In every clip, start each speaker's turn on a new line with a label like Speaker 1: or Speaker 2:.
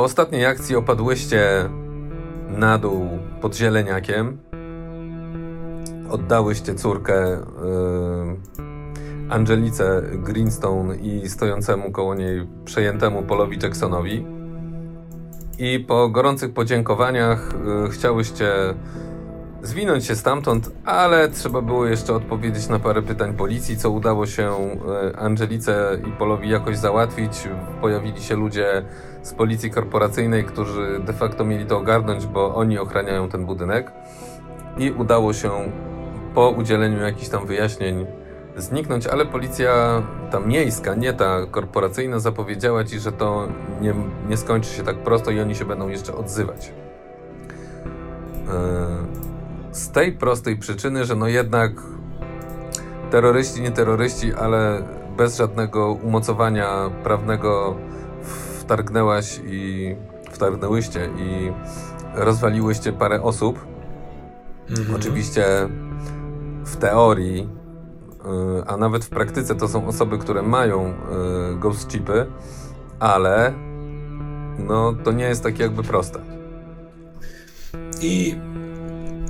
Speaker 1: Po ostatniej akcji opadłyście na dół pod zieleniakiem. Oddałyście córkę yy, Angelice Greenstone i stojącemu koło niej przejętemu Polowi Jacksonowi. I po gorących podziękowaniach yy, chciałyście zwinąć się stamtąd, ale trzeba było jeszcze odpowiedzieć na parę pytań policji, co udało się yy, Angelice i Polowi jakoś załatwić. Pojawili się ludzie z policji korporacyjnej, którzy de facto mieli to ogarnąć, bo oni ochraniają ten budynek. I udało się po udzieleniu jakichś tam wyjaśnień zniknąć, ale policja ta miejska, nie ta korporacyjna, zapowiedziała ci, że to nie, nie skończy się tak prosto i oni się będą jeszcze odzywać. E, z tej prostej przyczyny, że no jednak terroryści, nie terroryści, ale bez żadnego umocowania prawnego wtargnęłaś i wtargnęłyście i rozwaliłyście parę osób. Mhm. Oczywiście w teorii, y, a nawet w praktyce to są osoby, które mają y, ghost chipy, ale no to nie jest takie jakby proste.
Speaker 2: I,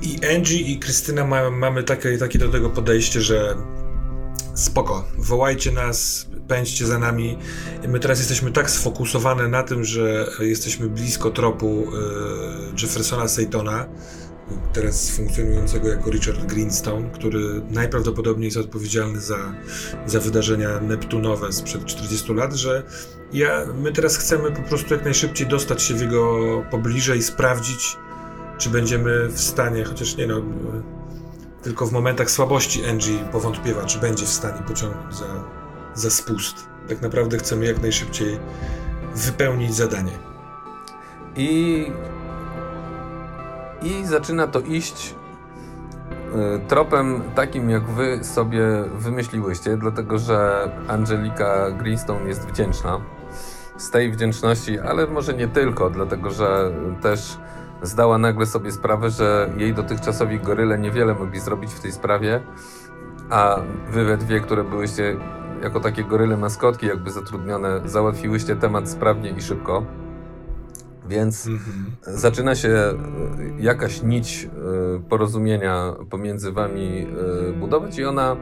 Speaker 2: i Angie i Krystyna ma, mamy takie, takie do tego podejście, że spoko, wołajcie nas, pędźcie za nami. My teraz jesteśmy tak sfokusowane na tym, że jesteśmy blisko tropu e, Jeffersona Saytona, teraz funkcjonującego jako Richard Greenstone, który najprawdopodobniej jest odpowiedzialny za, za wydarzenia neptunowe sprzed 40 lat, że ja, my teraz chcemy po prostu jak najszybciej dostać się w jego pobliże i sprawdzić, czy będziemy w stanie, chociaż nie no, tylko w momentach słabości Angie powątpiewa, czy będzie w stanie pociągnąć za, za spust. Tak naprawdę chcemy jak najszybciej wypełnić zadanie.
Speaker 1: I, i zaczyna to iść y, tropem takim, jak wy sobie wymyśliłyście, dlatego że Angelika Greenstone jest wdzięczna. Z tej wdzięczności, ale może nie tylko, dlatego że też zdała nagle sobie sprawę, że jej dotychczasowi goryle niewiele mogli zrobić w tej sprawie, a wy we dwie, które byłyście jako takie goryle maskotki jakby zatrudnione, załatwiłyście temat sprawnie i szybko. Więc mhm. zaczyna się e, jakaś nić e, porozumienia pomiędzy wami e, budować i ona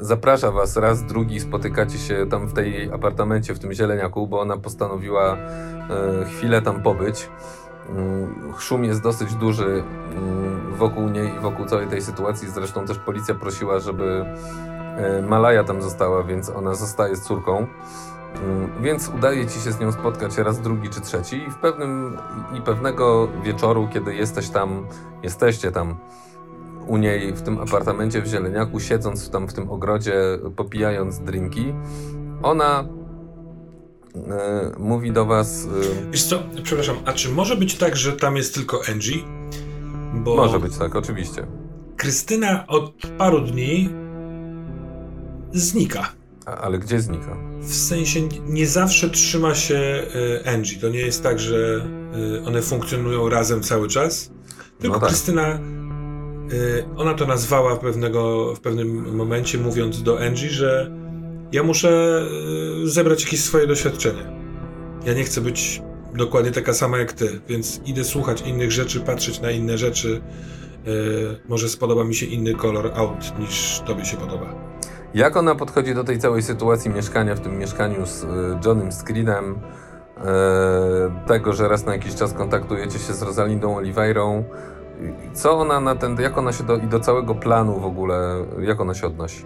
Speaker 1: zaprasza was raz, drugi, spotykacie się tam w tej apartamencie, w tym zieleniaku, bo ona postanowiła chwilę tam pobyć. Mm, szum jest dosyć duży mm, wokół niej i wokół całej tej sytuacji. Zresztą też policja prosiła, żeby e, Malaja tam została, więc ona zostaje z córką. Więc udaje ci się z nią spotkać raz, drugi czy trzeci i w pewnym i pewnego wieczoru, kiedy jesteś tam, jesteście tam u niej w tym apartamencie w Zieleniaku, siedząc tam w tym ogrodzie, popijając drinki, ona mówi do was...
Speaker 2: E, Wiesz co, przepraszam, a czy może być tak, że tam jest tylko Angie?
Speaker 1: Bo może być tak, oczywiście.
Speaker 2: Krystyna od paru dni znika.
Speaker 1: A, ale gdzie znika?
Speaker 2: W sensie nie zawsze trzyma się e, Angie. To nie jest tak, że one funkcjonują razem cały czas. Tylko no tak. Krystyna, ona to nazwała pewnego, w pewnym momencie, mówiąc do Angie, że ja muszę e, zebrać jakieś swoje doświadczenie. Ja nie chcę być dokładnie taka sama jak ty, więc idę słuchać innych rzeczy, patrzeć na inne rzeczy. E, może spodoba mi się inny kolor aut niż tobie się podoba.
Speaker 1: Jak ona podchodzi do tej całej sytuacji mieszkania w tym mieszkaniu z e, Johnem Screenem? tego, że raz na jakiś czas kontaktujecie się z Rosalindą Oliveirą. Co ona na ten, jak ona się do, i do całego planu w ogóle, jak ona się odnosi?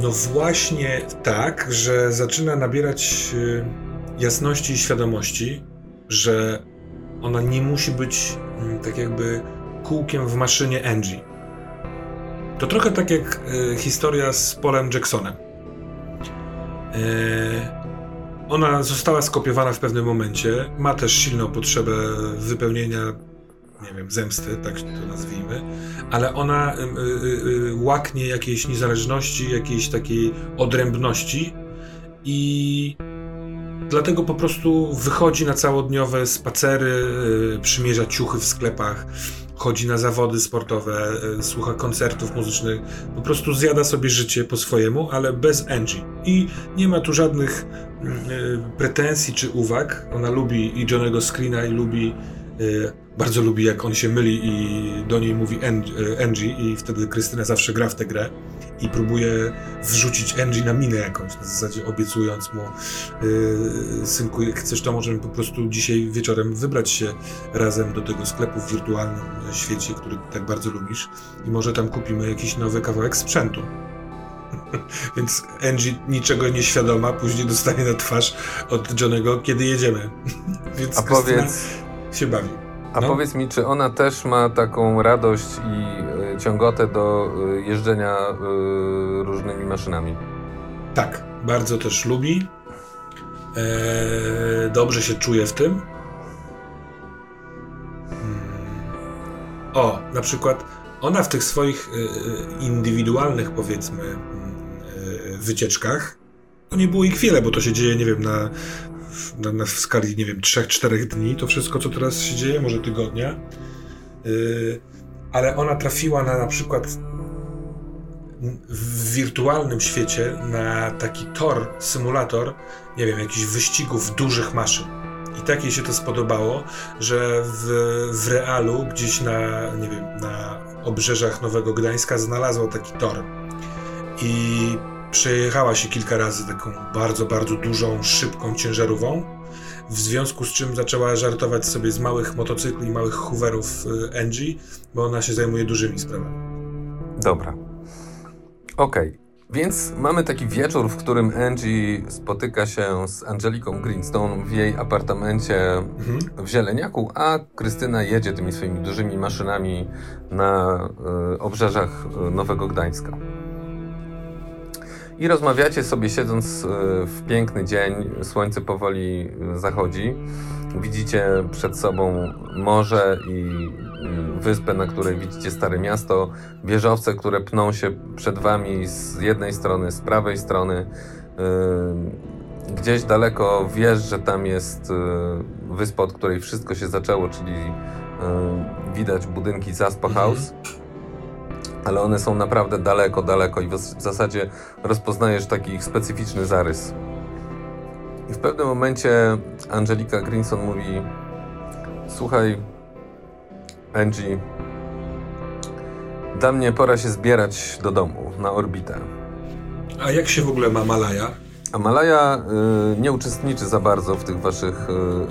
Speaker 2: No właśnie tak, że zaczyna nabierać y, jasności i świadomości, że ona nie musi być mm, tak jakby kółkiem w maszynie Angie. To trochę tak jak y, historia z Polem Jacksonem. Y, ona została skopiowana w pewnym momencie, ma też silną potrzebę wypełnienia nie wiem, zemsty, tak to nazwijmy, ale ona y, y, y, łaknie jakiejś niezależności, jakiejś takiej odrębności i dlatego po prostu wychodzi na całodniowe spacery, y, przymierza ciuchy w sklepach, chodzi na zawody sportowe, y, słucha koncertów muzycznych, po prostu zjada sobie życie po swojemu, ale bez Angie. I nie ma tu żadnych pretensji czy uwag. Ona lubi i Johnego Screena i lubi bardzo lubi, jak on się myli i do niej mówi Angie i wtedy Krystyna zawsze gra w tę grę i próbuje wrzucić Angie na minę jakąś, na zasadzie obiecując mu yy, synku, jak chcesz, to możemy po prostu dzisiaj wieczorem wybrać się razem do tego sklepu w wirtualnym świecie, który tak bardzo lubisz i może tam kupimy jakiś nowy kawałek sprzętu. Więc Angie niczego nieświadoma później dostanie na twarz od Johnego, kiedy jedziemy. Więc A powiedz... się bawi.
Speaker 1: A no. powiedz mi, czy ona też ma taką radość i y, ciągotę do y, jeżdżenia y, różnymi maszynami?
Speaker 2: Tak, bardzo też lubi. E, dobrze się czuje w tym. Hmm. O, na przykład ona w tych swoich indywidualnych, powiedzmy, wycieczkach, to nie było ich wiele, bo to się dzieje, nie wiem, na na, na w skali, nie wiem, 3-4 dni, to wszystko, co teraz się dzieje, może tygodnia. Yy, ale ona trafiła na na przykład w wirtualnym świecie na taki tor, symulator, nie wiem, jakichś wyścigów dużych maszyn. I tak jej się to spodobało, że w, w realu, gdzieś na, nie wiem, na obrzeżach Nowego Gdańska znalazła taki tor. I przejechała się kilka razy taką bardzo, bardzo dużą, szybką ciężarową, w związku z czym zaczęła żartować sobie z małych motocykli i małych hooverów y, Angie, bo ona się zajmuje dużymi sprawami.
Speaker 1: Dobra. Okej. Okay. Więc mamy taki wieczór, w którym Angie spotyka się z Angeliką Greenstone w jej apartamencie mhm. w Zieleniaku, a Krystyna jedzie tymi swoimi dużymi maszynami na y, obrzeżach y, Nowego Gdańska i rozmawiacie sobie siedząc e, w piękny dzień, słońce powoli e, zachodzi. Widzicie przed sobą morze i wyspę, na której widzicie stare miasto, wieżowce, które pną się przed wami z jednej strony, z prawej strony. E, gdzieś daleko wiesz, że tam jest wyspa, od której wszystko się zaczęło, czyli widać budynki Zaspa. House ale one są naprawdę daleko, daleko i w zasadzie rozpoznajesz taki ich specyficzny zarys. I w pewnym momencie Angelika Grinson mówi: Słuchaj, Angie, dla mnie pora się zbierać do domu, na orbitę.
Speaker 2: A jak się w ogóle ma Malaja?
Speaker 1: A Malaja y, nie uczestniczy za bardzo w tych waszych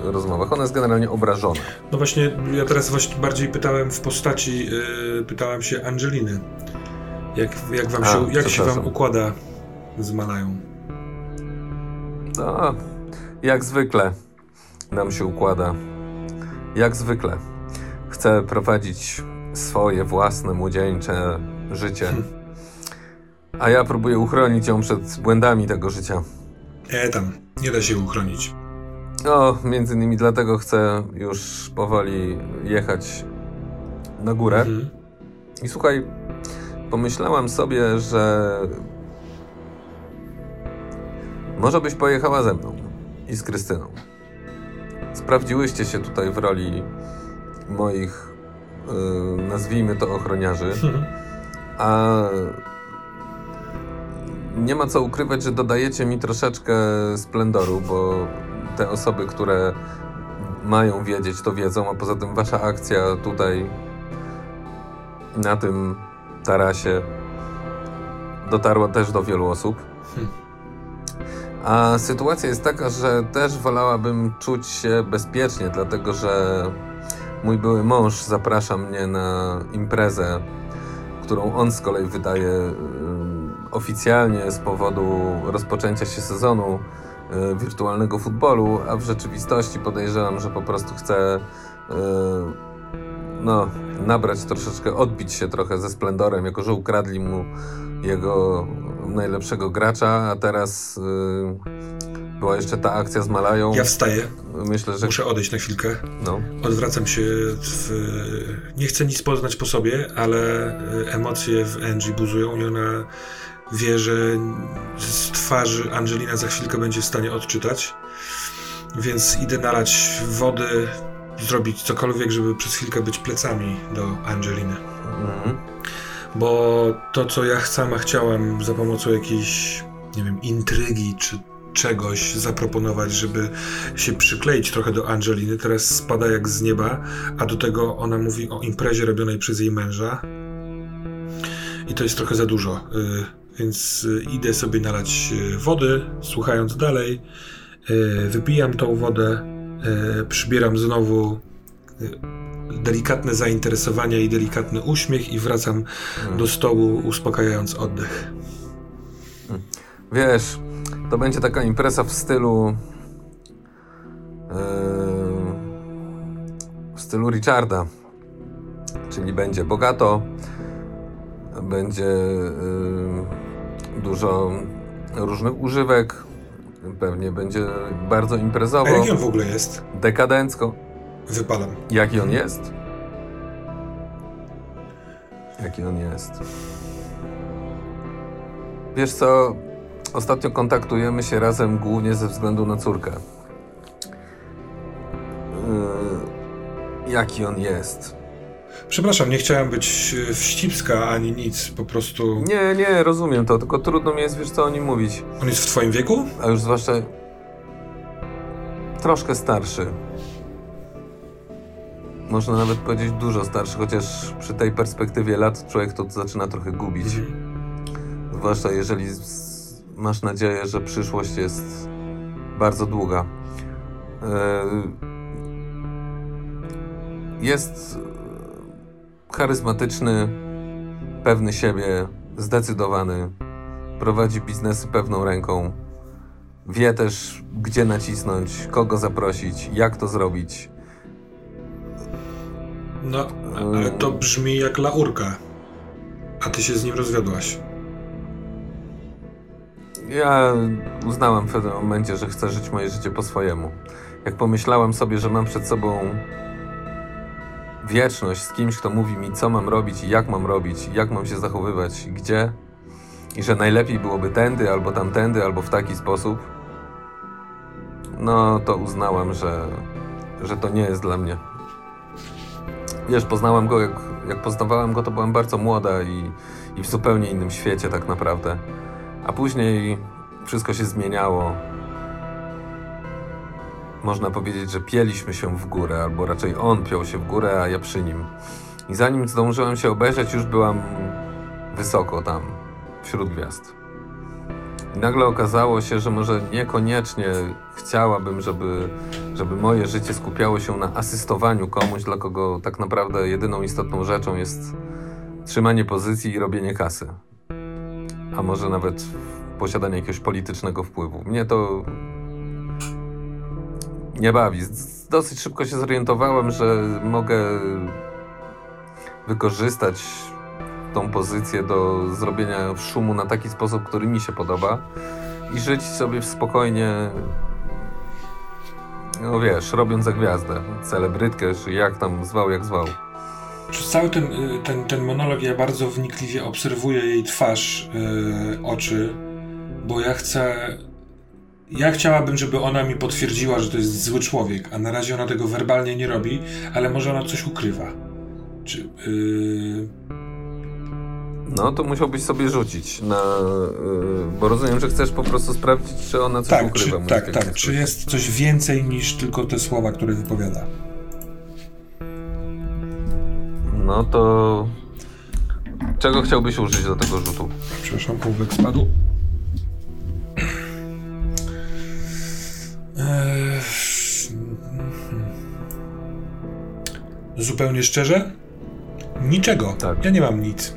Speaker 1: y, rozmowach. Ona jest generalnie obrażona.
Speaker 2: No właśnie, ja teraz właśnie bardziej pytałem w postaci, y, pytałem się Angeliny. Jak, jak, wam, A, się, jak się wam układa z Malają?
Speaker 1: No, jak zwykle nam się układa. Jak zwykle. Chcę prowadzić swoje własne, młodzieńcze życie. Hmm a ja próbuję uchronić ją przed błędami tego życia.
Speaker 2: E, tam, nie da się uchronić.
Speaker 1: No, między innymi dlatego chcę już powoli jechać na górę. Mhm. I słuchaj, pomyślałam sobie, że może byś pojechała ze mną i z Krystyną. Sprawdziłyście się tutaj w roli moich, yy, nazwijmy to, ochroniarzy. Mhm. A nie ma co ukrywać, że dodajecie mi troszeczkę splendoru, bo te osoby, które mają wiedzieć, to wiedzą, a poza tym wasza akcja tutaj na tym tarasie dotarła też do wielu osób. A sytuacja jest taka, że też wolałabym czuć się bezpiecznie, dlatego że mój były mąż zaprasza mnie na imprezę, którą on z kolei wydaje oficjalnie z powodu rozpoczęcia się sezonu y, wirtualnego futbolu, a w rzeczywistości podejrzewam, że po prostu chce no, nabrać troszeczkę, odbić się trochę ze splendorem, jako że ukradli mu jego najlepszego gracza, a teraz y, była jeszcze ta akcja z Malają.
Speaker 2: Ja wstaję. Myślę, że... Muszę odejść na chwilkę. No. Odwracam się. W... Nie chcę nic poznać po sobie, ale emocje w Angie buzują i ona wie, że z twarzy Angelina za chwilkę będzie w stanie odczytać. więc idę nalać wody, zrobić cokolwiek, żeby przez chwilkę być plecami do Angeliny. Mhm. Bo to, co ja sama chciałam za pomocą jakiejś, nie wiem, intrygi czy czegoś zaproponować, żeby się przykleić trochę do Angeliny, teraz spada jak z nieba, a do tego ona mówi o imprezie robionej przez jej męża. I to jest trochę za dużo. Y, więc y, idę sobie nalać y, wody, słuchając dalej. Wypijam tą wodę, przybieram znowu delikatne zainteresowanie i delikatny uśmiech i wracam hmm. do stołu, uspokajając oddech.
Speaker 1: Hmm. Wiesz, to będzie taka impreza w stylu yy, w stylu Richarda. Czyli będzie bogato, będzie yy, dużo różnych używek, pewnie będzie bardzo imprezowo. A
Speaker 2: jaki on w ogóle jest?
Speaker 1: Dekadencko.
Speaker 2: Wypalam.
Speaker 1: Jaki on jest? Jaki on jest? Wiesz co, ostatnio kontaktujemy się razem głównie ze względu na córkę. Yy, jaki on jest?
Speaker 2: Przepraszam, nie chciałem być e, wścibska ani nic, po prostu...
Speaker 1: Nie, nie, rozumiem to, tylko trudno mi jest, wiesz co o nim mówić.
Speaker 2: On jest w twoim wieku?
Speaker 1: A już zwłaszcza troszkę starszy. Można nawet powiedzieć dużo starszy, chociaż przy tej perspektywie lat człowiek to zaczyna trochę gubić. Mhm. Zwłaszcza jeżeli masz nadzieję, że przyszłość jest bardzo długa. E, jest charyzmatyczny, pewny siebie, zdecydowany, prowadzi biznesy pewną ręką. Wie też, gdzie nacisnąć, kogo zaprosić, jak to zrobić.
Speaker 2: No, ale to brzmi jak laurka. A ty się z nim rozwiodłaś.
Speaker 1: Ja uznałam w pewnym momencie, że chcę żyć moje życie po swojemu. Jak pomyślałam sobie, że mam przed sobą wieczność z kimś, kto mówi mi, co mam robić i jak mam robić, jak mam się zachowywać, gdzie, i że najlepiej byłoby tędy, albo tamtędy, albo w taki sposób, no to uznałam, że, że to nie jest dla mnie. Wiesz, poznałam go, jak, jak poznawałam go, to byłam bardzo młoda i, i w zupełnie innym świecie tak naprawdę. A później wszystko się zmieniało. Można powiedzieć, że pieliśmy się w górę, albo raczej on piął się w górę, a ja przy nim. I zanim zdążyłem się obejrzeć, już byłam wysoko tam, wśród gwiazd. I nagle okazało się, że może niekoniecznie chciałabym, żeby, żeby moje życie skupiało się na asystowaniu komuś, dla kogo tak naprawdę jedyną istotną rzeczą jest trzymanie pozycji i robienie kasy a może nawet posiadanie jakiegoś politycznego wpływu. Mnie to nie bawi. Dosyć szybko się zorientowałem, że mogę wykorzystać tą pozycję do zrobienia szumu na taki sposób, który mi się podoba i żyć sobie w spokojnie, no wiesz, robiąc za gwiazdę, celebrytkę, czy jak tam zwał, jak zwał.
Speaker 2: Przez cały ten, y, ten, ten monolog ja bardzo wnikliwie obserwuję jej twarz, yy, oczy, bo ja chcę. Ja chciałabym, żeby ona mi potwierdziła, że to jest zły człowiek, a na razie ona tego werbalnie nie robi, ale może ona coś ukrywa. Czy. Yy...
Speaker 1: No, to musiałbyś sobie rzucić na. Yy, bo rozumiem, że chcesz po prostu sprawdzić, czy ona coś
Speaker 2: tak,
Speaker 1: ukrywa.
Speaker 2: Czy, tak, tak. Czy jest coś więcej niż tylko te słowa, które wypowiada.
Speaker 1: No to... Czego chciałbyś użyć do tego rzutu?
Speaker 2: Przepraszam, ołówek spadł. Zupełnie szczerze? Niczego. Tak. Ja nie mam nic.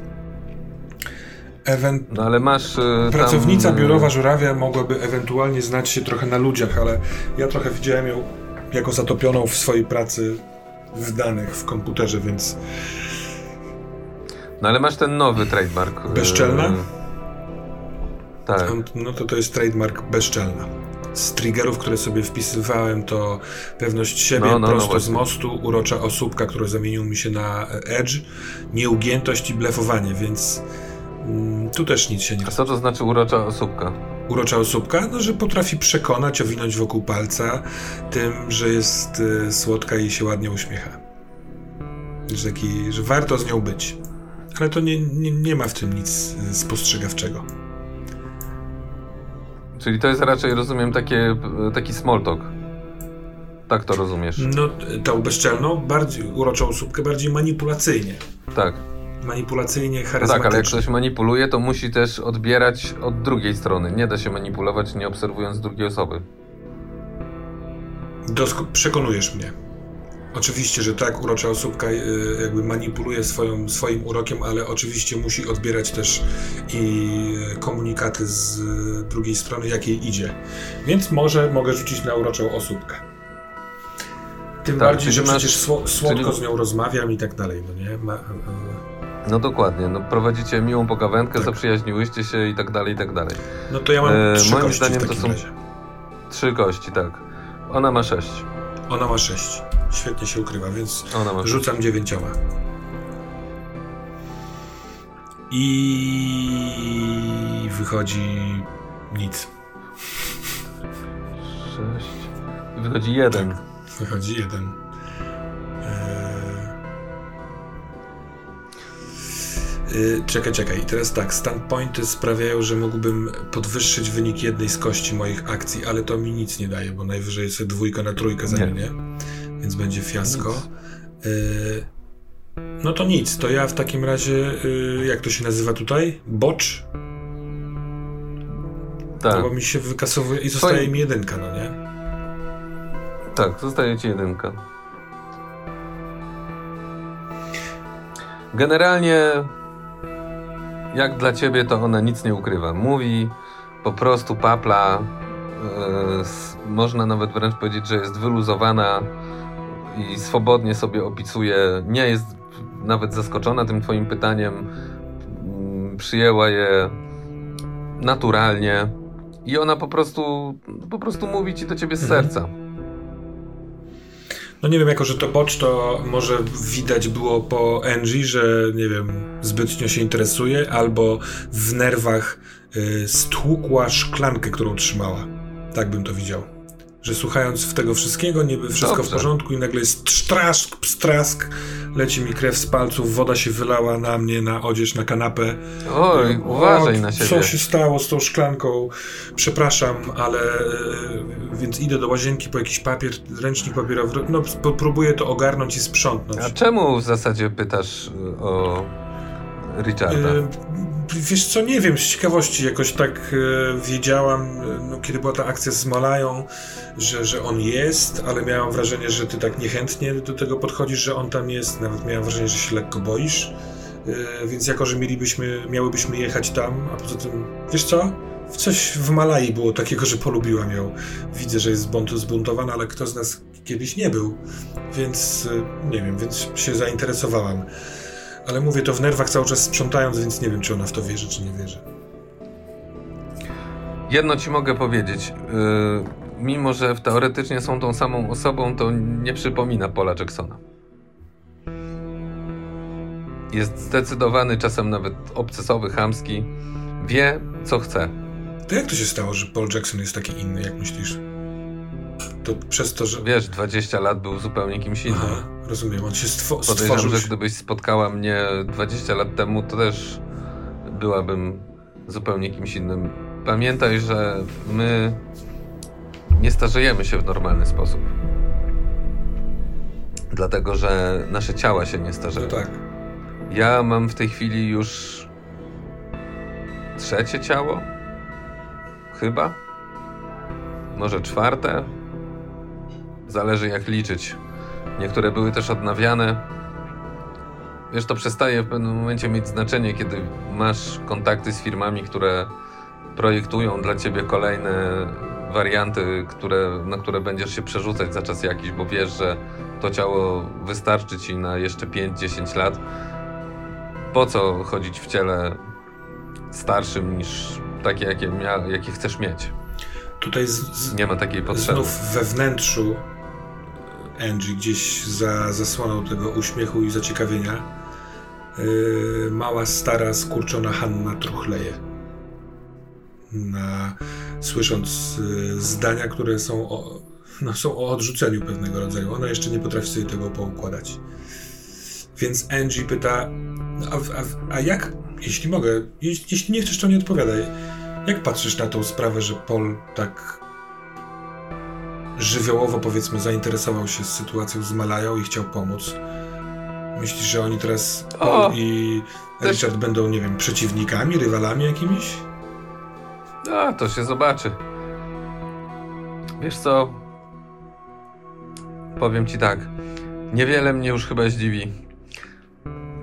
Speaker 1: Ewent... No ale masz. Yy,
Speaker 2: Pracownica tam... biurowa żurawia mogłaby ewentualnie znać się trochę na ludziach, ale ja trochę widziałem ją jako zatopioną w swojej pracy w danych w komputerze, więc
Speaker 1: no ale masz ten nowy trademark.
Speaker 2: Bezczelna? Yy,
Speaker 1: tak.
Speaker 2: No to to jest trademark bezczelna. Z triggerów, które sobie wpisywałem, to pewność siebie, no, no, no prosto no z mostu, urocza osóbka, który zamienił mi się na edge, nieugiętość i blefowanie, więc mm, tu też nic się nie...
Speaker 1: A co to znaczy urocza osóbka?
Speaker 2: urocza osóbka? No, że potrafi przekonać, owinąć wokół palca tym, że jest y, słodka i się ładnie uśmiecha. Że, taki, że warto z nią być. Ale to nie, nie, nie ma w tym nic y, spostrzegawczego.
Speaker 1: Czyli to jest raczej, rozumiem, takie, taki small talk. Tak to rozumiesz.
Speaker 2: No, tą bezczelną, bardziej uroczą słupkę, bardziej manipulacyjnie.
Speaker 1: Tak.
Speaker 2: Manipulacyjnie, charyzmatycznie.
Speaker 1: Tak, ale jak ktoś manipuluje, to musi też odbierać od drugiej strony. Nie da się manipulować, nie obserwując drugiej osoby.
Speaker 2: Dosko przekonujesz mnie. Oczywiście, że tak, urocza osóbka y, jakby manipuluje swoją, swoim urokiem, ale oczywiście musi odbierać też i komunikaty z drugiej strony, jak jej idzie. Więc może mogę rzucić na uroczą osóbkę. Tym tak, bardziej, że masz, przecież słodko czyli... z nią rozmawiam i tak dalej, no nie? Ma, e,
Speaker 1: no dokładnie, no prowadzicie miłą pogawędkę, tak. zaprzyjaźniłyście się i tak dalej, i tak dalej.
Speaker 2: No to ja mam e, trzy Moim zdaniem to są razie.
Speaker 1: trzy kości, tak. Ona ma sześć.
Speaker 2: Ona ma sześć. Świetnie się ukrywa, więc rzucam dziewięcioma. I wychodzi nic.
Speaker 1: Sześć. Wychodzi jeden. Tak.
Speaker 2: Wychodzi jeden. Yy, czekaj, czekaj. I teraz tak, standpointy sprawiają, że mógłbym podwyższyć wynik jednej z kości moich akcji, ale to mi nic nie daje, bo najwyżej jest dwójka na trójkę zamienię, więc będzie fiasko. Yy, no to nic, to ja w takim razie, yy, jak to się nazywa tutaj? Bocz? Tak. bo mi się wykasowuje i zostaje Twoim... mi jedynka, no nie?
Speaker 1: Tak, zostaje ci jedynka. Generalnie, jak dla ciebie, to ona nic nie ukrywa. Mówi, po prostu papla. Yy, można nawet wręcz powiedzieć, że jest wyluzowana i swobodnie sobie opisuje. Nie jest nawet zaskoczona tym Twoim pytaniem. Yy, przyjęła je naturalnie i ona po prostu, po prostu mówi ci do ciebie z mhm. serca.
Speaker 2: No nie wiem, jako że to bocz, to może widać było po Angie, że nie wiem, zbytnio się interesuje, albo w nerwach y, stłukła szklankę, którą trzymała. Tak bym to widział. Że słuchając tego wszystkiego, niby wszystko Dobrze. w porządku i nagle jest sztrask, pstrask, leci mi krew z palców, woda się wylała na mnie, na odzież, na kanapę.
Speaker 1: Oj, uważaj na siebie.
Speaker 2: Co się stało z tą szklanką? Przepraszam, ale... E, więc idę do łazienki po jakiś papier, ręcznik papierowy, no próbuję to ogarnąć i sprzątnąć.
Speaker 1: A czemu w zasadzie pytasz e, o Richarda? E,
Speaker 2: wiesz co, nie wiem, z ciekawości jakoś tak wiedziałam, no, kiedy była ta akcja z Malają, że, że on jest, ale miałam wrażenie, że ty tak niechętnie do tego podchodzisz, że on tam jest. Nawet miałam wrażenie, że się lekko boisz. Więc jako, że mielibyśmy, miałybyśmy jechać tam, a poza tym, wiesz co? Coś w Malai było takiego, że polubiłam ją. Widzę, że jest zbuntowana, ale kto z nas kiedyś nie był. Więc nie wiem, więc się zainteresowałam. Ale mówię to w nerwach cały czas sprzątając, więc nie wiem, czy ona w to wierzy, czy nie wierzy.
Speaker 1: Jedno ci mogę powiedzieć. Yy mimo że teoretycznie są tą samą osobą, to nie przypomina Paula Jacksona. Jest zdecydowany, czasem nawet obcesowy, chamski. Wie, co chce.
Speaker 2: To jak to się stało, że Paul Jackson jest taki inny, jak myślisz? To przez to, że...
Speaker 1: Wiesz, 20 lat był zupełnie kimś innym. Aha,
Speaker 2: rozumiem, on się stwo-
Speaker 1: stworzył... Podejrzewam, że gdybyś spotkała mnie 20 lat temu, to też byłabym zupełnie kimś innym. Pamiętaj, że my nie starzejemy się w normalny sposób. Dlatego, że nasze ciała się nie starzeją.
Speaker 2: No tak.
Speaker 1: Ja mam w tej chwili już trzecie ciało? Chyba? Może czwarte? Zależy jak liczyć. Niektóre były też odnawiane. Wiesz, to przestaje w pewnym momencie mieć znaczenie, kiedy masz kontakty z firmami, które projektują dla ciebie kolejne warianty, które, na które będziesz się przerzucać za czas jakiś, bo wiesz, że to ciało wystarczy ci na jeszcze 5-10 lat. Po co chodzić w ciele starszym niż takie, jakie, mia- jakie chcesz mieć?
Speaker 2: Tutaj z, z,
Speaker 1: nie ma takiej potrzeby.
Speaker 2: Znów we wnętrzu Angie gdzieś za zasłoną tego uśmiechu i zaciekawienia yy, mała, stara, skurczona Hanna truchleje na, słysząc y, zdania, które są o, no, są o odrzuceniu pewnego rodzaju. Ona jeszcze nie potrafi sobie tego poukładać. Więc Angie pyta, no, a, a, a jak, jeśli mogę, jeśli nie chcesz, to nie odpowiadaj. Jak patrzysz na tą sprawę, że Paul tak żywiołowo, powiedzmy, zainteresował się sytuacją z Malają i chciał pomóc? Myślisz, że oni teraz, Paul o, i też... Richard, będą, nie wiem, przeciwnikami, rywalami jakimiś?
Speaker 1: A, to się zobaczy. Wiesz co? Powiem ci tak. Niewiele mnie już chyba zdziwi.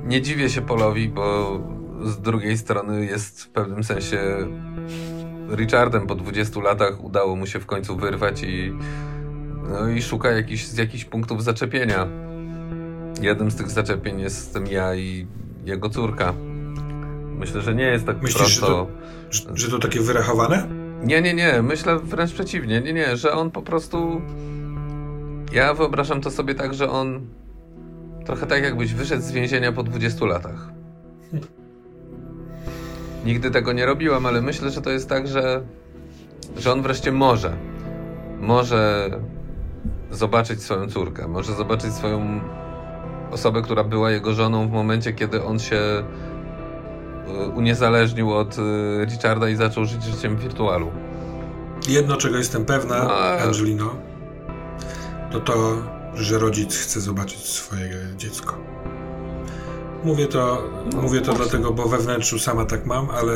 Speaker 1: Nie dziwię się Polowi, bo z drugiej strony jest w pewnym sensie Richardem po 20 latach udało mu się w końcu wyrwać i, no i szuka jakiś, z jakichś punktów zaczepienia. Jednym z tych zaczepień jestem ja i jego córka. Myślę, że nie jest tak
Speaker 2: Myślisz,
Speaker 1: prosto.
Speaker 2: Że to, że to takie wyrachowane?
Speaker 1: Nie, nie, nie. Myślę wręcz przeciwnie. Nie, nie, że on po prostu. Ja wyobrażam to sobie tak, że on trochę tak jakbyś wyszedł z więzienia po 20 latach. Nigdy tego nie robiłam, ale myślę, że to jest tak, że, że on wreszcie może. Może zobaczyć swoją córkę, może zobaczyć swoją osobę, która była jego żoną w momencie, kiedy on się e, uniezależnił od e, Richarda i zaczął żyć życiem wirtualu.
Speaker 2: Jedno, czego jestem pewna, no, Angelino, to to, że rodzic chce zobaczyć swoje dziecko. Mówię to, no, mówię to dlatego, bo we wnętrzu sama tak mam, ale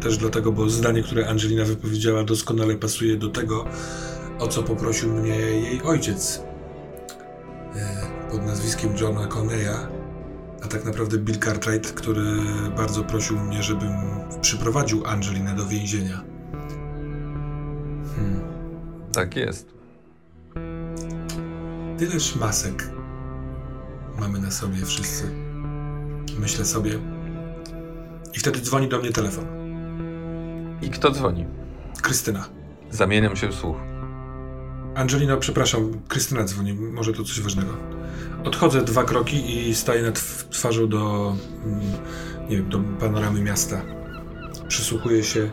Speaker 2: też dlatego, bo zdanie, które Angelina wypowiedziała, doskonale pasuje do tego, o co poprosił mnie jej ojciec e, pod nazwiskiem Johna Coneya, a tak naprawdę Bill Cartwright, który bardzo prosił mnie, żebym przyprowadził Angelinę do więzienia.
Speaker 1: Hmm. Tak jest.
Speaker 2: Tyleż masek mamy na sobie wszyscy. Myślę sobie. I wtedy dzwoni do mnie telefon.
Speaker 1: I kto dzwoni?
Speaker 2: Krystyna.
Speaker 1: Zamieniam się w słuch.
Speaker 2: Angelino, przepraszam, Krystyna dzwoni, może to coś ważnego. Odchodzę dwa kroki i staję nad twarzą do, mm, nie wiem, do panoramy miasta. Przysłuchuję się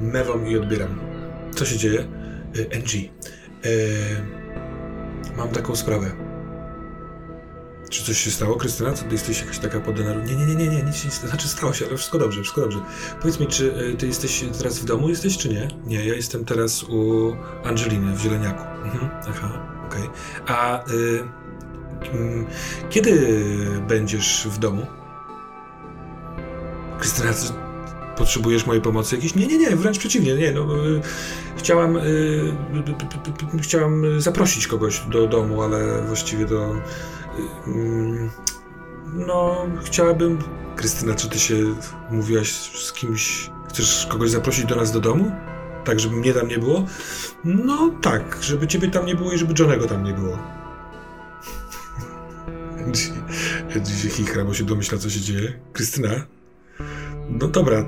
Speaker 2: mewom i odbieram. Co się dzieje? E, Angie, e, mam taką sprawę. Czy coś się stało, Krystyna? Co ty jesteś jakaś taka podenerwowana? Nie, nie, nie, nie, nie, nic się nie stało. Znaczy stało się, ale wszystko dobrze, wszystko dobrze. Powiedz mi, czy y, ty jesteś teraz w domu, jesteś, czy nie? Nie, ja jestem teraz u Angeliny w Zieleniaku. Mhm, aha, okej. Okay. A y, y, kiedy będziesz w domu? Krystyna, potrzebujesz mojej pomocy jakiejś? Nie, nie, nie, wręcz przeciwnie, nie, no, y, chciałam, y, y, chciałam zaprosić kogoś do domu, ale właściwie do no, chciałabym. Krystyna, czy ty się mówiłaś z kimś? Chcesz kogoś zaprosić do nas do domu? Tak, żeby mnie tam nie było? No tak, żeby ciebie tam nie było i żeby Johnego tam nie było. Eddie się chichra, bo się domyśla, co się dzieje. Krystyna? No dobra.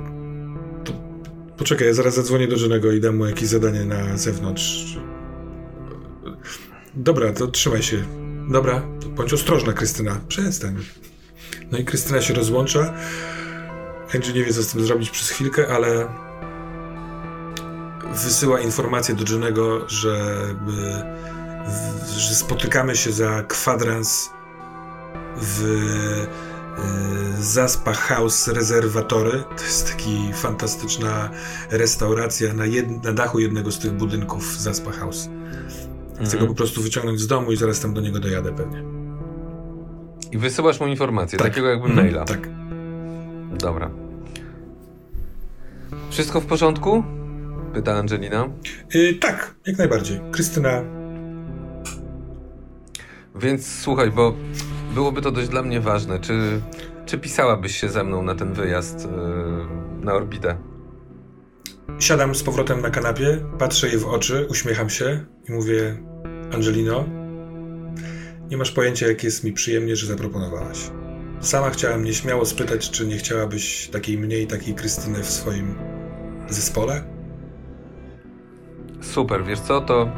Speaker 2: To poczekaj, ja zaraz zadzwonię do Johnego i dam mu jakieś zadanie na zewnątrz. Dobra, to trzymaj się. Dobra, bądź ostrożna, Krystyna. Przestań. No i Krystyna się rozłącza. Angie nie wie, co z tym zrobić przez chwilkę, ale wysyła informację do Johnego, żeby, że spotykamy się za kwadrans w y, Zaspa House Rezerwatory. To jest taka fantastyczna restauracja na, jed, na dachu jednego z tych budynków Zaspa House. Chcę go po prostu wyciągnąć z domu i zaraz tam do niego dojadę pewnie.
Speaker 1: I wysyłasz mu informację, tak. takiego jakby mhm, maila.
Speaker 2: Tak.
Speaker 1: Dobra. Wszystko w porządku? Pyta Angelina.
Speaker 2: Yy, tak, jak najbardziej. Krystyna.
Speaker 1: Więc słuchaj, bo byłoby to dość dla mnie ważne. Czy, czy pisałabyś się ze mną na ten wyjazd yy, na orbitę?
Speaker 2: Siadam z powrotem na kanapie, patrzę jej w oczy, uśmiecham się i mówię: Angelino, nie masz pojęcia, jak jest mi przyjemnie, że zaproponowałaś. Sama chciałam nieśmiało spytać, czy nie chciałabyś takiej mniej, takiej Krystyny w swoim zespole?
Speaker 1: Super, wiesz co, to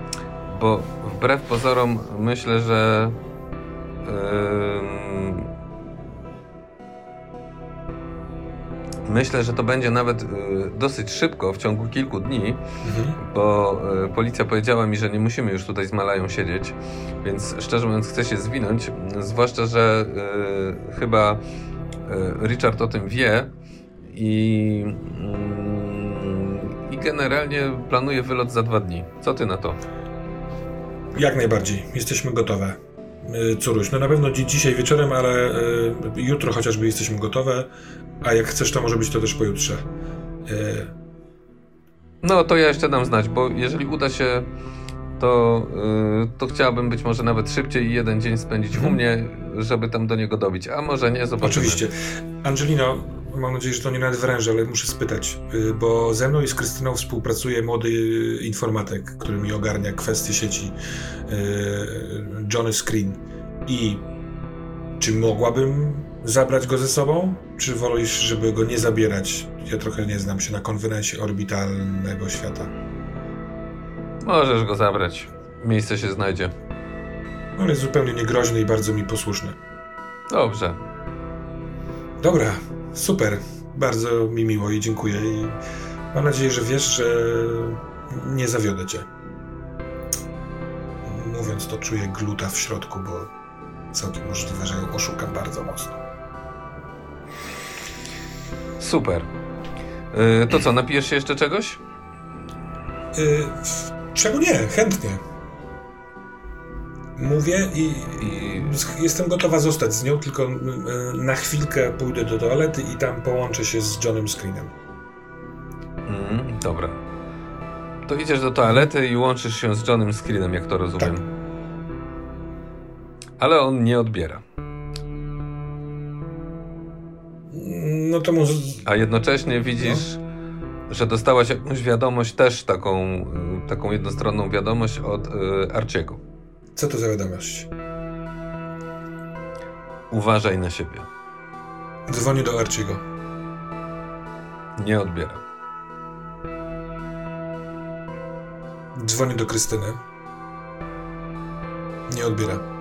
Speaker 1: bo wbrew pozorom myślę, że yy, Myślę, że to będzie nawet y, dosyć szybko, w ciągu kilku dni, mhm. bo y, policja powiedziała mi, że nie musimy już tutaj z Malają siedzieć, więc szczerze mówiąc chcę się zwinąć, zwłaszcza, że y, chyba Richard o tym wie i, mm, i generalnie planuje wylot za dwa dni. Co ty na to?
Speaker 2: Jak najbardziej. Jesteśmy gotowe. Y, Curuś, no na pewno dzisiaj wieczorem, ale y, jutro chociażby jesteśmy gotowe, a jak chcesz, to może być to też pojutrze. Y,
Speaker 1: no to ja jeszcze dam znać, bo jeżeli uda się, to, to chciałbym być może nawet szybciej i jeden dzień spędzić u mhm. mnie, żeby tam do niego dobić, a może nie, zobaczymy.
Speaker 2: Oczywiście. Angelino, mam nadzieję, że to nie nadwręże, ale muszę spytać, bo ze mną i z Krystyną współpracuje młody informatyk, który mi ogarnia kwestie sieci, Johnny Screen. I czy mogłabym zabrać go ze sobą? Czy wolisz, żeby go nie zabierać? Ja trochę nie znam się na konwenansie orbitalnego świata.
Speaker 1: Możesz go zabrać. Miejsce się znajdzie.
Speaker 2: On jest zupełnie niegroźny i bardzo mi posłuszny.
Speaker 1: Dobrze.
Speaker 2: Dobra, super. Bardzo mi miło i dziękuję. I mam nadzieję, że wiesz, że nie zawiodę cię. Mówiąc to, czuję gluta w środku, bo całkiem możliwe, że ją oszukam bardzo mocno.
Speaker 1: Super. Yy, to co, napijesz się jeszcze czegoś?
Speaker 2: Yy, czego nie? Chętnie. Mówię i, i, jestem gotowa zostać z nią, tylko yy, na chwilkę pójdę do toalety i tam połączę się z Johnem Screenem.
Speaker 1: Mm, dobra. To idziesz do toalety i łączysz się z Johnem Screenem, jak to rozumiem. Tak. Ale on nie odbiera.
Speaker 2: No to może.
Speaker 1: A jednocześnie widzisz, no. że dostałaś jakąś wiadomość, też taką, taką jednostronną wiadomość od y, Arciego.
Speaker 2: Co to za wiadomość?
Speaker 1: Uważaj na siebie.
Speaker 2: Dzwonię do Arciego.
Speaker 1: Nie odbiera.
Speaker 2: Dzwonię do Krystyny. Nie odbiera.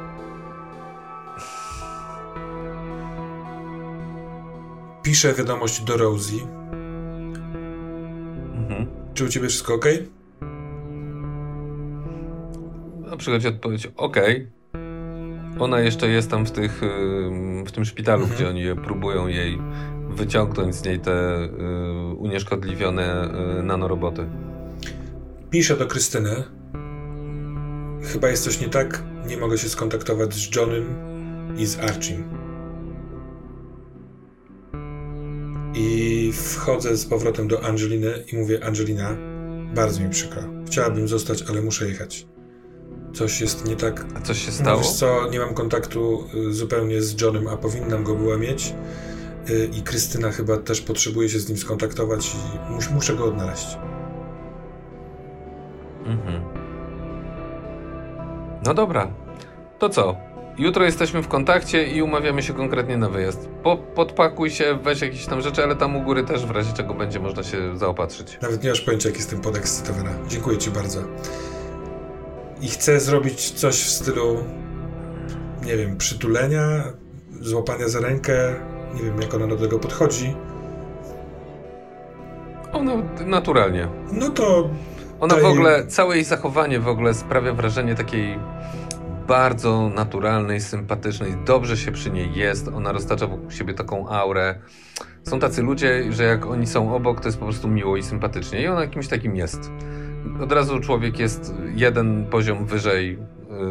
Speaker 2: piszę wiadomość do Rosie. Mhm. Czy u ciebie wszystko ok?
Speaker 1: A przychodzi odpowiedź ok. Ona jeszcze jest tam w, tych, w tym szpitalu, gdzie oni próbują jej wyciągnąć z niej te y, unieszkodliwione y, nanoroboty.
Speaker 2: Piszę do Krystyny. Chyba jest coś nie tak. Nie mogę się skontaktować z Johnem i z Archim. I wchodzę z powrotem do Angeliny i mówię: Angelina, bardzo mi przykro. Chciałabym zostać, ale muszę jechać. Coś jest nie tak.
Speaker 1: A coś się stało?
Speaker 2: Wiesz co, nie mam kontaktu y, zupełnie z Johnem, a powinnam go była mieć. Y, I Krystyna chyba też potrzebuje się z nim skontaktować i mus, muszę go odnaleźć. Mhm.
Speaker 1: No dobra. To co? Jutro jesteśmy w kontakcie i umawiamy się konkretnie na wyjazd. Po, podpakuj się, weź jakieś tam rzeczy, ale tam u góry też w razie czego będzie można się zaopatrzyć.
Speaker 2: Nawet nie masz pojęcia, jak jestem podekscytowana. Dziękuję Ci bardzo. I chcę zrobić coś w stylu, nie wiem, przytulenia, złapania za rękę. Nie wiem, jak ona do tego podchodzi.
Speaker 1: Ona naturalnie.
Speaker 2: No to.
Speaker 1: Ona w ogóle, całe jej zachowanie w ogóle sprawia wrażenie takiej bardzo naturalnej, sympatycznej, dobrze się przy niej jest, ona roztacza wokół siebie taką aurę. Są tacy ludzie, że jak oni są obok, to jest po prostu miło i sympatycznie i ona kimś takim jest. Od razu człowiek jest jeden poziom wyżej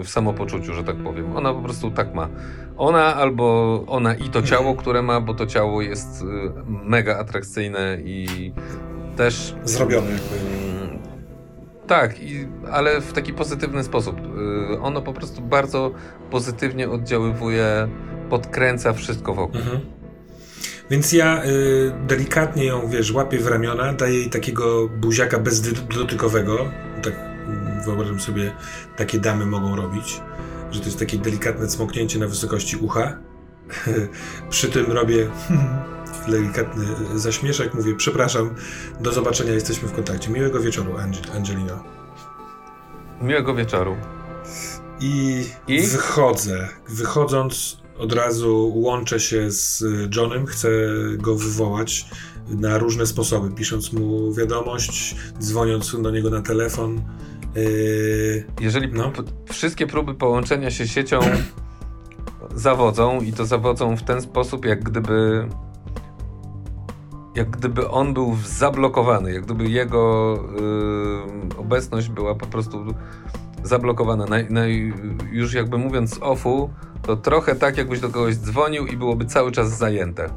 Speaker 1: y, w samopoczuciu, że tak powiem. Ona po prostu tak ma. Ona albo ona i to ciało, które ma, bo to ciało jest y, mega atrakcyjne i też...
Speaker 2: Zrobione jakby.
Speaker 1: Tak, i, ale w taki pozytywny sposób. Yy, ono po prostu bardzo pozytywnie oddziaływuje, podkręca wszystko wokół. Mhm.
Speaker 2: Więc ja y, delikatnie ją, wiesz, łapię w ramiona, daję jej takiego buziaka bezdotykowego. Tak mm, wyobrażam sobie, takie damy mogą robić, że to jest takie delikatne cmoknięcie na wysokości ucha. Przy tym robię delikatny zaśmieszek, mówię przepraszam, do zobaczenia, jesteśmy w kontakcie. Miłego wieczoru, Angelino.
Speaker 1: Miłego wieczoru.
Speaker 2: I, I wychodzę. Wychodząc od razu łączę się z Johnem, chcę go wywołać. na różne sposoby, pisząc mu wiadomość, dzwoniąc do niego na telefon. Yy,
Speaker 1: Jeżeli no. wszystkie próby połączenia się siecią zawodzą i to zawodzą w ten sposób, jak gdyby jak gdyby on był zablokowany, jak gdyby jego yy, obecność była po prostu zablokowana. Naj, już jakby mówiąc offu, to trochę tak, jakbyś do kogoś dzwonił i byłoby cały czas zajęte.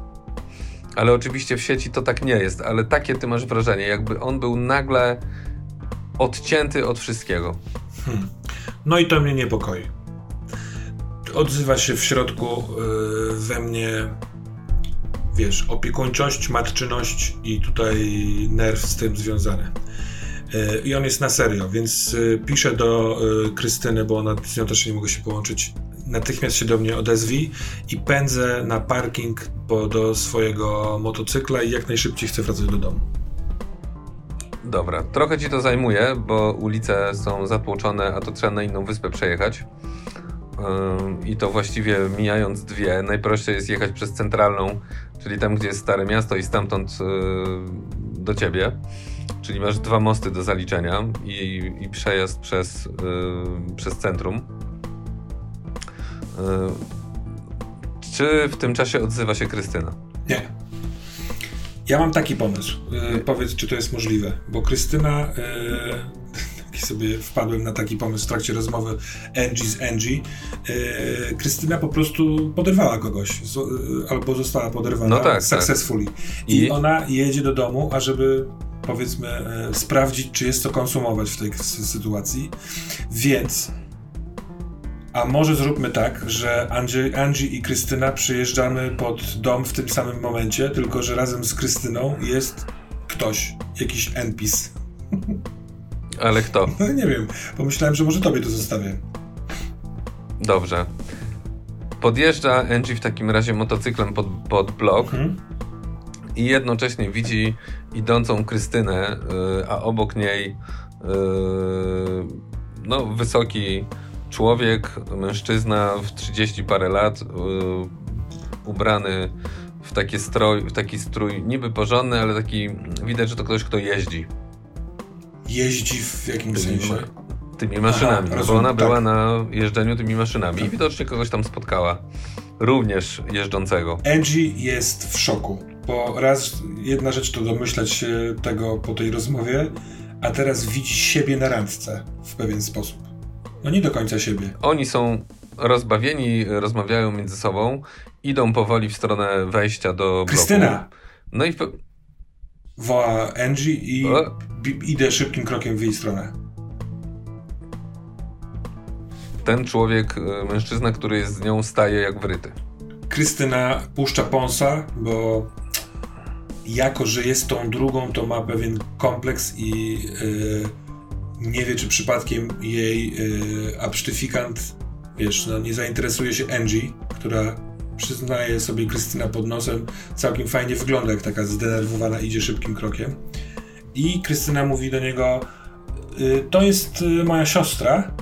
Speaker 1: Ale oczywiście w sieci to tak nie jest, ale takie ty masz wrażenie, jakby on był nagle odcięty od wszystkiego. Hmm.
Speaker 2: No i to mnie niepokoi. Odzywa się w środku yy, we mnie, wiesz, opiekuńczość, matczyność i tutaj nerw z tym związany. Yy, I on jest na serio, więc yy, piszę do yy, Krystyny, bo ona z nią też nie mogę się połączyć natychmiast się do mnie odezwij i pędzę na parking po, do swojego motocykla i jak najszybciej chcę wracać do domu.
Speaker 1: Dobra, trochę ci to zajmuje, bo ulice są zatłoczone, a to trzeba na inną wyspę przejechać. I to właściwie mijając dwie, najprościej jest jechać przez centralną, czyli tam, gdzie jest Stare Miasto i stamtąd yy, do ciebie. Czyli masz dwa mosty do zaliczenia i, i przejazd przez, yy, przez centrum. E, czy w tym czasie odzywa się Krystyna?
Speaker 2: Nie. Ja mam taki pomysł. E, powiedz, czy to jest możliwe, bo Krystyna. E, sobie wpadłem na taki pomysł w trakcie rozmowy Angie z Angie. E, Krystyna po prostu poderwała kogoś, z, e, albo została poderwana no tak, tak. successfully. Tak. I? I ona jedzie do domu, ażeby powiedzmy e, sprawdzić, czy jest co konsumować w tej sytuacji. Więc a może zróbmy tak, że Angie, Angie i Krystyna przyjeżdżamy pod dom w tym samym momencie, tylko że razem z Krystyną jest ktoś, jakiś NPC.
Speaker 1: Ale kto?
Speaker 2: No nie wiem, pomyślałem, że może tobie to zostawię.
Speaker 1: Dobrze. Podjeżdża Angie w takim razie motocyklem pod, pod blok mhm. I jednocześnie widzi idącą Krystynę, yy, a obok niej yy, no, wysoki człowiek, mężczyzna w 30 parę lat, yy, ubrany w, taki stroj, w taki strój niby porządny, ale taki widać, że to ktoś, kto jeździ.
Speaker 2: Jeździ w jakim tymi, sensie?
Speaker 1: Tymi maszynami, Aha, bo ona tak. była na jeżdżeniu tymi maszynami tak. i widocznie kogoś tam spotkała. Również jeżdżącego.
Speaker 2: Angie jest w szoku, bo raz jedna rzecz to domyślać się tego po tej rozmowie, a teraz widzi siebie na randce w pewien sposób. No nie do końca siebie.
Speaker 1: Oni są rozbawieni, rozmawiają między sobą, idą powoli w stronę wejścia do bloku.
Speaker 2: Krystyna!
Speaker 1: No i...
Speaker 2: Woła Angie i o? idę szybkim krokiem w jej stronę.
Speaker 1: Ten człowiek, e, mężczyzna, który jest z nią, staje jak wryty.
Speaker 2: Krystyna puszcza pąsa, bo jako, że jest tą drugą, to ma pewien kompleks i... Yy, nie wie, czy przypadkiem jej yy, absztyfikant, wiesz, no, nie zainteresuje się Angie, która przyznaje sobie Krystyna pod nosem, całkiem fajnie wygląda, jak taka zdenerwowana idzie szybkim krokiem. I Krystyna mówi do niego, yy, to jest moja siostra,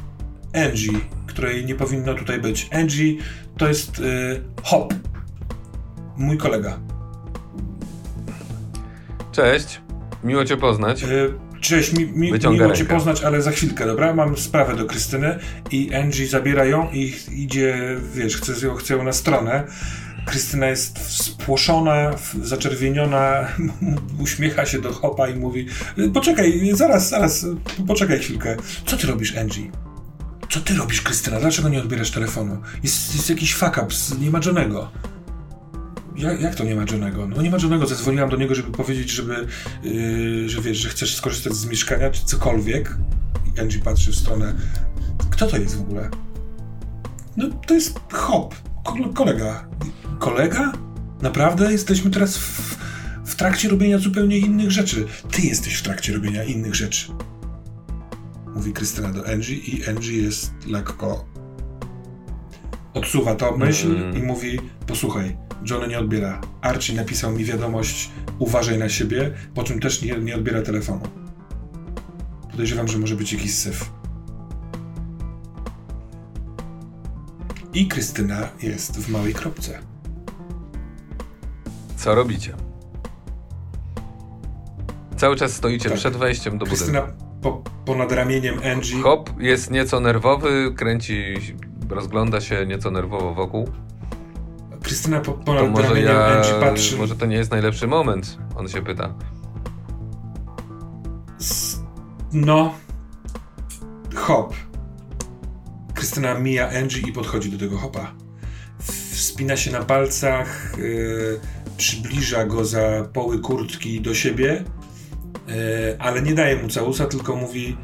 Speaker 2: Angie, której nie powinno tutaj być. Angie to jest Hop, mój kolega.
Speaker 1: Cześć, miło cię poznać. Y,
Speaker 2: Cześć, mi, mi, miło Cię poznać, ale za chwilkę, dobra? Mam sprawę do Krystyny i Angie zabiera ją i idzie, wiesz, chce ją, chce ją na stronę. Krystyna jest spłoszona, zaczerwieniona, uśmiecha się do Hopa i mówi poczekaj, zaraz, zaraz, poczekaj chwilkę. Co ty robisz, Angie? Co ty robisz, Krystyna? Dlaczego nie odbierasz telefonu? Jest, jest jakiś fuck up, nie ma. Jak, jak to nie ma Johnego? No nie ma Johnego, zadzwoniłam do niego, żeby powiedzieć, żeby, yy, że wiesz, że chcesz skorzystać z mieszkania, czy cokolwiek. I Angie patrzy w stronę, kto to jest w ogóle? No to jest Hop, kolega. Kolega? Naprawdę? Jesteśmy teraz w, w trakcie robienia zupełnie innych rzeczy. Ty jesteś w trakcie robienia innych rzeczy. Mówi Krystyna do Angie i Angie jest lekko odsuwa to myśl mm. i mówi, posłuchaj, Johnny nie odbiera. Archie napisał mi wiadomość, uważaj na siebie, po czym też nie, nie odbiera telefonu. Podejrzewam, że może być jakiś syf. I Krystyna jest w małej kropce.
Speaker 1: Co robicie? Cały czas stoicie tak. przed wejściem do
Speaker 2: Krystyna
Speaker 1: budynku.
Speaker 2: Po, ponad ramieniem Angie.
Speaker 1: Hop jest nieco nerwowy, kręci, rozgląda się nieco nerwowo wokół.
Speaker 2: Krystyna po, ponad to może ja, patrzy.
Speaker 1: Może to nie jest najlepszy moment, on się pyta.
Speaker 2: No. Hop. Krystyna mija Angie i podchodzi do tego hopa. Wspina się na palcach, yy, przybliża go za poły kurtki do siebie, yy, ale nie daje mu całusa, tylko mówi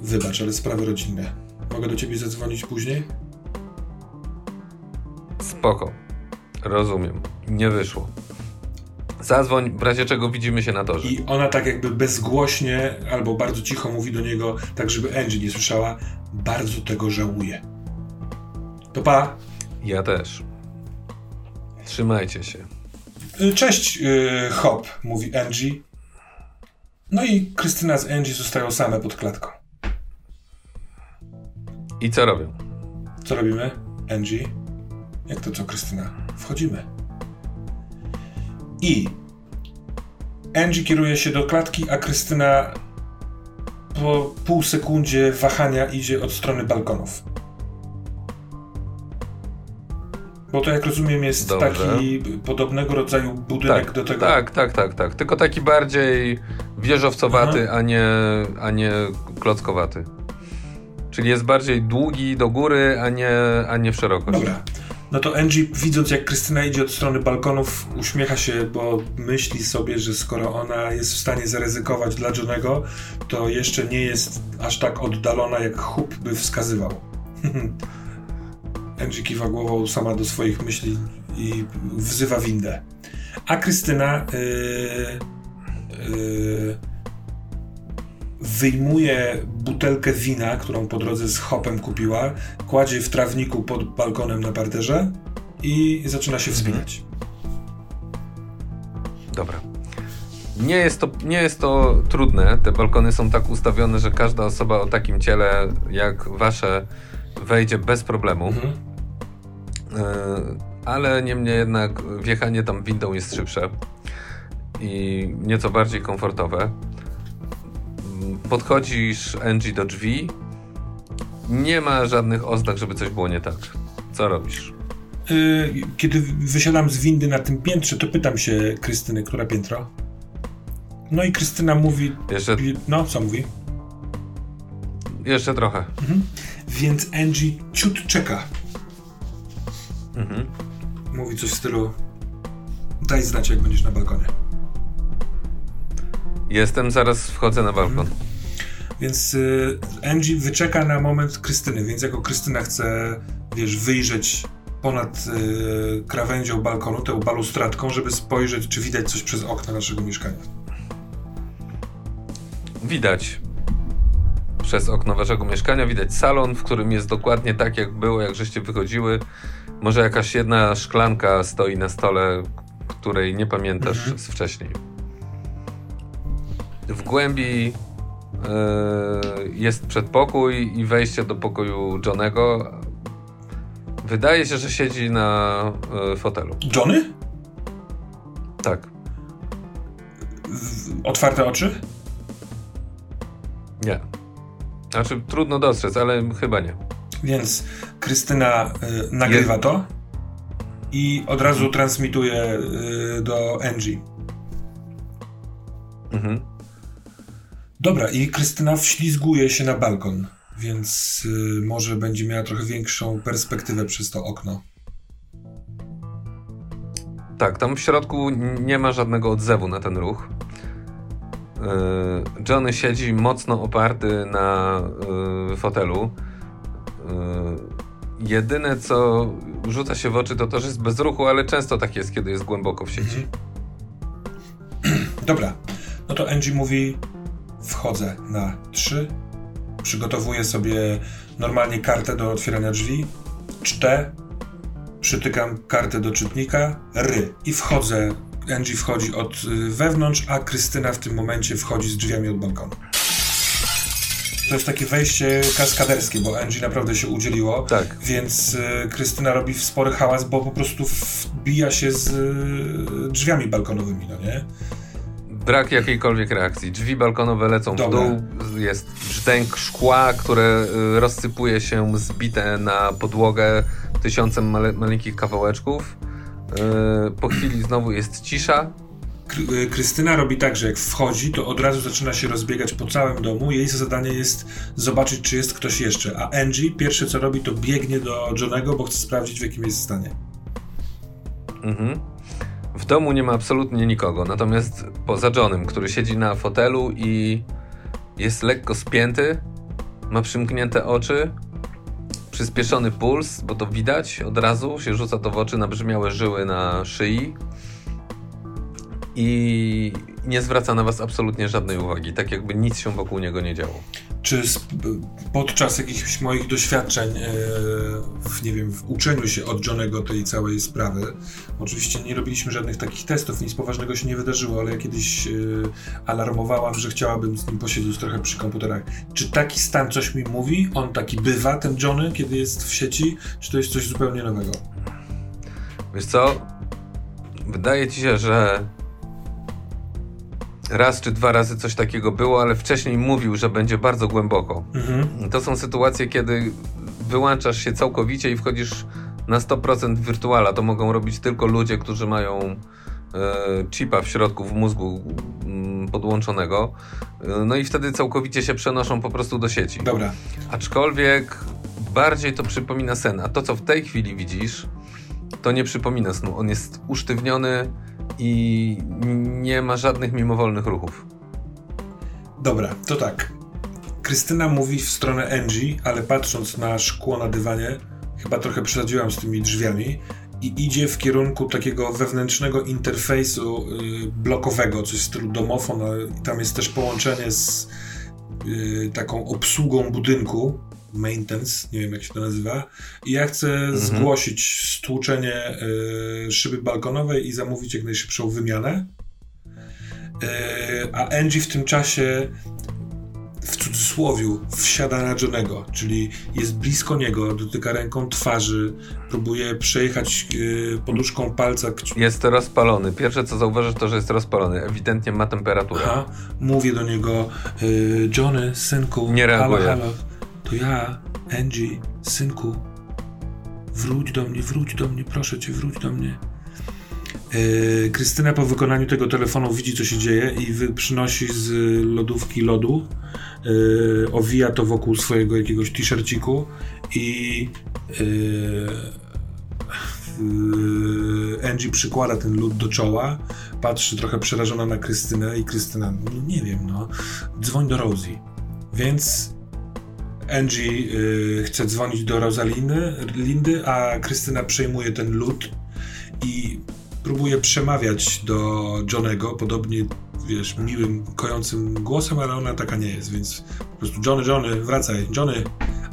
Speaker 2: wybacz, ale sprawy rodzinne. Mogę do ciebie zadzwonić później?
Speaker 1: Spoko. Rozumiem. Nie wyszło. Zadzwoń, w razie czego widzimy się na torze.
Speaker 2: I ona tak jakby bezgłośnie albo bardzo cicho mówi do niego, tak żeby Angie nie słyszała, bardzo tego żałuję. To pa.
Speaker 1: Ja też. Trzymajcie się.
Speaker 2: Y, cześć, yy, Hop, mówi Angie. No i Krystyna z Angie zostają same pod klatką.
Speaker 1: I co robią?
Speaker 2: Co robimy? Angie? Jak to co, Krystyna? Wchodzimy. I Angie kieruje się do klatki, a Krystyna po pół sekundzie wahania idzie od strony balkonów. Bo to jak rozumiem jest Dobrze. taki podobnego rodzaju budynek
Speaker 1: tak,
Speaker 2: do tego.
Speaker 1: Tak, tak, tak, tak. Tylko taki bardziej wieżowcowaty, a nie, a nie klockowaty. Czyli jest bardziej długi do góry, a nie, a nie w szerokość.
Speaker 2: Dobra. No to Angie, widząc jak Krystyna idzie od strony balkonów, uśmiecha się, bo myśli sobie, że skoro ona jest w stanie zaryzykować dla Johnego, to jeszcze nie jest aż tak oddalona, jak Hub by wskazywał. Angie kiwa głową sama do swoich myśli i wzywa windę. A Krystyna yy, yy, wyjmuje butelkę wina, którą po drodze z hopem kupiła, kładzie w trawniku pod balkonem na parterze i zaczyna się wspinać.
Speaker 1: Dobra. Nie jest, to, nie jest to trudne. Te balkony są tak ustawione, że każda osoba o takim ciele jak wasze wejdzie bez problemu. Mhm. E, ale niemniej jednak wjechanie tam windą jest szybsze i nieco bardziej komfortowe podchodzisz Angie do drzwi. Nie ma żadnych oznak, żeby coś było nie tak. Co robisz?
Speaker 2: Y, kiedy wysiadam z windy na tym piętrze, to pytam się Krystyny, która piętro. No i Krystyna mówi. Jeszcze... No, co mówi?
Speaker 1: Jeszcze trochę.
Speaker 2: Mhm. Więc Angie ciut czeka. Mhm. Mówi coś w stylu. Daj znać, jak będziesz na balkonie.
Speaker 1: Jestem, zaraz wchodzę na balkon. Mhm.
Speaker 2: Więc y, Angie wyczeka na moment Krystyny, więc jako Krystyna chce, wiesz, wyjrzeć ponad y, krawędzią balkonu, tą balustradką, żeby spojrzeć, czy widać coś przez okna naszego mieszkania.
Speaker 1: Widać. Przez okno waszego mieszkania widać salon, w którym jest dokładnie tak, jak było, jak żeście wychodziły. Może jakaś jedna szklanka stoi na stole, której nie pamiętasz mhm. z wcześniej. W głębi jest przedpokój i wejście do pokoju Johnego. Wydaje się, że siedzi na yy, fotelu.
Speaker 2: Johnny?
Speaker 1: Tak.
Speaker 2: Otwarte oczy?
Speaker 1: Nie. Znaczy, trudno dostrzec, ale chyba nie.
Speaker 2: Więc Krystyna y, nagrywa jest... to i od razu transmituje y, do Angie. Mhm. Dobra, i Krystyna wślizguje się na balkon, więc y, może będzie miała trochę większą perspektywę przez to okno.
Speaker 1: Tak, tam w środku nie ma żadnego odzewu na ten ruch. Yy, Johnny siedzi mocno oparty na yy, fotelu. Yy, jedyne co rzuca się w oczy to to, że jest bez ruchu, ale często tak jest, kiedy jest głęboko w sieci.
Speaker 2: Mhm. Dobra, no to Angie mówi wchodzę na 3, przygotowuję sobie normalnie kartę do otwierania drzwi, czte, przytykam kartę do czytnika, ry i wchodzę. Angie wchodzi od y, wewnątrz, a Krystyna w tym momencie wchodzi z drzwiami od balkonu. To jest takie wejście kaskaderskie, bo Angie naprawdę się udzieliło.
Speaker 1: Tak.
Speaker 2: Więc y, Krystyna robi spory hałas, bo po prostu wbija się z y, drzwiami balkonowymi, no nie?
Speaker 1: Brak jakiejkolwiek reakcji. Drzwi balkonowe lecą
Speaker 2: Dobra.
Speaker 1: w dół, jest brzdęk szkła, które y, rozsypuje się zbite na podłogę tysiącem male, maleńkich kawałeczków. Y, Po chwili znowu jest cisza.
Speaker 2: Y, Krystyna robi tak, że jak wchodzi, to od razu zaczyna się rozbiegać po całym domu. Jej zadanie jest zobaczyć, czy jest ktoś jeszcze. A Angie pierwsze co robi, to biegnie do Johnego, bo chce sprawdzić, w jakim jest stanie.
Speaker 1: Mhm. W domu nie ma absolutnie nikogo, natomiast poza Johnem, który siedzi na fotelu i jest lekko spięty, ma przymknięte oczy, przyspieszony puls, bo to widać od razu, się rzuca to w oczy, nabrzmiałe żyły na szyi i nie zwraca na was absolutnie żadnej uwagi, tak jakby nic się wokół niego nie działo.
Speaker 2: Czy podczas jakichś moich doświadczeń e, w, nie wiem, w uczeniu się od Johnego tej całej sprawy, oczywiście nie robiliśmy żadnych takich testów, nic poważnego się nie wydarzyło, ale ja kiedyś e, alarmowałam, że chciałabym z nim posiedzieć trochę przy komputerach. Czy taki stan coś mi mówi? On taki bywa, ten Johnny, kiedy jest w sieci? Czy to jest coś zupełnie nowego?
Speaker 1: Wiesz co? Wydaje ci się, że raz czy dwa razy coś takiego było, ale wcześniej mówił, że będzie bardzo głęboko.
Speaker 2: Mhm.
Speaker 1: To są sytuacje, kiedy wyłączasz się całkowicie i wchodzisz na 100% w wirtuala. To mogą robić tylko ludzie, którzy mają e, chipa w środku w mózgu mm, podłączonego. E, no i wtedy całkowicie się przenoszą po prostu do sieci.
Speaker 2: Dobra.
Speaker 1: Aczkolwiek bardziej to przypomina sen, a to co w tej chwili widzisz, to nie przypomina snu. On jest usztywniony i nie ma żadnych mimowolnych ruchów.
Speaker 2: Dobra, to tak. Krystyna mówi w stronę Angie, ale patrząc na szkło na dywanie, chyba trochę przesadziłam z tymi drzwiami i idzie w kierunku takiego wewnętrznego interfejsu y, blokowego, coś w stylu domofon, ale tam jest też połączenie z y, taką obsługą budynku, maintenance, nie wiem jak się to nazywa, i ja chcę zgłosić stłuczenie y, szyby balkonowej i zamówić jak najszybszą wymianę. E, a Angie w tym czasie w cudzysłowiu wsiada na Johnego, czyli jest blisko niego, dotyka ręką twarzy, próbuje przejechać e, poduszką palca.
Speaker 1: Jest rozpalony. Pierwsze co zauważysz to, że jest rozpalony. Ewidentnie ma temperaturę.
Speaker 2: Aha, mówię do niego, e, Johnny, synku,
Speaker 1: Nie reaguje.
Speaker 2: halo, halo, to ja, Angie, synku, wróć do mnie, wróć do mnie, proszę cię, wróć do mnie. E, Krystyna po wykonaniu tego telefonu widzi, co się dzieje i przynosi z lodówki lodu, e, owija to wokół swojego jakiegoś t-shirciku i e, Angie przykłada ten lód do czoła, patrzy trochę przerażona na Krystynę i Krystyna, no nie wiem, no, dzwoń do Rosie. Więc Angie y, chce dzwonić do Rosalindy, Lindy, a Krystyna przejmuje ten lód i próbuje przemawiać do Johnego, podobnie, wiesz, miłym, kojącym głosem, ale ona taka nie jest, więc po prostu Johnny, Johnny, wracaj, Johnny.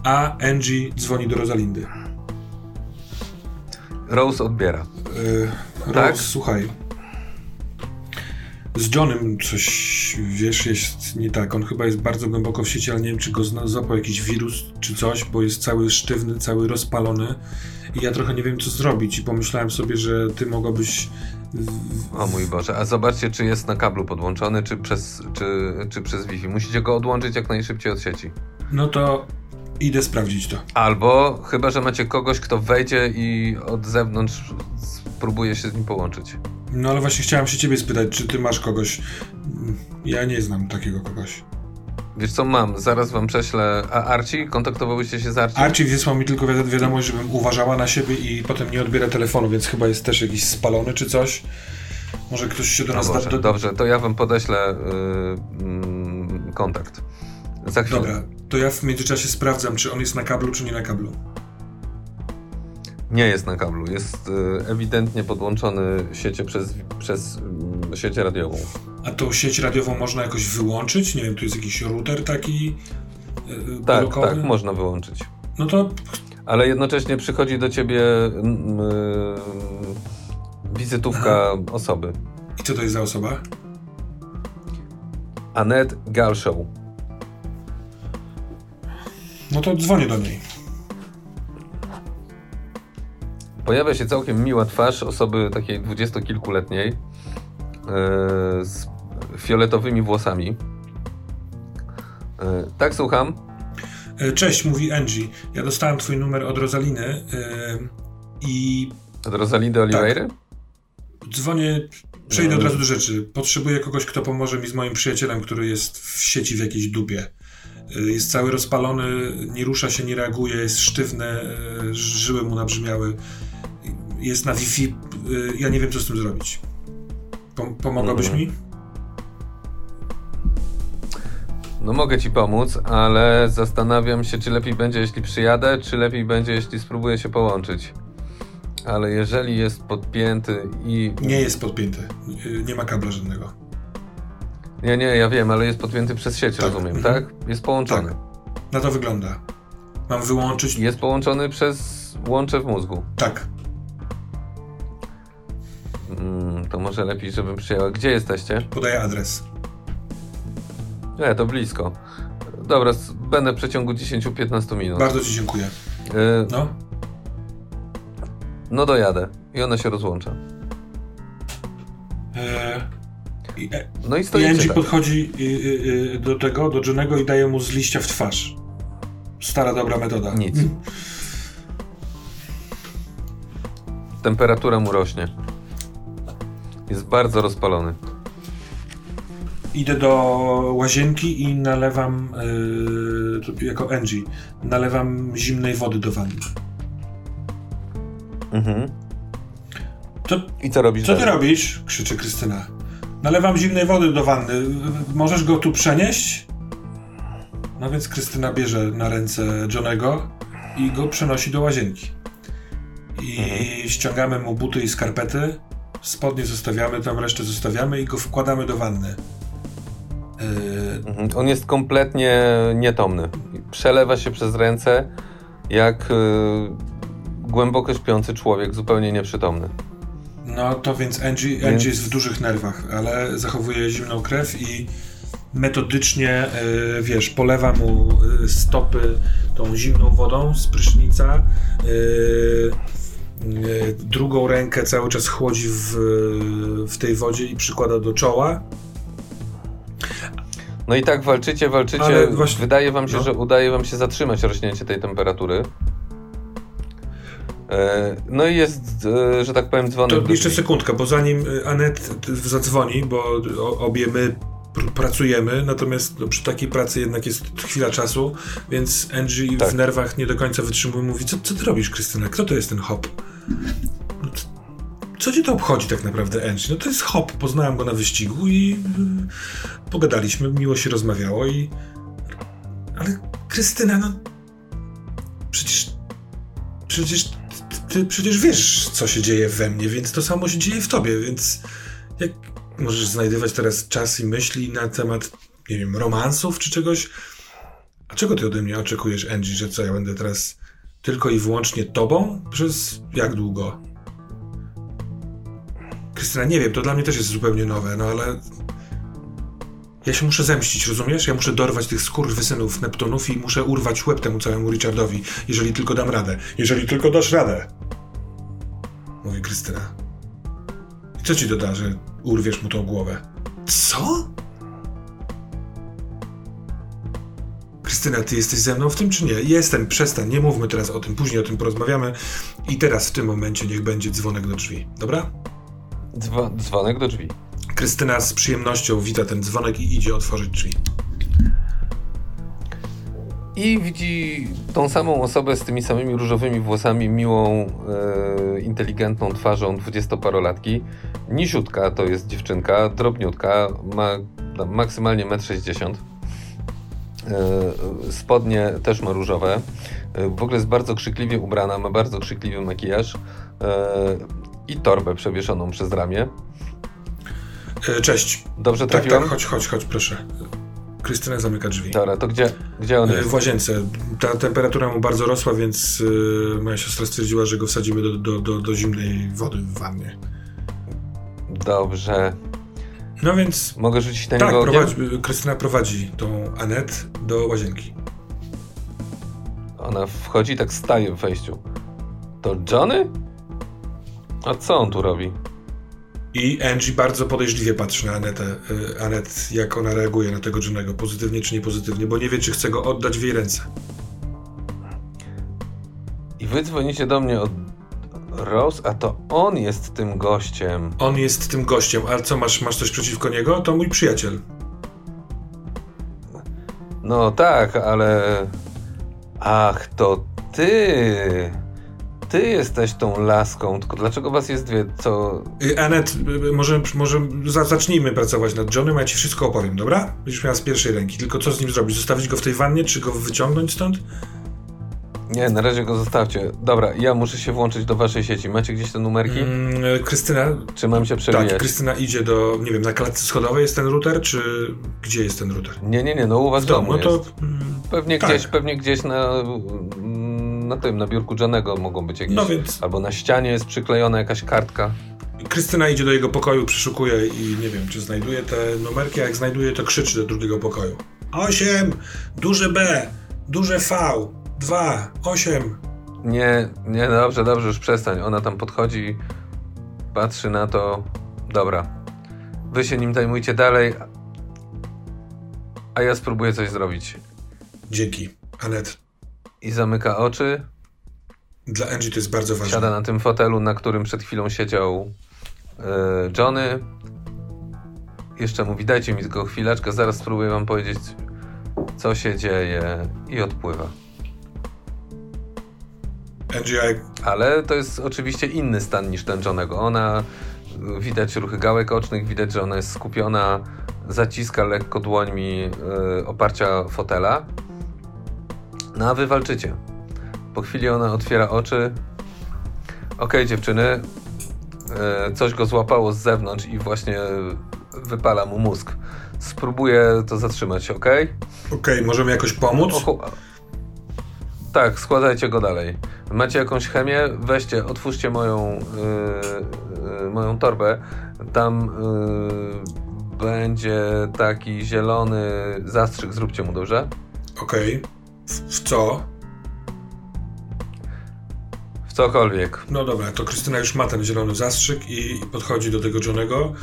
Speaker 2: A Angie dzwoni do Rosalindy.
Speaker 1: Rose odbiera. Tak?
Speaker 2: Rose, słuchaj. Z Johnem coś, wiesz, jest nie tak. On chyba jest bardzo głęboko w sieci, ale nie wiem, czy go zna- złapał jakiś wirus, czy coś, bo jest cały sztywny, cały rozpalony. I ja trochę nie wiem, co zrobić. I pomyślałem sobie, że ty mogłabyś...
Speaker 1: O mój Boże, a zobaczcie, czy jest na kablu podłączony, czy przez, czy, czy przez Wi-Fi. Musicie go odłączyć jak najszybciej od sieci.
Speaker 2: No to idę sprawdzić to.
Speaker 1: Albo chyba, że macie kogoś, kto wejdzie i od zewnątrz spróbuje się z nim połączyć.
Speaker 2: No ale właśnie chciałem się ciebie spytać, czy ty masz kogoś... Ja nie znam takiego kogoś.
Speaker 1: Wiesz co, mam, zaraz wam prześlę. A Archie? Kontaktowałyście się z Archie?
Speaker 2: Archie wysłał mi tylko wiad- wiadomość, żebym uważała na siebie i potem nie odbiera telefonu, więc chyba jest też jakiś spalony czy coś. Może ktoś się do
Speaker 1: No
Speaker 2: nas...
Speaker 1: Boże,
Speaker 2: do...
Speaker 1: Dobrze, to ja wam podeślę yy, mm, kontakt. Za chwilę.
Speaker 2: Dobra, to ja w międzyczasie sprawdzam, czy on jest na kablu, czy nie na kablu.
Speaker 1: Nie jest na kablu, jest yy, ewidentnie podłączony siecie przez, przez yy, sieć radiową.
Speaker 2: A tą sieć radiową można jakoś wyłączyć? Nie wiem, tu jest jakiś router taki yy,
Speaker 1: Tak,
Speaker 2: blokowy?
Speaker 1: tak, można wyłączyć.
Speaker 2: No to
Speaker 1: Ale jednocześnie przychodzi do ciebie mm, yy, wizytówka osoby.
Speaker 2: i co to jest za osoba?
Speaker 1: Annette Galshow.
Speaker 2: No to dzwonię do niej.
Speaker 1: Pojawia się całkiem miła twarz osoby takiej dwudziestokilkuletniej. Yy, z fioletowymi włosami. E, tak, słucham.
Speaker 2: E, cześć, mówi Angie. Ja dostałem twój numer od Rosaliny i...
Speaker 1: Od Rosaliny Oliveira?
Speaker 2: Tak. Dzwonię, przejdę od razu do rzeczy. Potrzebuję kogoś, kto pomoże mi z moim przyjacielem, który jest w sieci w jakiejś dupie. Jest cały rozpalony, nie rusza się, nie reaguje, jest sztywny, żyły mu nabrzmiały. Jest na Wi-Fi. Ja nie wiem, co z tym zrobić. Pomogłabyś mi?
Speaker 1: No mogę ci pomóc, ale zastanawiam się, czy lepiej będzie, jeśli przyjadę, czy lepiej będzie, jeśli spróbuję się połączyć. Ale jeżeli jest podpięty i.
Speaker 2: Nie jest podpięty. Nie ma kabla żadnego.
Speaker 1: Nie, nie, ja wiem, ale jest podpięty przez sieć, tak. rozumiem, mhm. tak? Jest połączony. Tak.
Speaker 2: Na to wygląda. Mam wyłączyć.
Speaker 1: Jest połączony przez łącze w mózgu.
Speaker 2: Tak.
Speaker 1: Mm, to może lepiej, żebym przyjęła. Gdzie jesteście?
Speaker 2: Podaję adres.
Speaker 1: Nie, to blisko. Dobra, będę w przeciągu 10-15 minut.
Speaker 2: Bardzo Ci dziękuję.
Speaker 1: Y no? No dojadę. I ona się rozłącza.
Speaker 2: Eee, no i stoi. Angie tak. podchodzi y, y, y, do tego, do Johnego i daje mu z liścia w twarz. Stara, dobra metoda.
Speaker 1: Nic. Mm. Temperatura mu rośnie. Jest bardzo rozpalony.
Speaker 2: Idę do łazienki i nalewam, yy, jako Angie, nalewam zimnej wody do wanny.
Speaker 1: Mhm. To, I co robisz?
Speaker 2: Co ty robisz? krzyczy Krystyna. Nalewam zimnej wody do wanny. Możesz go tu przenieść? No więc Krystyna bierze na ręce Johnego i go przenosi do łazienki. I mhm. ściągamy mu buty i skarpety spodnie zostawiamy, tam resztę zostawiamy i go wkładamy do wanny.
Speaker 1: Yy... On jest kompletnie nietomny. Przelewa się przez ręce jak yy, głęboko śpiący człowiek, zupełnie nieprzytomny.
Speaker 2: No to więc Angie, więc... Angie jest w dużych nerwach, ale zachowuje zimną krew i metodycznie, yy, wiesz, polewa mu y, stopy tą zimną wodą z prysznica. Yy, drugą rękę cały czas chłodzi w, w tej wodzie i przykłada do czoła.
Speaker 1: No i tak walczycie, walczycie. Właśnie... Wydaje wam się, no. że udaje wam się zatrzymać rośnięcie tej temperatury. E, no i jest, e, że tak powiem, dzwonek.
Speaker 2: To jeszcze sekundkę, bo zanim Anet zadzwoni, bo obie my pracujemy, natomiast no, przy takiej pracy jednak jest chwila czasu, więc Angie tak. w nerwach nie do końca wytrzymuje mówi, co, co ty robisz, Krystyna? Kto to jest ten hop? No, co cię to obchodzi tak naprawdę, Angie? No to jest hop, poznałem go na wyścigu i yy, pogadaliśmy, miło się rozmawiało i... Ale Krystyna, no... Przecież... Przecież... Ty przecież wiesz, co się dzieje we mnie, więc to samo się dzieje w tobie, więc... Jak możesz znajdować teraz czas i myśli na temat, nie wiem, romansów czy czegoś. A czego ty ode mnie oczekujesz, Angie, że co, ja będę teraz tylko i wyłącznie tobą? Przez jak długo? Krystyna, nie wiem, to dla mnie też jest zupełnie nowe, no ale... Ja się muszę zemścić, rozumiesz? Ja muszę dorwać tych skurwysynów Neptunów i muszę urwać łeb temu całemu Richardowi, jeżeli tylko dam radę. Jeżeli tylko dasz radę! Mówi Krystyna. I co ci doda, że urwiesz mu tą głowę. Co? Krystyna, ty jesteś ze mną w tym, czy nie? Jestem, przestań, nie mówmy teraz o tym, później o tym porozmawiamy. I teraz w tym momencie niech będzie dzwonek do drzwi, dobra?
Speaker 1: Dzwo dzwonek do drzwi.
Speaker 2: Krystyna z przyjemnością wita ten dzwonek i idzie otworzyć drzwi
Speaker 1: i widzi tą samą osobę z tymi samymi różowymi włosami, miłą, e, inteligentną twarzą dwudziestoparolatki. Nisiutka to jest dziewczynka, drobniutka, ma maksymalnie 1,60 m. E, spodnie też ma różowe. E, w ogóle jest bardzo krzykliwie ubrana, ma bardzo krzykliwy makijaż e, i torbę przewieszoną przez ramię.
Speaker 2: E, cześć.
Speaker 1: Dobrze trafiłem?
Speaker 2: Tak, tak, chodź, chodź, chodź, proszę. Krystyna zamyka drzwi.
Speaker 1: Dobra, to gdzie, gdzie on e, jest?
Speaker 2: W łazience. Ta temperatura mu bardzo rosła, więc yy, moja siostra stwierdziła, że go wsadzimy do, do, do, do zimnej wody w wannie.
Speaker 1: Dobrze.
Speaker 2: No więc...
Speaker 1: Mogę rzucić na
Speaker 2: tak,
Speaker 1: niego
Speaker 2: prowadzi, Krystyna prowadzi tą Anet do łazienki.
Speaker 1: Ona wchodzi tak staje w wejściu. To Johnny? A co on tu robi?
Speaker 2: I Angie bardzo podejrzliwie patrzy na Anetę, y, Anet, jak ona reaguje na tego Johnego, pozytywnie czy niepozytywnie, bo nie wie, czy chce go oddać w jej ręce.
Speaker 1: I wy dzwonicie do mnie od Rose, a to on jest tym gościem.
Speaker 2: On jest tym gościem, a co, masz, masz coś przeciwko niego? To mój przyjaciel.
Speaker 1: No tak, ale... Ach, to ty... Ty jesteś tą laską, tylko dlaczego was jest dwie, co...
Speaker 2: Y, Anet, y, może, może za- zacznijmy pracować nad Johnem, ja ci wszystko opowiem, dobra? Będziesz miała z pierwszej ręki, tylko co z nim zrobić? Zostawić go w tej wannie, czy go wyciągnąć stąd?
Speaker 1: Nie, na razie go zostawcie. Dobra, ja muszę się włączyć do waszej sieci. Macie gdzieś te numerki?
Speaker 2: Mm, y, Krystyna,
Speaker 1: Czy mam się przewijać?
Speaker 2: tak, Krystyna idzie do, nie wiem, na klatce schodowej jest ten router, czy gdzie jest ten router?
Speaker 1: Nie, nie, nie, no u was
Speaker 2: W
Speaker 1: domu
Speaker 2: domu, no to...
Speaker 1: jest. Pewnie
Speaker 2: tak.
Speaker 1: gdzieś, pewnie gdzieś na, na tym, na biurku Johnego mogą być jakieś...
Speaker 2: No więc
Speaker 1: Albo na ścianie jest przyklejona jakaś kartka.
Speaker 2: Krystyna idzie do jego pokoju, przeszukuje i nie wiem, czy znajduje te numerki, a jak znajduje, to krzyczy do drugiego pokoju. 8, duże B, duże V, 2, 8.
Speaker 1: Nie, nie, dobrze, dobrze, już przestań. Ona tam podchodzi, patrzy na to. Dobra. Wy się nim zajmujcie dalej, a ja spróbuję coś zrobić.
Speaker 2: Dzięki, Anet.
Speaker 1: I zamyka oczy,
Speaker 2: Dla Angie to jest bardzo ważne.
Speaker 1: siada na tym fotelu, na którym przed chwilą siedział e, Johnny. Jeszcze mówi, dajcie mi tylko chwileczkę, zaraz spróbuję wam powiedzieć, co się dzieje i odpływa.
Speaker 2: Jak
Speaker 1: Ale to jest oczywiście inny stan niż ten Johnego. Ona, widać ruchy gałek ocznych, widać, że ona jest skupiona, zaciska lekko dłońmi y, oparcia fotela. No a wy walczycie. Po chwili ona otwiera oczy. Okej, dziewczyny. Y, coś go złapało z zewnątrz i właśnie wypala mu mózg. Spróbuję to zatrzymać, ok?
Speaker 2: Okej, możemy jakoś pomóc?
Speaker 1: Ochu... Tak, składajcie go dalej. Macie jakąś chemię? Weźcie, otwórzcie moją, yy, yy, moją torbę. Tam yy, będzie taki zielony zastrzyk, zróbcie mu dobrze?
Speaker 2: Okej. W, w co?
Speaker 1: W cokolwiek.
Speaker 2: No dobra, to Krystyna już ma ten zielony zastrzyk i podchodzi do tego Johnego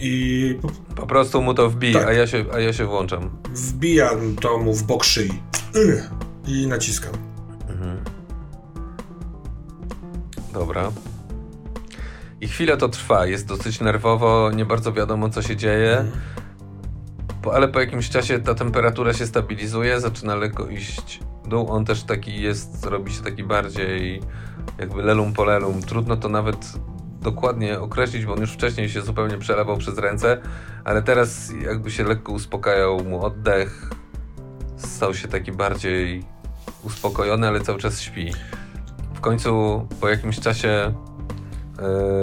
Speaker 2: i
Speaker 1: Po prostu mu to wbij,
Speaker 2: Tak.
Speaker 1: a, ja się, a ja się włączam.
Speaker 2: wbija to mu w bok szyi. Ugh. I naciskam.
Speaker 1: Mhm. Dobra. I chwilę to trwa, jest dosyć nerwowo, nie bardzo wiadomo co się dzieje. Po, ale po jakimś czasie ta temperatura się stabilizuje, zaczyna lekko iść w dół. On też taki jest, robi się taki bardziej jakby lelum po lelum. Trudno to nawet dokładnie określić, bo on już wcześniej się zupełnie przelewał przez ręce, ale teraz jakby się lekko uspokajał mu oddech. Stał się taki bardziej uspokojony, ale cały czas śpi. W końcu po jakimś czasie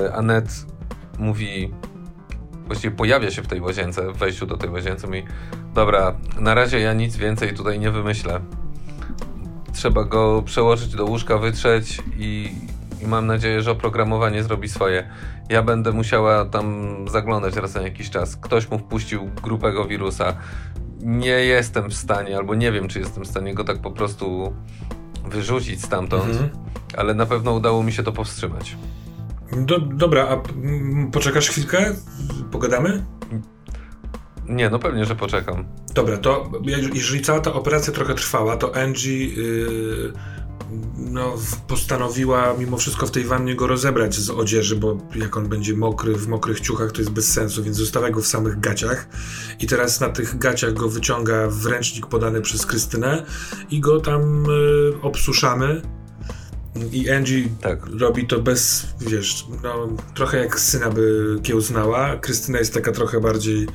Speaker 1: yy, Anet mówi, właściwie pojawia się w tej łazience, w wejściu do tej łazience, mówi dobra, na razie ja nic więcej tutaj nie wymyślę. Trzeba go przełożyć do łóżka, wytrzeć i, i mam nadzieję, że oprogramowanie zrobi swoje. Ja będę musiała tam zaglądać raz na jakiś czas. Ktoś mu wpuścił grubego wirusa. Nie jestem w stanie, albo nie wiem, czy jestem w stanie go tak po prostu wyrzucić stamtąd,
Speaker 2: Mhm.
Speaker 1: ale na pewno udało mi się to powstrzymać.
Speaker 2: Do, dobra, a poczekasz chwilkę? Pogadamy?
Speaker 1: Nie, no pewnie, że poczekam.
Speaker 2: Dobra, to je- jeżeli cała ta operacja trochę trwała, to Angie yy, no, postanowiła mimo wszystko w tej wannie go rozebrać z odzieży, bo jak on będzie mokry, w mokrych ciuchach, to jest bez sensu, więc zostawia go w samych gaciach. I teraz na tych gaciach go wyciąga w ręcznik podany przez Krystynę i go tam yy, obsuszamy. I Angie
Speaker 1: Tak.
Speaker 2: robi to bez, wiesz, no, trochę jak syna by kiełznała. Krystyna jest taka trochę bardziej,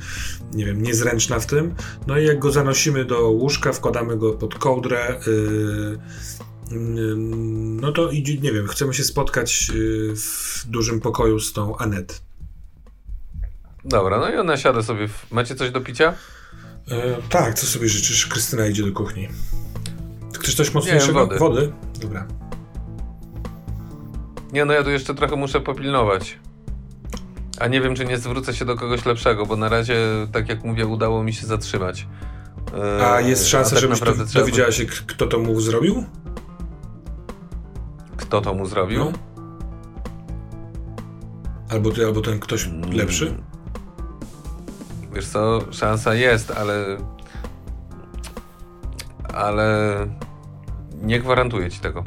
Speaker 2: nie wiem, niezręczna w tym. No i jak go zanosimy do łóżka, wkładamy go pod kołdrę, yy, yy, no to idzie, nie wiem, chcemy się spotkać yy, w dużym pokoju z tą Anet.
Speaker 1: Dobra, no i ona siada sobie. W... Macie coś do picia?
Speaker 2: Yy, tak, co sobie życzysz? Krystyna idzie do kuchni. Chcesz coś mocniejszego?
Speaker 1: wody.
Speaker 2: Wody? Dobra.
Speaker 1: Nie, no ja tu jeszcze trochę muszę popilnować. A nie wiem, czy nie zwrócę się do kogoś lepszego, bo na razie, tak jak mówię, udało mi się zatrzymać.
Speaker 2: A jest szansa,
Speaker 1: tak
Speaker 2: żebyś
Speaker 1: naprawdę
Speaker 2: to dowiedziała się, kto to mu zrobił?
Speaker 1: Kto to mu zrobił?
Speaker 2: No. Albo ty, albo ten ktoś lepszy? Mm.
Speaker 1: Wiesz co, szansa jest, ale... Ale... Nie gwarantuję ci tego.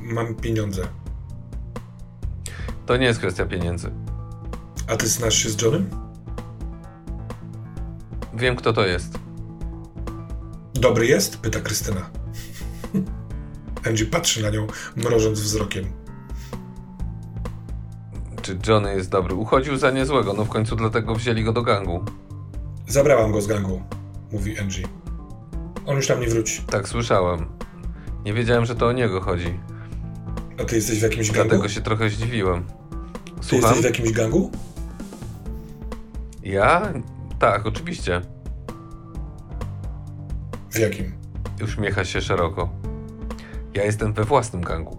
Speaker 2: Mam pieniądze.
Speaker 1: To nie jest kwestia pieniędzy.
Speaker 2: A ty znasz się z Johnem?
Speaker 1: Wiem, kto to jest.
Speaker 2: Dobry jest? Pyta Krystyna. Angie patrzy na nią, mrożąc wzrokiem.
Speaker 1: Czy Johnny jest dobry? Uchodził za niezłego, no w końcu dlatego wzięli go do gangu.
Speaker 2: Zabrałam go z gangu, mówi Angie. On już tam nie wróci.
Speaker 1: Tak słyszałem. Nie wiedziałem, że to o niego chodzi.
Speaker 2: A ty jesteś w jakimś gangu?
Speaker 1: Dlatego się trochę zdziwiłem.
Speaker 2: Słucham? Ty jesteś w jakimś gangu?
Speaker 1: Ja? Tak, oczywiście.
Speaker 2: W jakim?
Speaker 1: Uśmiecha się szeroko. Ja jestem we własnym gangu.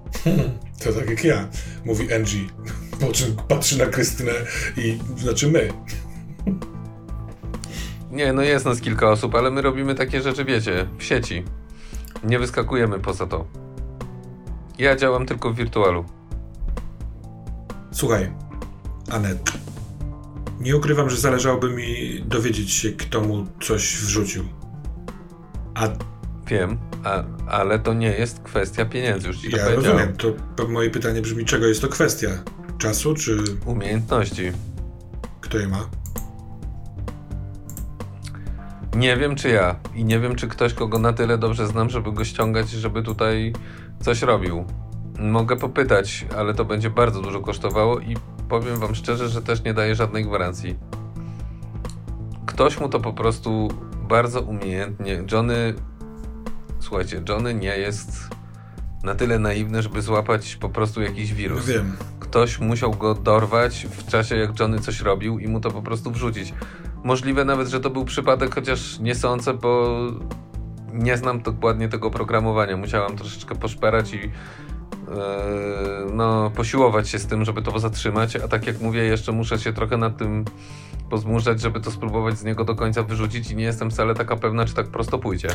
Speaker 2: to tak jak ja, mówi Angie. Po czym patrzy na Krystynę i znaczy my.
Speaker 1: Nie, no jest nas kilka osób, ale my robimy takie rzeczy, wiecie, w sieci. Nie wyskakujemy poza to. Ja działam tylko w wirtualu.
Speaker 2: Słuchaj, Anet. Nie ukrywam, że zależałoby mi dowiedzieć się, kto mu coś wrzucił. A...
Speaker 1: Wiem, a, ale to nie jest kwestia pieniędzy, już ci to
Speaker 2: ja rozumiem, to moje pytanie brzmi, czego jest to kwestia? Czasu czy...
Speaker 1: Umiejętności.
Speaker 2: Kto je ma?
Speaker 1: Nie wiem, czy ja. I nie wiem, czy ktoś, kogo na tyle dobrze znam, żeby go ściągać, żeby tutaj coś robił. Mogę popytać, ale to będzie bardzo dużo kosztowało i powiem wam szczerze, że też nie daje żadnej gwarancji. Ktoś mu to po prostu bardzo umiejętnie. Johnny. Słuchajcie, Johnny nie jest na tyle naiwny, żeby złapać po prostu jakiś wirus.
Speaker 2: Wiem.
Speaker 1: Ktoś musiał go dorwać w czasie, jak Johnny coś robił i mu to po prostu wrzucić. Możliwe nawet, że to był przypadek, chociaż nie sądzę, bo nie znam dokładnie tego programowania. Musiałam troszeczkę poszperać i E, no, posiłować się z tym, żeby to zatrzymać, a tak jak mówię, jeszcze muszę się trochę nad tym pozmuszać, żeby to spróbować z niego do końca wyrzucić i nie jestem wcale taka pewna, czy tak prosto pójdzie.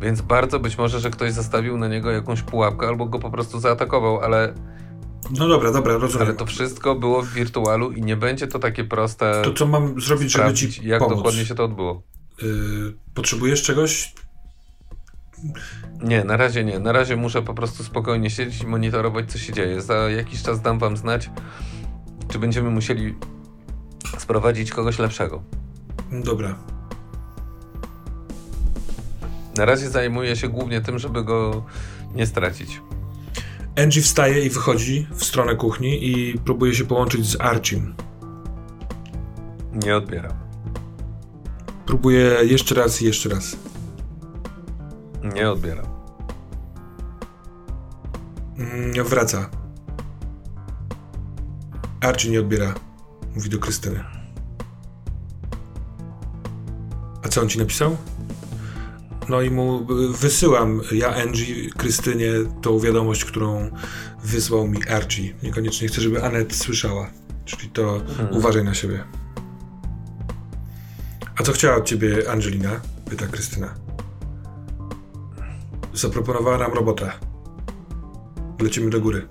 Speaker 1: Więc bardzo być może, że ktoś zastawił na niego jakąś pułapkę albo go po prostu zaatakował, ale
Speaker 2: no dobra, dobra, rozumiem.
Speaker 1: Ale to wszystko było w wirtualu i nie będzie to takie proste.
Speaker 2: To co mam zrobić, żeby ci
Speaker 1: jak
Speaker 2: pomóc?
Speaker 1: dokładnie się to odbyło? Yy,
Speaker 2: potrzebujesz czegoś?
Speaker 1: Nie, na razie nie. Na razie muszę po prostu spokojnie siedzieć i monitorować, co się dzieje. Za jakiś czas dam wam znać, czy będziemy musieli sprowadzić kogoś lepszego.
Speaker 2: Dobra.
Speaker 1: Na razie zajmuję się głównie tym, żeby go nie stracić.
Speaker 2: Angie wstaje i wychodzi w stronę kuchni i próbuje się połączyć z Archim.
Speaker 1: Nie odbiera.
Speaker 2: Próbuje jeszcze raz i jeszcze raz.
Speaker 1: Nie odbiera.
Speaker 2: Mm, wraca. Archie nie odbiera. Mówi do Krystyny. A co on ci napisał? No i mu wysyłam, ja Angie, Krystynie, tą wiadomość, którą wysłał mi Archie. Niekoniecznie chcę, żeby Anet słyszała. Czyli to hmm. uważaj na siebie. A co chciała od ciebie Angelina? Pyta Krystyna. Zaproponowała nam robotę. Lecimy do góry.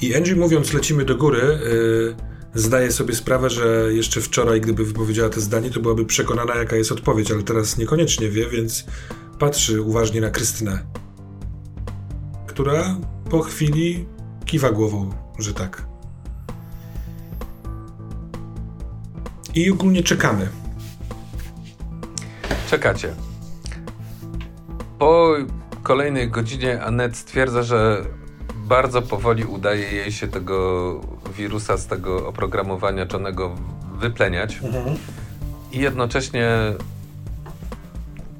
Speaker 2: I Angie mówiąc lecimy do góry, yy, zdaje sobie sprawę, że jeszcze wczoraj, gdyby wypowiedziała to zdanie, to byłaby przekonana, jaka jest odpowiedź, ale teraz niekoniecznie wie, więc patrzy uważnie na Krystynę, która po chwili kiwa głową, że tak. I ogólnie czekamy.
Speaker 1: Czekacie. Po kolejnej godzinie Anet stwierdza, że bardzo powoli udaje jej się tego wirusa z tego oprogramowania czonego wypleniać. Mhm. I jednocześnie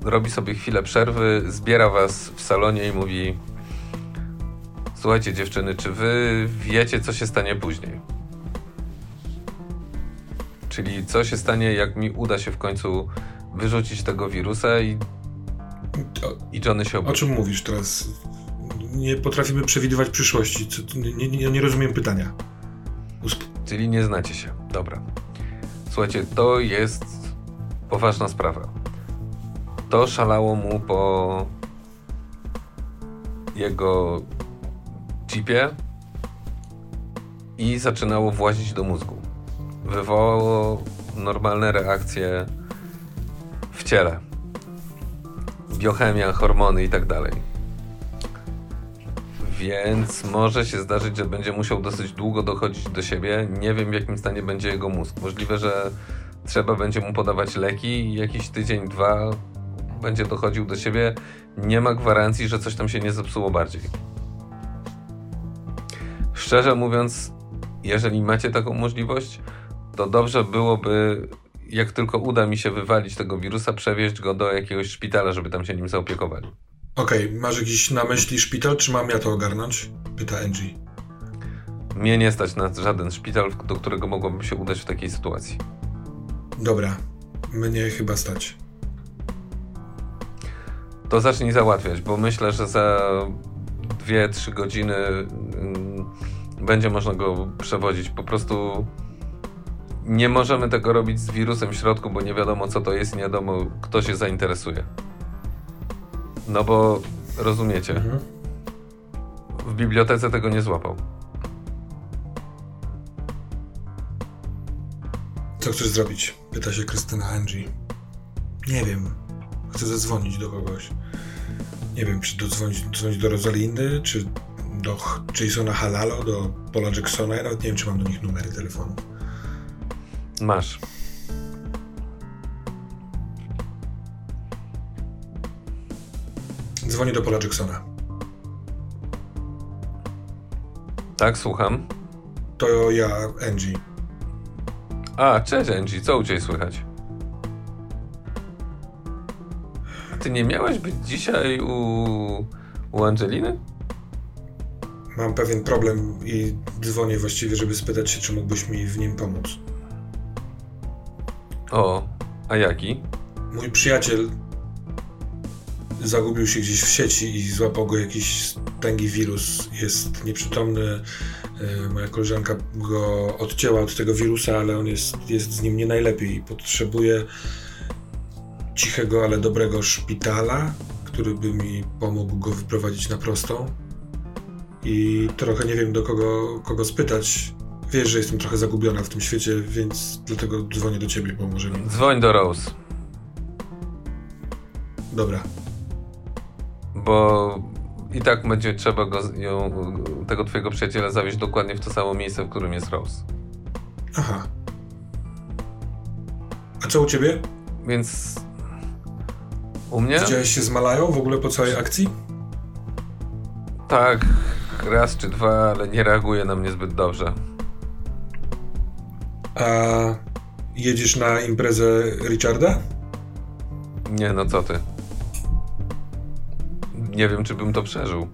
Speaker 1: robi sobie chwilę przerwy, zbiera was w salonie i mówi: Słuchajcie, dziewczyny, czy wy wiecie, co się stanie później? Czyli co się stanie, jak mi uda się w końcu wyrzucić tego wirusa i i Johnny się
Speaker 2: obudzi. O czym mówisz teraz? Nie potrafimy przewidywać przyszłości. Nie, nie, nie rozumiem pytania.
Speaker 1: Czyli nie znacie się. Dobra. Słuchajcie, to jest poważna sprawa. To szalało mu po jego chipie i zaczynało włazić do mózgu. Wywołało normalne reakcje w ciele. Biochemia, hormony i tak dalej. Więc może się zdarzyć, że będzie musiał dosyć długo dochodzić do siebie. Nie wiem, w jakim stanie będzie jego mózg. Możliwe, że trzeba będzie mu podawać leki i jakiś tydzień, dwa będzie dochodził do siebie. Nie ma gwarancji, że coś tam się nie zepsuło bardziej. Szczerze mówiąc, jeżeli macie taką możliwość, to dobrze byłoby, jak tylko uda mi się wywalić tego wirusa, przewieźć go do jakiegoś szpitala, żeby tam się nim zaopiekowali.
Speaker 2: Okej, okay, masz jakiś na myśli szpital, czy mam ja to ogarnąć? Pyta Angie.
Speaker 1: Mnie nie stać na żaden szpital, do którego mogłabym się udać w takiej sytuacji.
Speaker 2: Dobra, mnie chyba stać.
Speaker 1: To zacznij załatwiać, bo myślę, że za 2-3 godziny mm, będzie można go przewozić. Po prostu nie możemy tego robić z wirusem w środku, bo nie wiadomo co to jest i nie wiadomo kto się zainteresuje. No bo rozumiecie. Mhm. W bibliotece tego nie złapał.
Speaker 2: Co chcesz zrobić? Pyta się Krystyna Angie. Nie wiem. Chcę zadzwonić do kogoś. Nie wiem, czy dodzwonić, dzwonić do Rosalindy, czy do Jasona Halalo, do Paula Jacksona. Ja nawet nie wiem, czy mam do nich numery telefonu.
Speaker 1: Masz.
Speaker 2: Dzwonię do Paula Jacksona.
Speaker 1: Tak, słucham.
Speaker 2: To ja, Angie.
Speaker 1: A, cześć Angie, co u Ciebie słychać? A ty nie miałeś być dzisiaj u, u Angeliny?
Speaker 2: Mam pewien problem i dzwonię właściwie, żeby spytać się, czy mógłbyś mi w nim pomóc.
Speaker 1: O, a jaki?
Speaker 2: Mój przyjaciel zagubił się gdzieś w sieci i złapał go jakiś tęgi wirus. Jest nieprzytomny. E, moja koleżanka go odcięła od tego wirusa, ale on jest, jest z nim nie najlepiej i potrzebuje cichego, ale dobrego szpitala, który by mi pomógł go wyprowadzić na prostą. I trochę nie wiem do kogo, kogo spytać. Wiesz, że jestem trochę zagubiona w tym świecie, więc dlatego dzwonię do ciebie, bo może mi.
Speaker 1: Dzwoń do Rose.
Speaker 2: Dobra
Speaker 1: bo i tak będzie trzeba go, ją, tego twojego przyjaciela zawieźć dokładnie w to samo miejsce, w którym jest Rose.
Speaker 2: Aha. A co u ciebie?
Speaker 1: Więc u mnie?
Speaker 2: Widziałeś się z Malają w ogóle po całej akcji?
Speaker 1: Tak, raz czy dwa, ale nie reaguje na mnie zbyt dobrze.
Speaker 2: A jedziesz na imprezę Richarda?
Speaker 1: Nie, no co ty nie wiem, czy bym to przeżył.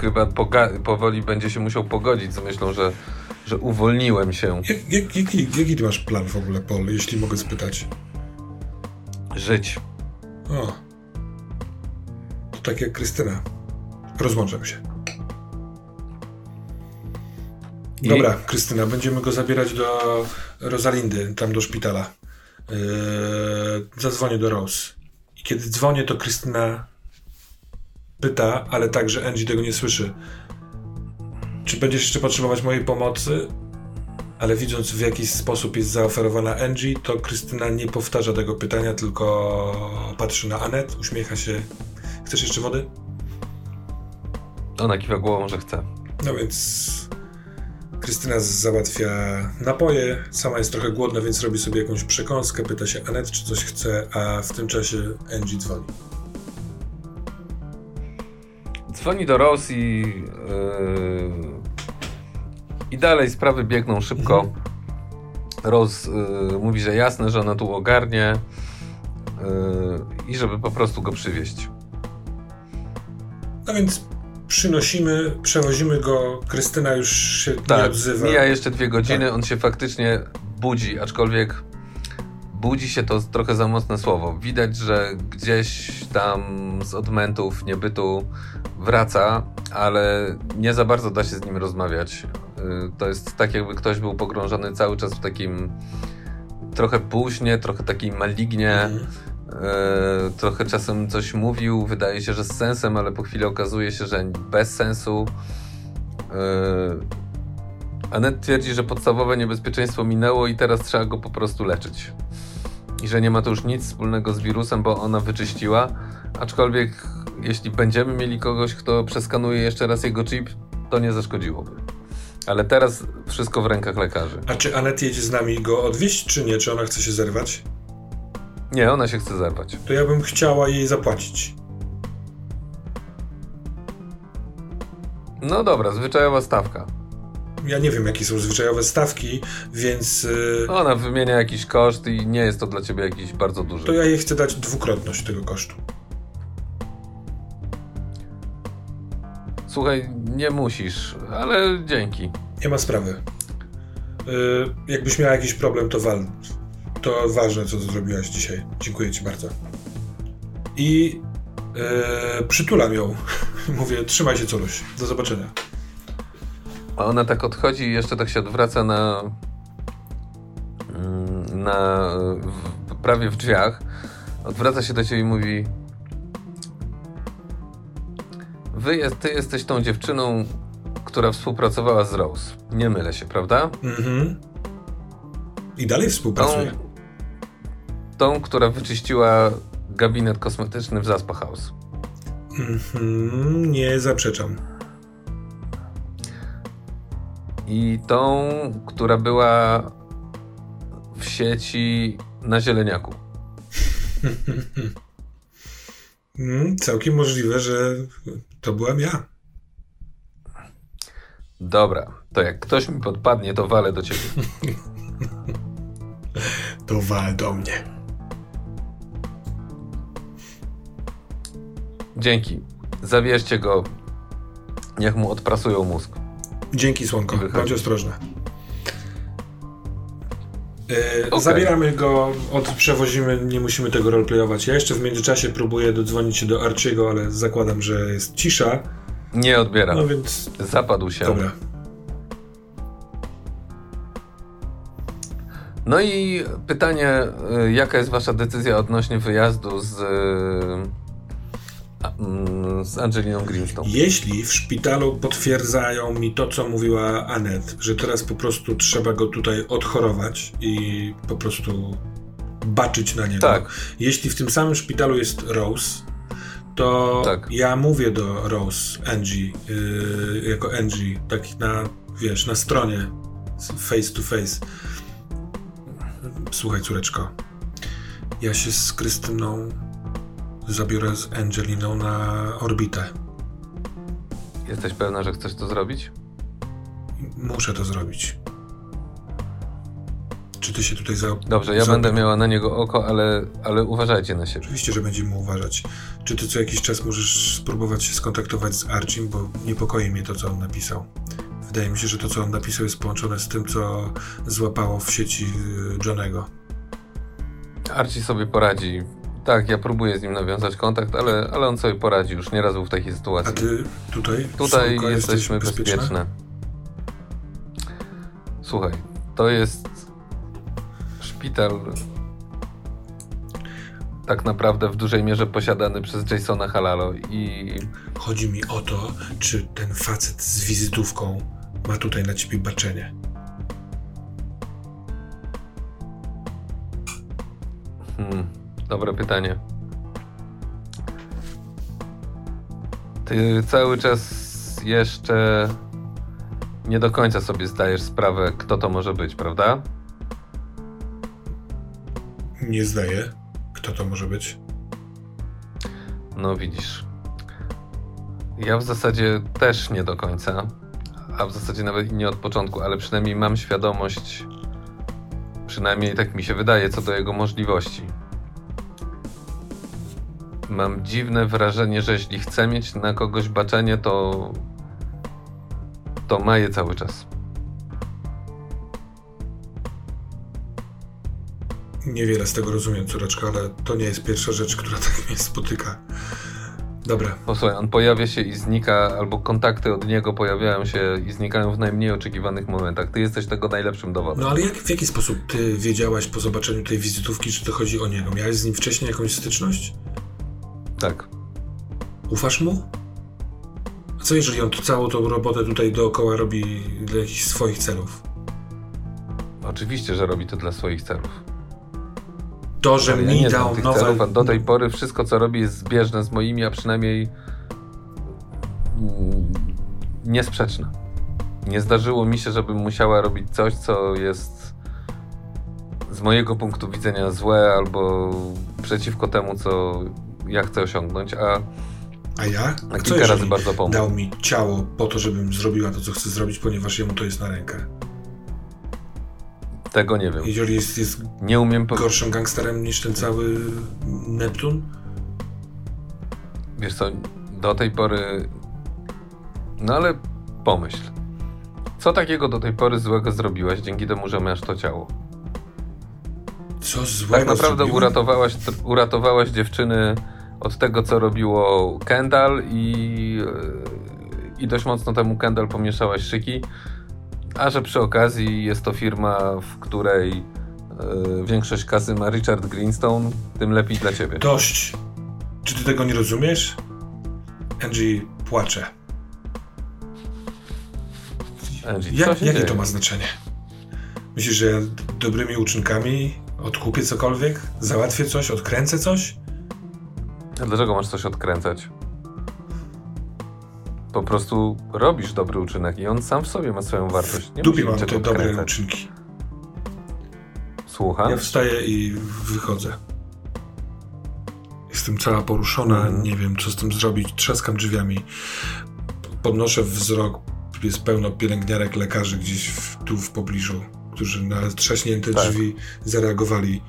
Speaker 1: Chyba powoli będzie się musiał pogodzić z myślą, że, że uwolniłem się.
Speaker 2: Jak, jak, jaki, jaki ty masz plan w ogóle, Paul, jeśli mogę spytać?
Speaker 1: Żyć.
Speaker 2: O. To tak jak Krystyna. Rozłączam się. I... Dobra, Krystyna, będziemy go zabierać do Rosalindy, tam do szpitala. Yy, zadzwonię do Rose. I kiedy dzwonię, to Krystyna pyta, ale tak, że Angie tego nie słyszy. Czy będziesz jeszcze potrzebować mojej pomocy? Ale widząc w jaki sposób jest zaoferowana Angie, to Krystyna nie powtarza tego pytania, tylko patrzy na Anet, uśmiecha się. Chcesz jeszcze wody?
Speaker 1: Ona kiwa głową, że chce.
Speaker 2: No więc Krystyna załatwia napoje, sama jest trochę głodna, więc robi sobie jakąś przekąskę, pyta się Anet, czy coś chce, a w tym czasie Angie dzwoni.
Speaker 1: Dzwoni do Rose i, yy, i dalej sprawy biegną szybko. Mhm. Rose yy, mówi, że jasne, że ona tu ogarnie yy, i żeby po prostu go przywieźć.
Speaker 2: No więc przynosimy, przewozimy go, Krystyna już się tak, nie odzywa.
Speaker 1: mija jeszcze dwie godziny, tak. on się faktycznie budzi, aczkolwiek budzi się to trochę za mocne słowo. Widać, że gdzieś tam z odmentów niebytu wraca, ale nie za bardzo da się z nim rozmawiać. Y, to jest tak, jakby ktoś był pogrążony cały czas w takim trochę późnie, trochę takim malignie. Mhm E, trochę czasem coś mówił, wydaje się, że z sensem, ale po chwili okazuje się, że bez sensu. E, Anet twierdzi, że podstawowe niebezpieczeństwo minęło i teraz trzeba go po prostu leczyć. I że nie ma to już nic wspólnego z wirusem, bo ona wyczyściła. Aczkolwiek, jeśli będziemy mieli kogoś, kto przeskanuje jeszcze raz jego chip, to nie zaszkodziłoby. Ale teraz wszystko w rękach lekarzy.
Speaker 2: A czy Anet jedzie z nami go odwieźć, czy nie? Czy ona chce się zerwać?
Speaker 1: Nie, ona się chce zerwać.
Speaker 2: To ja bym chciała jej zapłacić.
Speaker 1: No dobra, zwyczajowa stawka.
Speaker 2: Ja nie wiem, jakie są zwyczajowe stawki, więc. Yy,
Speaker 1: Ona wymienia jakiś koszt i nie jest to dla ciebie jakiś bardzo duży.
Speaker 2: to ja jej chcę dać dwukrotność tego kosztu.
Speaker 1: Słuchaj, nie musisz, ale dzięki.
Speaker 2: Nie ma sprawy. Yy, jakbyś miała jakiś problem, to wal. To ważne, co zrobiłaś dzisiaj. Dziękuję ci bardzo. I yy, przytulam ją. Mówię, trzymaj się, Coluś. Do zobaczenia.
Speaker 1: A ona tak odchodzi i jeszcze tak się odwraca na. mm, na. W, prawie w drzwiach. Odwraca się do ciebie i mówi. Wy jest, ty jesteś tą dziewczyną, która współpracowała z Rose. Nie mylę się, prawda?
Speaker 2: Mhm. I dalej współpracuję.
Speaker 1: Tą, tą która wyczyściła gabinet kosmetyczny w Zaspa House.
Speaker 2: Mhm. Nie zaprzeczam.
Speaker 1: I tą, która była w sieci na zieleniaku.
Speaker 2: Mm, całkiem możliwe, że to byłam ja.
Speaker 1: Dobra, to jak ktoś mi podpadnie, to walę do ciebie.
Speaker 2: To wal do mnie.
Speaker 1: Dzięki. Zawierzcie go. Niech mu odprasują mózg.
Speaker 2: Dzięki, Słonko. Bądź ostrożna. Yy,
Speaker 1: Okej.
Speaker 2: Zabieramy go, odprzewozimy, nie musimy tego roleplayować. Ja jeszcze w międzyczasie próbuję dodzwonić się do Archiego, ale zakładam, że jest cisza.
Speaker 1: Nie odbiera.
Speaker 2: No więc
Speaker 1: Zapadł się.
Speaker 2: dobra.
Speaker 1: No i pytanie, y, jaka jest wasza decyzja odnośnie wyjazdu z, z Angeliną Greenstone?
Speaker 2: Jeśli w szpitalu potwierdzają mi to, co mówiła Anet, że teraz po prostu trzeba go tutaj odchorować i po prostu baczyć na niego.
Speaker 1: Tak.
Speaker 2: Jeśli w tym samym szpitalu jest Rose, to
Speaker 1: Tak.
Speaker 2: ja mówię do Rose, Angie, yy, jako Angie, tak na, wiesz, na stronie face to face. Słuchaj, córeczko, ja się z Krystyną zabiorę z Angeliną na orbitę.
Speaker 1: Jesteś pewna, że chcesz to zrobić?
Speaker 2: Muszę to zrobić. Czy ty się tutaj za...
Speaker 1: Dobrze, ja
Speaker 2: za-
Speaker 1: będę miała na niego oko, ale, ale uważajcie na siebie.
Speaker 2: Oczywiście, że będziemy uważać. Czy ty co jakiś czas możesz spróbować się skontaktować z Archim, bo niepokoi mnie to, co on napisał. Wydaje mi się, że to, co on napisał, jest połączone z tym, co złapało w sieci y, Johnego.
Speaker 1: Archie sobie poradzi. Tak, ja próbuję z nim nawiązać kontakt, ale, ale on sobie poradzi. Już nieraz był w takiej
Speaker 2: A
Speaker 1: sytuacji.
Speaker 2: ty tutaj?
Speaker 1: Tutaj jesteśmy
Speaker 2: bezpieczna?
Speaker 1: bezpieczne. Słuchaj, to jest szpital tak naprawdę w dużej mierze posiadany przez Jasona Halalo i
Speaker 2: Chodzi mi o to, czy ten facet z wizytówką ma tutaj na ciebie baczenie.
Speaker 1: Hmm, dobre pytanie. Ty cały czas jeszcze nie do końca sobie zdajesz sprawę, kto to może być, prawda?
Speaker 2: Nie zdaję. Kto to może być?
Speaker 1: No widzisz. Ja w zasadzie też nie do końca, a w zasadzie nawet nie od początku, ale przynajmniej mam świadomość, przynajmniej tak mi się wydaje, co do jego możliwości. Mam dziwne wrażenie, że jeśli chce mieć na kogoś baczenie, to. to ma je cały czas.
Speaker 2: Niewiele z tego rozumiem, córeczko, ale to nie jest pierwsza rzecz, która tak mnie spotyka. Dobra.
Speaker 1: Posłuchaj, on pojawia się i znika, albo kontakty od niego pojawiają się i znikają w najmniej oczekiwanych momentach. Ty jesteś tego najlepszym dowodem.
Speaker 2: No ale jak, w jaki sposób ty wiedziałaś po zobaczeniu tej wizytówki, czy to chodzi o niego? Miałeś z nim wcześniej jakąś styczność?
Speaker 1: Tak.
Speaker 2: Ufasz mu? A co jeżeli on całą tą robotę tutaj dookoła robi dla jakichś swoich celów?
Speaker 1: Oczywiście, że robi to dla swoich celów.
Speaker 2: To, że
Speaker 1: Ale ja
Speaker 2: mi
Speaker 1: nie
Speaker 2: dał nowe...
Speaker 1: celów, a do tej pory wszystko, co robi, jest zbieżne z moimi, a przynajmniej niesprzeczne. Nie zdarzyło mi się, żebym musiała robić coś, co jest z mojego punktu widzenia złe albo przeciwko temu, co ja chcę osiągnąć, a
Speaker 2: A ja? A
Speaker 1: kilka razy bardzo pomógł.
Speaker 2: dał mi ciało po to, żebym zrobiła to, co chcę zrobić, ponieważ jemu to jest na rękę?
Speaker 1: Tego nie wiem.
Speaker 2: Jeżeli jest, jest
Speaker 1: Nie umiem powiedzieć.
Speaker 2: gorszym gangsterem niż ten cały Neptun?
Speaker 1: Wiesz co, do tej pory. No ale pomyśl. Co takiego do tej pory złego zrobiłaś dzięki temu, że masz to ciało?
Speaker 2: Co złego
Speaker 1: Tak naprawdę
Speaker 2: zrobiłem?
Speaker 1: uratowałaś, uratowałaś dziewczyny od tego, co robiło Kendall i, e, i dość mocno temu Kendall pomieszałaś szyki. A że przy okazji jest to firma, w której e, większość kasy ma Richard Greenstone, tym lepiej dla ciebie.
Speaker 2: Dość. Czy ty tego nie rozumiesz? Angie płacze.
Speaker 1: Angie, się
Speaker 2: jakie
Speaker 1: dzieje?
Speaker 2: to ma znaczenie? Myślisz, że ja dobrymi uczynkami odkupię cokolwiek? Załatwię coś? Odkręcę coś?
Speaker 1: Dlaczego masz coś odkręcać? Po prostu robisz dobry uczynek i on sam w sobie ma swoją wartość. Nie
Speaker 2: Dupie mam te dobre
Speaker 1: odkręcać.
Speaker 2: uczynki.
Speaker 1: Słucham?
Speaker 2: Ja wstaję i wychodzę. Jestem cała poruszona,
Speaker 1: Mhm.
Speaker 2: nie wiem co z tym zrobić. Trzaskam drzwiami. Podnoszę wzrok. Jest pełno pielęgniarek, lekarzy gdzieś w, tu w pobliżu, którzy na trzaśnięte
Speaker 1: Tak.
Speaker 2: drzwi zareagowali.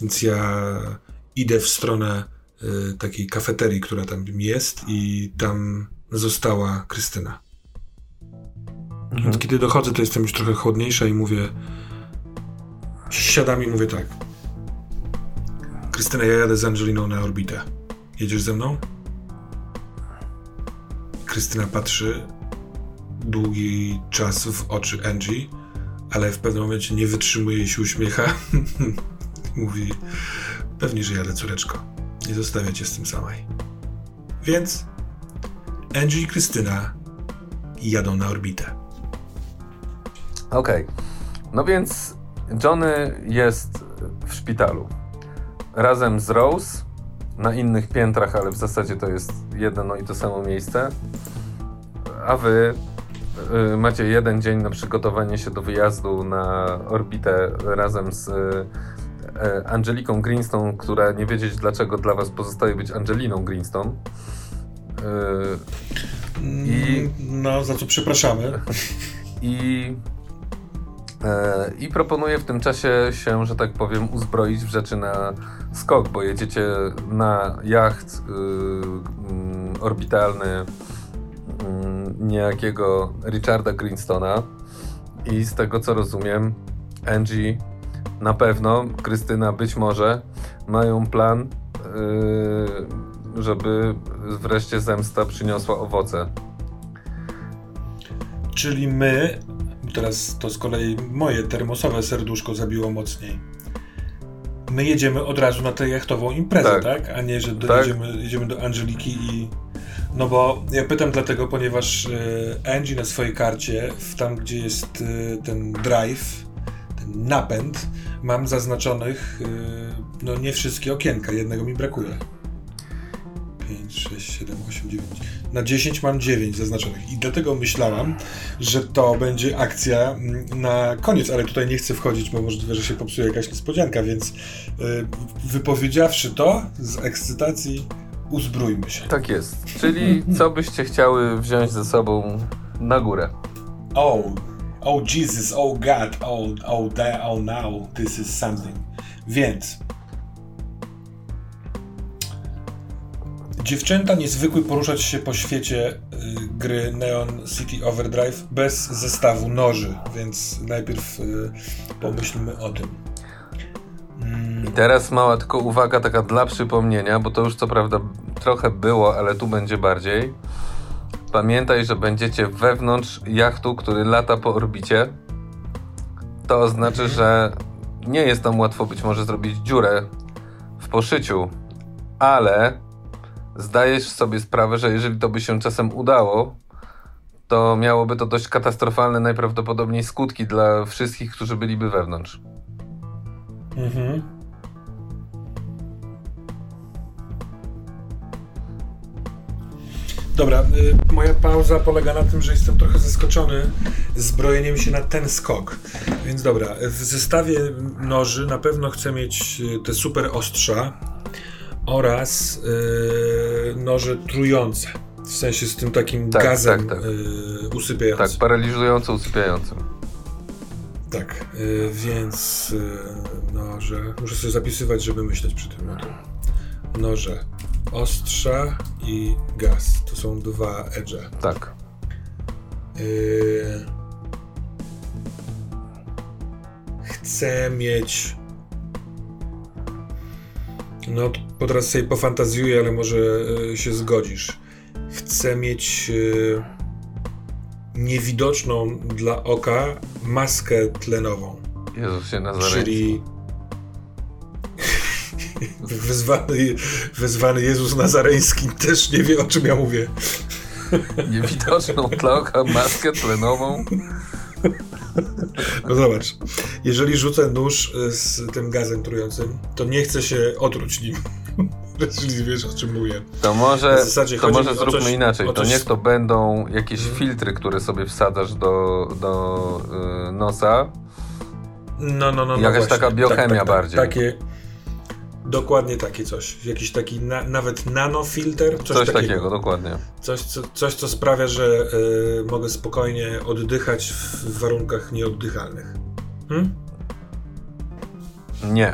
Speaker 2: Więc ja idę w stronę takiej kafeterii, która tam jest i tam została Krystyna.
Speaker 1: Mhm.
Speaker 2: Więc kiedy dochodzę, to jestem już trochę chłodniejsza i mówię. Siadam i mówię tak. Krystyna, ja jadę z Angeliną na orbitę. Jedziesz ze mną? Krystyna patrzy długi czas w oczy Angie, ale w pewnym momencie nie wytrzymuje i się uśmiecha. Mówi, pewnie, że jadę, córeczko. Nie zostawię cię z tym samej. Więc Angie i Krystyna jadą na orbitę.
Speaker 1: Okej. No więc Johnny jest w szpitalu. Razem z Rose na innych piętrach, ale w zasadzie to jest jedno i to samo miejsce. A wy y, macie jeden dzień na przygotowanie się do wyjazdu na orbitę razem z Angeliką Greenstone, która nie wiedzieć dlaczego dla was pozostaje być Angeliną Greenstone. Y, I-
Speaker 2: No, za co przepraszamy.
Speaker 1: i, e, i proponuję w tym czasie się, że tak powiem, uzbroić w rzeczy na skok, bo jedziecie na jacht y, mm, orbitalny mm, niejakiego Richarda Greenstona i z tego co rozumiem, Angie na pewno, Krystyna być może mają plan, y, żeby wreszcie zemsta przyniosła owoce.
Speaker 2: Czyli my, teraz to z kolei moje termosowe serduszko zabiło mocniej. My jedziemy od razu na tę jachtową imprezę, tak?
Speaker 1: Tak.
Speaker 2: A nie, że do,
Speaker 1: Tak.
Speaker 2: jedziemy, jedziemy do Angeliki i... No bo ja pytam dlatego, ponieważ e, Angie na swojej karcie, w tam gdzie jest e, ten drive, napęd, mam zaznaczonych e, no nie wszystkie okienka, jednego mi brakuje. 5, 6, 7, 8, 9. Na 10 mam 9 zaznaczonych. I dlatego myślałam, że to będzie akcja mm, na koniec, ale tutaj nie chcę wchodzić, bo możliwe, że się popsuje jakaś niespodzianka, więc y, wypowiedziawszy to z ekscytacji, uzbrójmy się.
Speaker 1: Tak jest. Czyli co byście chciały wziąć ze sobą na górę?
Speaker 2: Oh, oh Jesus, oh God, oh, oh, that, oh now, this is something. Więc Dziewczęta nie zwykły poruszać się po świecie y, gry Neon City Overdrive bez zestawu noży, więc najpierw y, pomyślmy o tym. Mm,
Speaker 1: I teraz mała tylko uwaga taka dla przypomnienia, bo to już co prawda trochę było, ale tu będzie bardziej. Pamiętaj, że będziecie wewnątrz jachtu, który lata po orbicie. To oznacza, że nie jest tam łatwo być może zrobić dziurę w poszyciu, ale zdajesz sobie sprawę, że jeżeli to by się czasem udało, to miałoby to dość katastrofalne najprawdopodobniej skutki dla wszystkich, którzy byliby wewnątrz. Mhm.
Speaker 2: Dobra, y, moja pauza polega na tym, że jestem trochę zaskoczony zbrojeniem się na ten skok. Więc dobra, w zestawie noży na pewno chcę mieć y, te super ostrza oraz yy, noże trujące. W sensie z tym takim tak, gazem tak, tak. Usypiającym.
Speaker 1: Tak, paraliżująco usypiającym.
Speaker 2: Tak, więc noże. Muszę sobie zapisywać, żeby myśleć przy tym. Noże ostrza i gaz. To są dwa edge.
Speaker 1: Tak.
Speaker 2: Yy... Chcę mieć. No, po teraz sobie pofantazjuję, ale może yy, się zgodzisz. Chcę mieć yy, niewidoczną dla oka maskę tlenową.
Speaker 1: Jezus się Nazareński. Czyli
Speaker 2: Wezwany, wezwany Jezus Nazareński też nie wie, o czym ja mówię.
Speaker 1: Niewidoczną tlocha, maskę tlenową.
Speaker 2: No zobacz, jeżeli rzucę nóż e, z tym gazem trującym, to nie chcę się otruć nim. Jeżeli wiesz, o czym mówię.
Speaker 1: To może, to może zróbmy coś, inaczej. To niech to będą jakieś hmm. filtry, które sobie wsadzasz do, do yy, nosa.
Speaker 2: No, no, no.
Speaker 1: no Jakaś no taka biochemia tak, tak, tak, bardziej.
Speaker 2: Takie, Dokładnie takie coś. Jakiś taki na, nawet nanofilter.
Speaker 1: Coś, coś takiego. takiego. dokładnie.
Speaker 2: Coś, co, coś, co sprawia, że y, mogę spokojnie oddychać w warunkach nieoddychalnych. Hmm?
Speaker 1: Nie.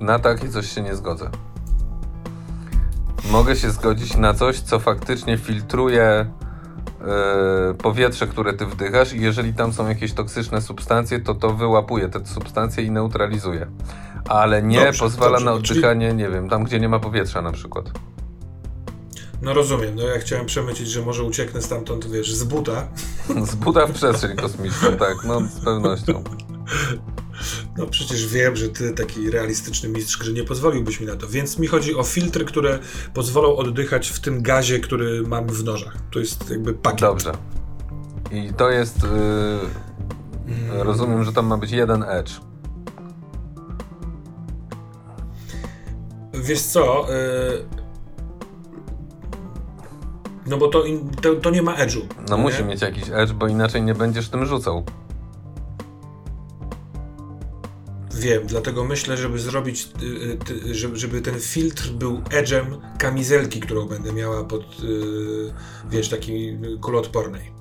Speaker 1: Na takie coś się nie zgodzę. Mogę się zgodzić na coś, co faktycznie filtruje yy, powietrze, które ty wdychasz i jeżeli tam są jakieś toksyczne substancje, to to wyłapuje te substancje i neutralizuje ale nie dobrze, pozwala dobrze, na oddychanie, czyli... nie wiem, tam gdzie nie ma powietrza na przykład.
Speaker 2: No rozumiem, no ja chciałem przemycić, że może ucieknę stamtąd, wiesz, z buta.
Speaker 1: Z buta w przestrzeń kosmiczną, tak, no z pewnością.
Speaker 2: No przecież wiem, że ty taki realistyczny mistrz gry nie pozwoliłbyś mi na to, więc mi chodzi o filtry, które pozwolą oddychać w tym gazie, który mam w nożach. To jest jakby pakiet.
Speaker 1: Dobrze. I to jest... Yy, rozumiem, że tam ma być jeden edge.
Speaker 2: Wiesz co? Y, no bo to, to, to nie ma edge'u.
Speaker 1: No musi mieć jakiś edge, bo inaczej nie będziesz tym rzucał.
Speaker 2: Wiem, dlatego myślę, żeby zrobić, y, y, żeby ten filtr był edge'em kamizelki, którą będę miała pod, wiesz, takiej kuloodpornej.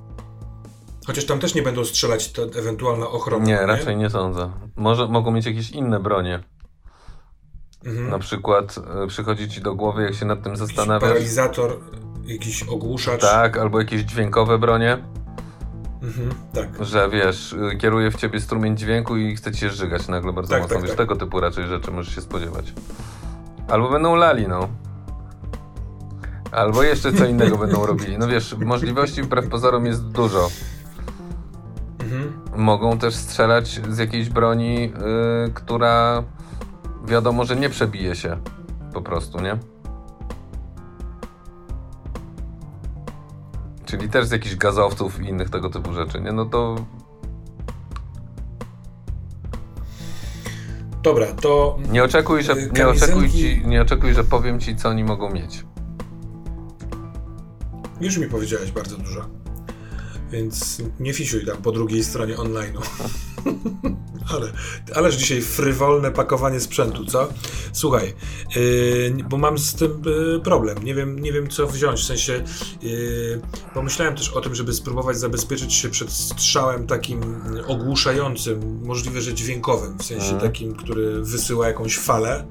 Speaker 2: Chociaż tam też nie będą strzelać ta ewentualna ochrona.
Speaker 1: Nie, nie, raczej nie sądzę. Może mogą mieć jakieś inne bronie. Mhm. Na przykład y, przychodzi ci do głowy, jak się nad tym zastanawiasz. Jakiś
Speaker 2: paralizator, jakiś ogłuszacz.
Speaker 1: Tak, albo jakieś dźwiękowe bronie.
Speaker 2: Mhm, tak.
Speaker 1: Że wiesz, y, kieruje w ciebie strumień dźwięku i chce cię żygać nagle bardzo tak, mocno. Tak, wiesz, tak. tego typu raczej rzeczy możesz się spodziewać. Albo będą lali, no. Albo jeszcze co innego będą robili. No wiesz, możliwości wbrew pozorom jest dużo. Mhm. Mogą też strzelać z jakiejś broni, yy, która wiadomo, że nie przebije się po prostu, nie? Czyli też z jakichś gazowców i innych tego typu rzeczy, nie? No to...
Speaker 2: Dobra, to...
Speaker 1: Nie oczekuj, że, kamizelki... nie, oczekuj ci, nie oczekuj, że powiem ci, co oni mogą mieć.
Speaker 2: Już mi powiedziałeś bardzo dużo. Więc nie fisiuj tam po drugiej stronie online'u. Ale, ależ dzisiaj frywolne pakowanie sprzętu, co? Słuchaj, yy, bo mam z tym yy, problem. Nie wiem, nie wiem, co wziąć. W sensie, yy, pomyślałem też o tym, żeby spróbować zabezpieczyć się przed strzałem takim ogłuszającym, możliwe, że dźwiękowym, w sensie mhm. takim, który wysyła jakąś falę,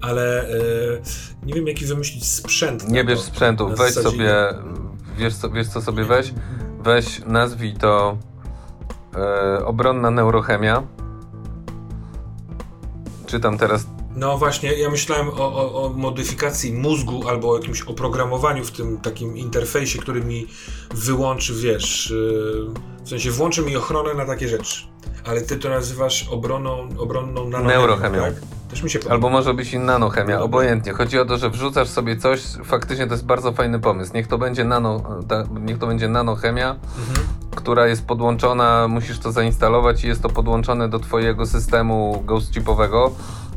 Speaker 2: ale yy, nie wiem, jaki wymyślić sprzęt.
Speaker 1: Nie bierz sprzętu, weź sobie, wiesz co, wiesz co sobie weź? Weź, nazwij to yy, obronna neurochemia Czytam teraz
Speaker 2: No właśnie, ja myślałem o, o, o, modyfikacji mózgu albo o jakimś oprogramowaniu w tym takim interfejsie, który mi wyłączy, wiesz, yy, w sensie włączy mi ochronę na takie rzeczy. Ale ty to nazywasz obroną, obronną nanochemią,
Speaker 1: Neurochemią.
Speaker 2: tak? Też mi się podoba.
Speaker 1: Albo może być i nanochemia, obojętnie. Chodzi o to, że wrzucasz sobie coś, faktycznie to jest bardzo fajny pomysł. Niech to będzie nano, ta, niech to będzie nanochemia,
Speaker 2: Mhm.
Speaker 1: która jest podłączona, musisz to zainstalować i jest to podłączone do twojego systemu ghost chipowego,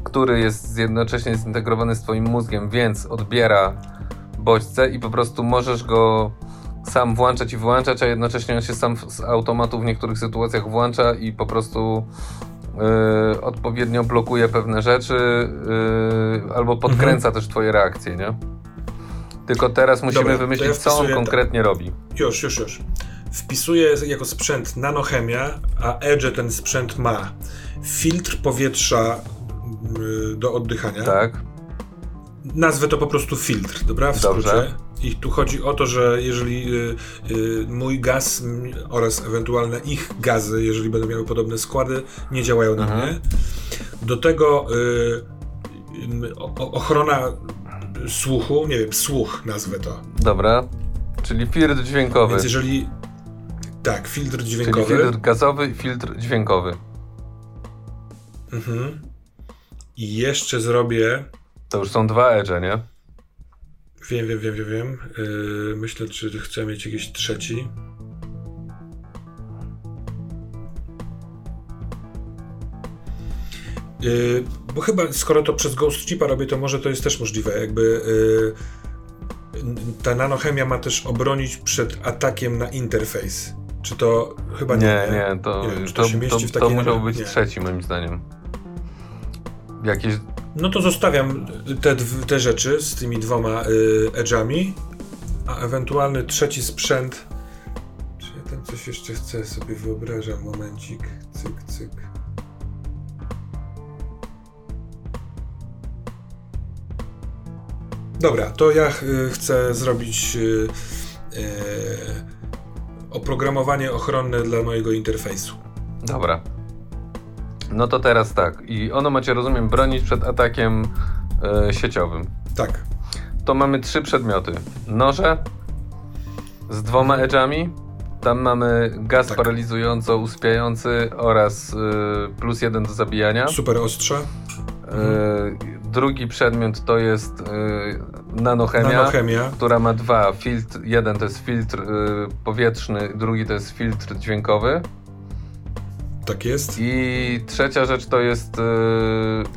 Speaker 1: który jest jednocześnie zintegrowany z twoim mózgiem, więc odbiera bodźce i po prostu możesz go sam włączać i wyłączać, a jednocześnie on się sam z automatu w niektórych sytuacjach włącza i po prostu yy, odpowiednio blokuje pewne rzeczy yy, albo podkręca też twoje reakcje, nie? Tylko teraz musimy
Speaker 2: Dobra,
Speaker 1: wymyślić,
Speaker 2: ja
Speaker 1: co on konkretnie robi.
Speaker 2: Już, już, już. Wpisuję jako sprzęt nanochemia, a Edge ten sprzęt ma filtr powietrza y, do oddychania.
Speaker 1: Tak?
Speaker 2: Nazwę to po prostu filtr, dobra? W
Speaker 1: Dobrze.
Speaker 2: skrócie. I tu chodzi o to, że jeżeli y, y, mój gaz oraz ewentualne ich gazy, jeżeli będą miały podobne składy, nie działają na
Speaker 1: Mhm.
Speaker 2: mnie. Do tego y, ochrona słuchu, nie wiem, słuch nazwę to.
Speaker 1: Dobra. Czyli filtr dźwiękowy.
Speaker 2: Więc jeżeli. Tak, filtr
Speaker 1: Czyli
Speaker 2: dźwiękowy.
Speaker 1: filtr gazowy i filtr dźwiękowy.
Speaker 2: Mhm. I jeszcze zrobię.
Speaker 1: To już są dwa edge, nie?
Speaker 2: Wiem, wiem, wiem, wiem, wiem. Yy, myślę, czy chcę mieć jakiś trzeci. Yy, bo chyba skoro to przez Ghost Chipa robię, to może to jest też możliwe. Jakby yy, n- ta nanochemia ma też obronić przed atakiem na interfejs. Czy to chyba nie?
Speaker 1: Nie, nie, to,
Speaker 2: Nie wiem,
Speaker 1: to,
Speaker 2: to się
Speaker 1: to, to, musiał być
Speaker 2: nie.
Speaker 1: trzeci moim zdaniem. Jakieś.
Speaker 2: No to zostawiam te, te rzeczy z tymi dwoma y, a ewentualny trzeci sprzęt. Czy ja tam coś jeszcze chcę sobie wyobrażam? Momencik, cyk, cyk. Dobra, to ja y, chcę zrobić y, y, oprogramowanie ochronne dla mojego interfejsu.
Speaker 1: Dobra. No to teraz tak. I ono macie, rozumiem, bronić przed atakiem e, sieciowym.
Speaker 2: Tak,
Speaker 1: To mamy trzy przedmioty. Noże z dwoma edge'ami. Tam mamy gaz
Speaker 2: Tak.
Speaker 1: paralizująco uspiający oraz y, plus jeden do zabijania.
Speaker 2: super ostrze.
Speaker 1: Y, drugi przedmiot to jest y, nanochemia,
Speaker 2: Nanochemia.
Speaker 1: która ma dwa. Filtr, jeden to jest filtr powietrzny, drugi to jest filtr dźwiękowy.
Speaker 2: Tak jest.
Speaker 1: I trzecia rzecz to jest. y,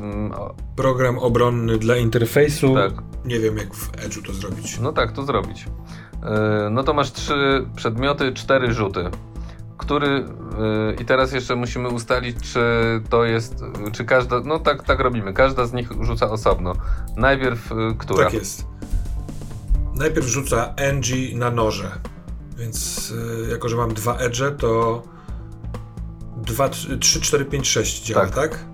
Speaker 1: mm, o,
Speaker 2: Program obronny dla interfejsu.
Speaker 1: tak,
Speaker 2: Nie wiem, jak w Edge'u to zrobić.
Speaker 1: no tak, to zrobić. Y, no to masz trzy przedmioty, cztery rzuty. Który. y, I teraz jeszcze musimy ustalić, czy to jest. Czy każda. No tak, tak robimy. Każda z nich rzuca osobno. Najpierw y, która?
Speaker 2: Tak jest. Najpierw rzuca Angie na noże. Więc y, jako, że mam dwa edge, to 2, 3, 4, 5, 6 działa,
Speaker 1: Tak.
Speaker 2: tak?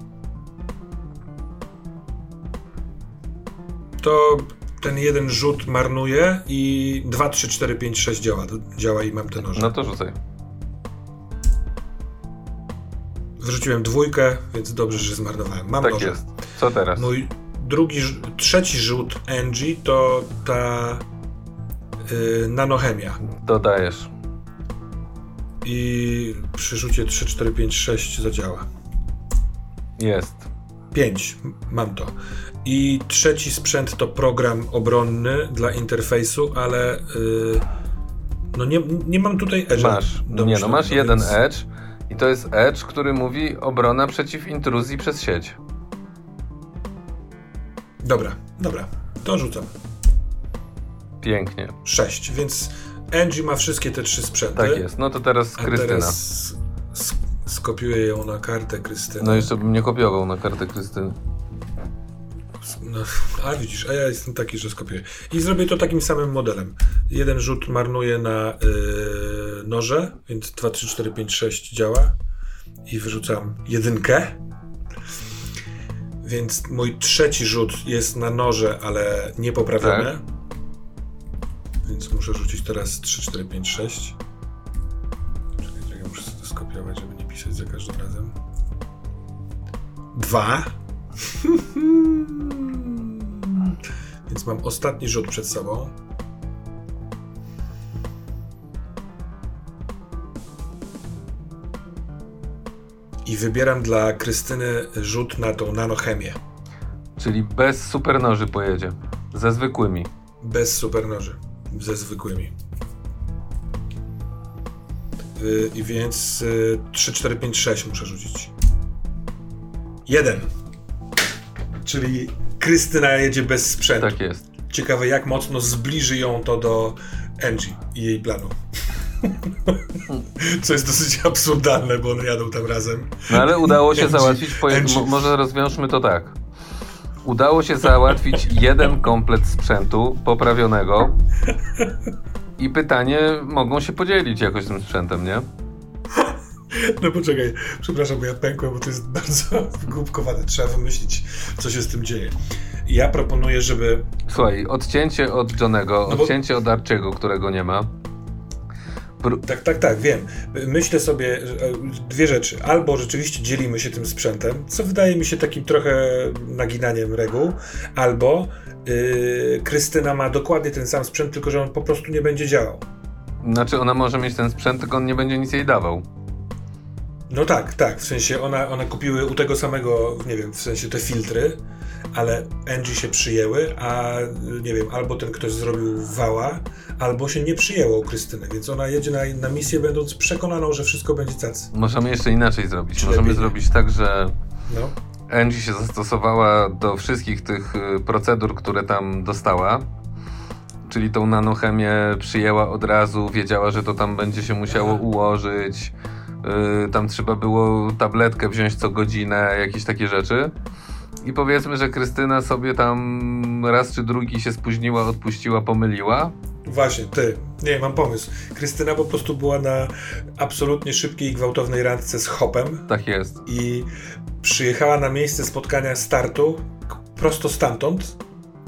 Speaker 2: To ten jeden rzut marnuje i 2, 3, 4, 5, 6 działa. Działa i mam te noże.
Speaker 1: No to rzucaj.
Speaker 2: Wrzuciłem dwójkę, więc dobrze, że zmarnowałem. Mam
Speaker 1: Tak
Speaker 2: noże.
Speaker 1: jest. Co teraz?
Speaker 2: Mój drugi, rz- trzeci rzut Angie to ta y, nanochemia.
Speaker 1: Dodajesz.
Speaker 2: I przy rzucie 3, 4, 5, 6 zadziała.
Speaker 1: Jest.
Speaker 2: 5, mam to. I trzeci sprzęt to program obronny dla interfejsu, ale y, no nie, nie mam tutaj edge'a.
Speaker 1: Masz. Nie, no masz jeden
Speaker 2: więc-
Speaker 1: edge. I to jest edge, który mówi obrona przeciw intruzji przez sieć.
Speaker 2: Dobra, dobra, to rzucam.
Speaker 1: Pięknie.
Speaker 2: 6, więc Angie ma wszystkie te trzy sprzęty.
Speaker 1: Tak jest. No to teraz Krystyna.
Speaker 2: teraz sk- skopiuję ją na kartę Krystyny.
Speaker 1: No jeszcze bym nie kopiował na kartę Krystyny.
Speaker 2: No, a widzisz, a ja jestem taki, że skopiuję. I zrobię to takim samym modelem. Jeden rzut marnuje na yy, noże, więc 2, 3, 4, 5, 6 działa. I wyrzucam jedynkę. Więc mój trzeci rzut jest na noże, ale niepoprawione.
Speaker 1: Tak.
Speaker 2: Więc muszę rzucić teraz 3, 4, 5, 6. Czekaj, czekaj, muszę sobie to skopiować, żeby nie pisać za każdym razem. Dwa. więc mam ostatni rzut przed sobą. I wybieram dla Krystyny rzut na tą nanochemię.
Speaker 1: Czyli bez supernoży pojedzie. Ze zwykłymi.
Speaker 2: Bez supernoży. Ze zwykłymi. Yy, I więc yy, 3, 4, 5, 6 muszę rzucić. Jeden. Czyli Krystyna jedzie bez sprzętu.
Speaker 1: Tak jest.
Speaker 2: Ciekawe, jak mocno zbliży ją to do Angie i jej planu. Co jest dosyć absurdalne, bo one jadą tam razem.
Speaker 1: No ale udało się
Speaker 2: Angie-
Speaker 1: załatwić. Poje... Może rozwiążmy to tak. Udało się załatwić jeden komplet sprzętu poprawionego. I pytanie, mogą się podzielić jakoś tym sprzętem, nie?
Speaker 2: No poczekaj, przepraszam, bo ja pękłem, bo to jest bardzo głupkowane. Trzeba wymyślić, co się z tym dzieje. Ja proponuję, żeby
Speaker 1: Słuchaj, odcięcie od Johnego,
Speaker 2: No bo-
Speaker 1: odcięcie od Archiego, którego nie ma.
Speaker 2: Tak, tak, tak, wiem. Myślę sobie e, dwie rzeczy. Albo rzeczywiście dzielimy się tym sprzętem, co wydaje mi się takim trochę naginaniem reguł, albo yy, Krystyna ma dokładnie ten sam sprzęt, tylko że on po prostu nie będzie działał.
Speaker 1: Znaczy, ona może mieć ten sprzęt, tylko on nie będzie nic jej dawał.
Speaker 2: No tak, tak, w sensie ona, one kupiły u tego samego, nie wiem, w sensie te filtry, ale Angie się przyjęły, a nie wiem, albo ten ktoś zrobił wała, albo się nie przyjęło u Krystyny, więc ona jedzie na, na misję będąc przekonaną, że wszystko będzie cacy.
Speaker 1: Możemy jeszcze inaczej zrobić. Możemy
Speaker 2: lepiej
Speaker 1: zrobić tak, że
Speaker 2: No.
Speaker 1: Angie się zastosowała do wszystkich tych y, procedur, które tam dostała. Czyli tą nanochemię przyjęła od razu, wiedziała, że to tam będzie się musiało
Speaker 2: Aha.
Speaker 1: ułożyć. y, Tam trzeba było tabletkę wziąć co godzinę, jakieś takie rzeczy. I powiedzmy, że Krystyna sobie tam raz czy drugi się spóźniła, odpuściła, pomyliła.
Speaker 2: Właśnie, ty. Nie, mam pomysł. Krystyna po prostu była na absolutnie szybkiej i gwałtownej randce z Hopem
Speaker 1: Tak jest.
Speaker 2: i przyjechała na miejsce spotkania startu prosto stamtąd,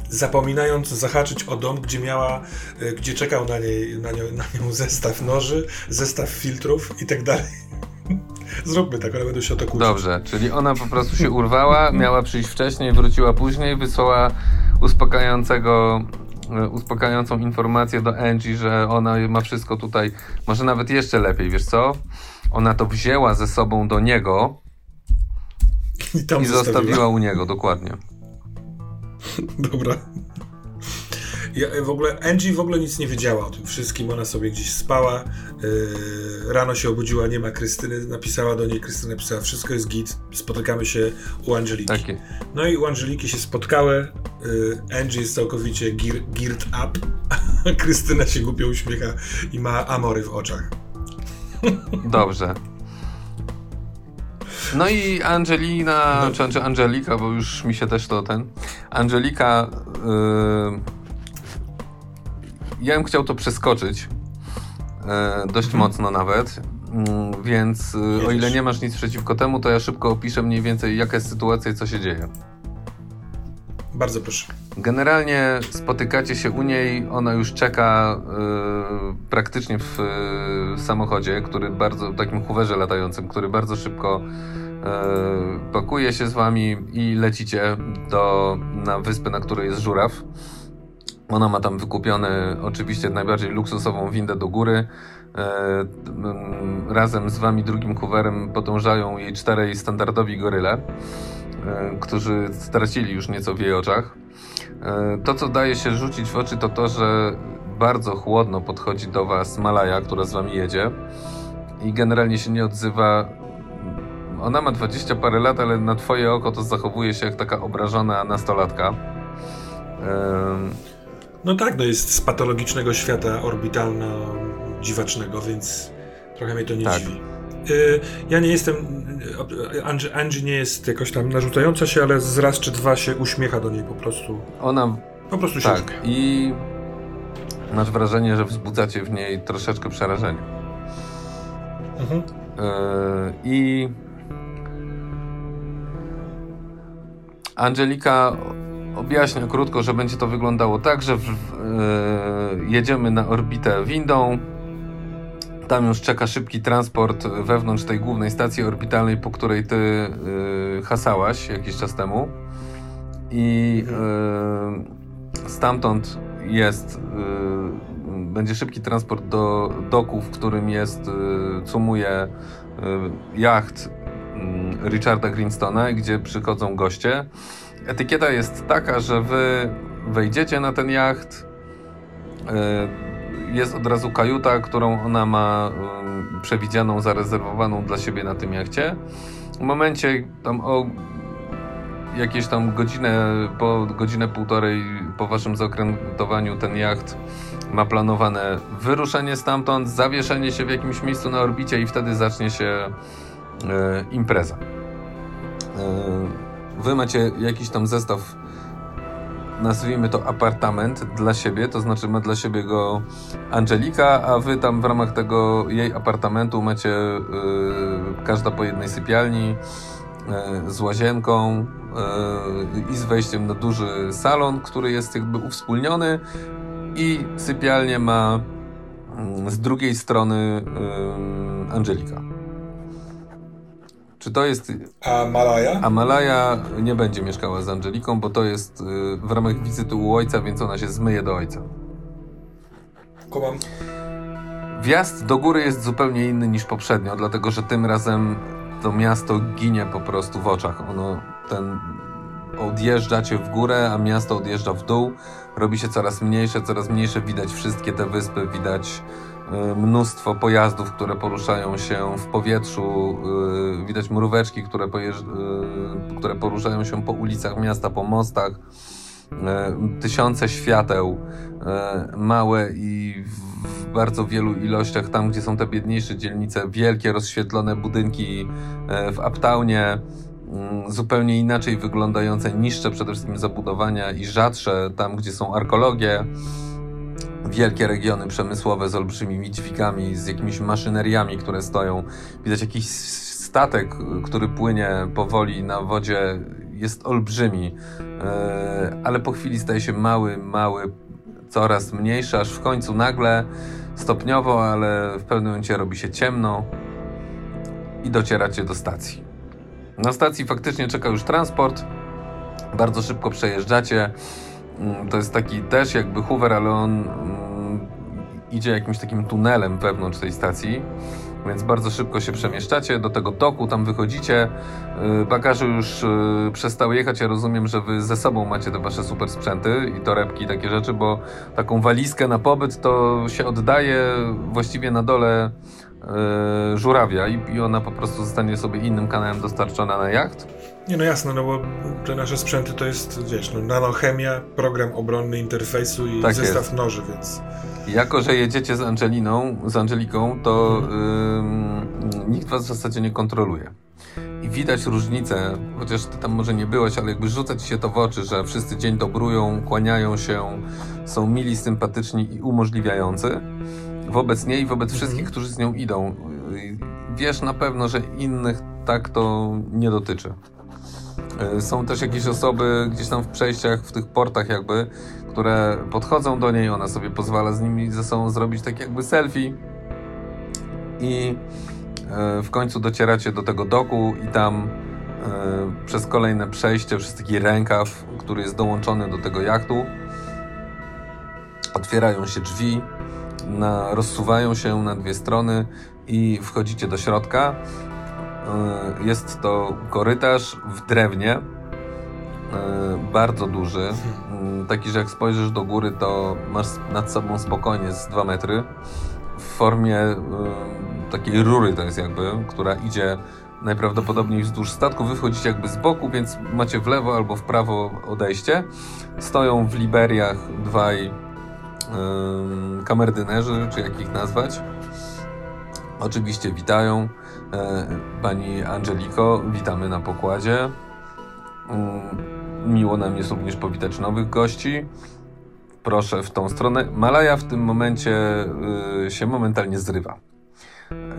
Speaker 2: zapominając zahaczyć o dom, gdzie miała, y, gdzie czekał na, niej, na, nią, na nią zestaw noży, zestaw filtrów i tak dalej. Zróbmy tak, one będą się o to kłócić.
Speaker 1: Dobrze, czyli ona po prostu się urwała, miała przyjść wcześniej, wróciła później, wysłała uspokajającego, e, uspokajającą informację do Angie, że ona ma wszystko tutaj, może nawet jeszcze lepiej, wiesz co? Ona to wzięła ze sobą do niego
Speaker 2: I
Speaker 1: i zostawiła u niego, dokładnie.
Speaker 2: Dobra. Ja, w ogóle Angie w ogóle nic nie wiedziała o tym wszystkim. Ona sobie gdzieś spała. Yy, rano się obudziła, nie ma Krystyny. Napisała do niej, Krystyna napisała, wszystko jest git. Spotykamy się u Angeliki.
Speaker 1: Takie.
Speaker 2: No i u Angeliki się spotkały. Yy, Angie jest całkowicie gear, geared up. a Krystyna się głupio uśmiecha i ma amory w oczach.
Speaker 1: Dobrze. No i Angelina,
Speaker 2: No.
Speaker 1: czy, czy Angelika, bo już mi się też to ten. Angelika. Yy, ja bym chciał to przeskoczyć. Yy, dość
Speaker 2: Mhm.
Speaker 1: mocno nawet. Yy, więc yy, o
Speaker 2: Jedziesz.
Speaker 1: ile nie masz nic przeciwko temu, to ja szybko opiszę mniej więcej, jaka jest sytuacja i co się dzieje.
Speaker 2: Bardzo proszę.
Speaker 1: Generalnie spotykacie się u niej, ona już czeka y, praktycznie w y, samochodzie, który bardzo, takim huwerze latającym, który bardzo szybko y, pakuje się z wami i lecicie do, na wyspę, na której jest żuraw. Ona ma tam wykupione oczywiście najbardziej luksusową windę do góry. E, razem z wami drugim huwerem podążają jej czterej standardowi goryle, e, którzy stracili już nieco w jej oczach. E, To, co daje się rzucić w oczy, to to, że bardzo chłodno podchodzi do Was Malaja, która z Wami jedzie i generalnie się nie odzywa. Ona ma 20 parę lat, ale na Twoje oko to zachowuje się jak taka obrażona nastolatka.
Speaker 2: No tak, no jest z patologicznego świata orbitalno-dziwacznego, więc trochę mnie to nie
Speaker 1: Tak.
Speaker 2: dziwi. Y, Ja nie jestem. y, Angie, Angie nie jest jakoś tam narzucająca się, ale z raz czy dwa się uśmiecha do niej po prostu.
Speaker 1: Ona
Speaker 2: Po prostu się
Speaker 1: tak
Speaker 2: uśmiecha.
Speaker 1: i masz wrażenie, że wzbudzacie w niej troszeczkę przerażenie.
Speaker 2: Mhm.
Speaker 1: Yy, I Angelika objaśnia krótko, że będzie to wyglądało tak, że w, yy, jedziemy na orbitę windą. Tam już czeka szybki transport wewnątrz tej głównej stacji orbitalnej, po której ty yy, hasałaś jakiś czas temu. I yy, stamtąd jest, będzie szybki transport do doku, w którym jest, cumuje jacht Richarda Greenstona, gdzie przychodzą goście. Etykieta jest taka, że wy wejdziecie na ten jacht, jest od razu kajuta, którą ona ma przewidzianą, zarezerwowaną dla siebie na tym jachcie. W momencie tam o jakieś tam godzinę, po godzinę półtorej po waszym zaokrętowaniu ten jacht ma planowane wyruszenie stamtąd, zawieszenie się w jakimś miejscu na orbicie i wtedy zacznie się e, impreza. E, wy macie jakiś tam zestaw nazwijmy to apartament dla siebie, to znaczy ma dla siebie go Angelika, a wy tam w ramach tego jej apartamentu macie yy, każda po jednej sypialni yy, z łazienką yy, i z wejściem na duży salon, który jest jakby uwspólniony i sypialnię ma mm, z drugiej strony Angelika. Czy to jest.
Speaker 2: A Malaja?
Speaker 1: A Malaja nie będzie mieszkała z Angeliką, bo to jest y, w ramach wizyty u ojca, więc ona się zmyje do ojca.
Speaker 2: Kumam.
Speaker 1: Wjazd do góry jest zupełnie inny niż poprzednio, dlatego że tym razem to miasto ginie po prostu w oczach. Ono ten odjeżdżacie w górę, a miasto odjeżdża w dół. Robi się coraz mniejsze, coraz mniejsze. Widać wszystkie te wyspy, widać Y, mnóstwo pojazdów, które poruszają się w powietrzu, y, widać mróweczki, które, y, które poruszają się po ulicach miasta, po mostach, tysiące świateł, małe i w bardzo wielu ilościach, tam gdzie są te biedniejsze dzielnice, wielkie rozświetlone budynki w Uptownie, zupełnie inaczej wyglądające, niższe przede wszystkim zabudowania i rzadsze tam, gdzie są arkeologie wielkie regiony przemysłowe z olbrzymimi dźwigami, z jakimiś maszyneriami, które stoją. Widać jakiś statek, który płynie powoli na wodzie, jest olbrzymi, e, ale po chwili staje się mały, mały, coraz mniejszy, aż w końcu nagle, stopniowo, ale w pewnym momencie robi się ciemno i docieracie do stacji. Na stacji faktycznie czeka już transport. Bardzo szybko przejeżdżacie. Mm, to jest taki też jakby Hoover, ale on mm, idzie jakimś takim tunelem wewnątrz tej stacji, więc bardzo szybko się przemieszczacie do tego doku, tam wychodzicie. Y, bagaże już y, przestały jechać. Ja rozumiem, że wy ze sobą macie te wasze super sprzęty i torebki i takie rzeczy, bo taką walizkę na pobyt to się oddaje właściwie na dole yy, żurawia i ona po prostu zostanie sobie innym kanałem dostarczona na jacht.
Speaker 2: Nie, no jasne, no bo te nasze sprzęty to jest, wiesz, no, nanochemia, program obronny interfejsu i tak zestaw jest. noży, więc...
Speaker 1: Jako, że jedziecie z Angeliną, z Angeliką, to yy, nikt was w zasadzie nie kontroluje. I widać różnicę, chociaż ty tam może nie byłeś, ale jakby rzuca ci się to w oczy, że wszyscy dzień dobrują, kłaniają się, są mili, sympatyczni i umożliwiający wobec niej, wobec mhm. wszystkich, którzy z nią idą. Wiesz na pewno, że innych tak to nie dotyczy. E, są też jakieś osoby gdzieś tam w przejściach, w tych portach jakby, które podchodzą do niej, ona sobie pozwala z nimi ze sobą zrobić tak jakby selfie i e, w końcu docieracie do tego doku i tam e, przez kolejne przejście, przez taki rękaw, który jest dołączony do tego jachtu, otwierają się drzwi, na, rozsuwają się na dwie strony i wchodzicie do środka. E, jest to korytarz w drewnie, e, bardzo duży. Mm, taki, że jak spojrzysz do góry, to masz nad sobą spokojnie z 2 metry. W formie e, takiej rury to jest jakby, która idzie najprawdopodobniej wzdłuż statku. Wy wchodzicie jakby z boku, więc macie w lewo albo w prawo odejście. Stoją w liberiach dwaj kamerdynerzy, czy jak ich nazwać. Oczywiście witają. E, pani Angeliko, witamy na pokładzie. Mm, miło nam jest również powitać nowych gości. Proszę w tą stronę. Malaja w tym momencie y, się momentalnie zrywa.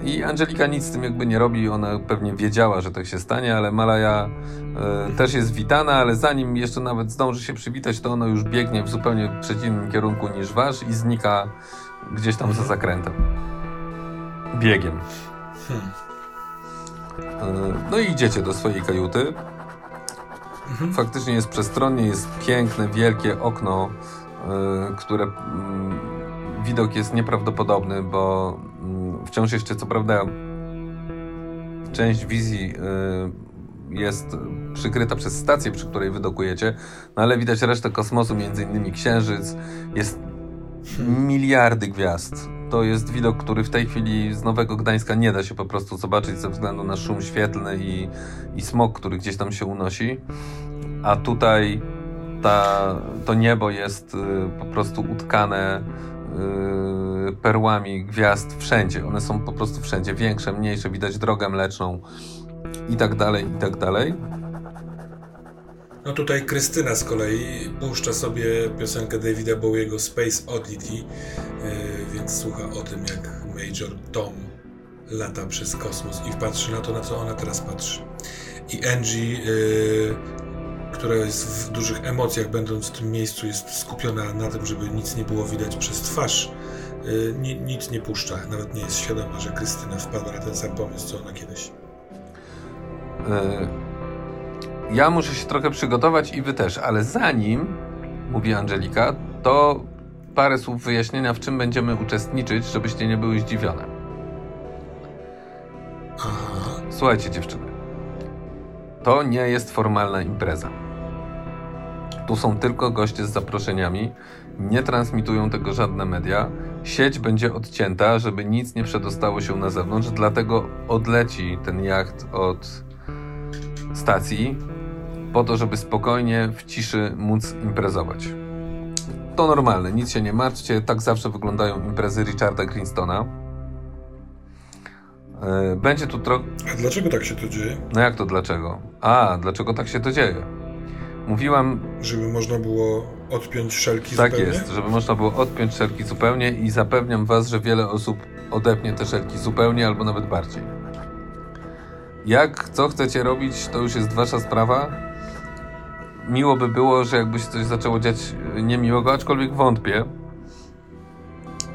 Speaker 1: I Angelika nic z tym jakby nie robi, ona pewnie wiedziała, że tak się stanie, ale Malaja y, też jest witana, ale zanim jeszcze nawet zdąży się przywitać, to ona już biegnie w zupełnie przeciwnym kierunku niż wasz i znika gdzieś tam za zakrętem. Biegiem. Hmm. E, no i idziecie do swojej kajuty. faktycznie jest przestronnie, jest piękne, wielkie okno, yy, które yy, widok jest nieprawdopodobny, bo yy, wciąż jeszcze co prawda część wizji y, jest przykryta przez stację, przy której wydokujecie, no ale widać resztę kosmosu, między innymi księżyc, jest miliardy gwiazd. To jest widok, który w tej chwili z Nowego Gdańska nie da się po prostu zobaczyć ze względu na szum świetlny i, i smog, który gdzieś tam się unosi. A tutaj ta, to niebo jest y, po prostu utkane y, perłami gwiazd wszędzie. One są po prostu wszędzie, większe, mniejsze, widać drogę mleczną i tak dalej, i tak dalej.
Speaker 2: No tutaj Krystyna z kolei puszcza sobie piosenkę Davida Bowiego Space Oddity, yy, więc słucha o tym, jak Major Tom lata przez kosmos i patrzy na to, na co ona teraz patrzy. I Angie, yy, która jest w dużych emocjach, będąc w tym miejscu, jest skupiona na tym, żeby nic nie było widać przez twarz. Ni, nic nie puszcza, nawet nie jest świadoma, że Krystyna wpadła na ten sam pomysł, co ona kiedyś.
Speaker 1: Ja muszę się trochę przygotować i wy też, ale zanim, mówi Angelika, to parę słów wyjaśnienia, w czym będziemy uczestniczyć, żebyście nie były zdziwione. Słuchajcie, dziewczyny. To nie jest formalna impreza. Tu są tylko goście z zaproszeniami. Nie transmitują tego żadne media. Sieć będzie odcięta, żeby nic nie przedostało się na zewnątrz, dlatego odleci ten jacht od stacji po to, żeby spokojnie w ciszy móc imprezować. To normalne, nic się nie martwcie, tak zawsze wyglądają imprezy Richarda Greenstona. E, będzie tu trochę.
Speaker 2: A dlaczego tak się to dzieje?
Speaker 1: No jak to dlaczego? A, dlaczego tak się to dzieje? Mówiłam.
Speaker 2: Żeby można było odpiąć szelki
Speaker 1: tak
Speaker 2: zupełnie?
Speaker 1: Tak jest, żeby można było odpiąć szelki zupełnie i zapewniam Was, że wiele osób odepnie te szelki zupełnie albo nawet bardziej. Jak, co chcecie robić, to już jest Wasza sprawa miło by było, że jakby się coś zaczęło dziać niemiłego, aczkolwiek wątpię.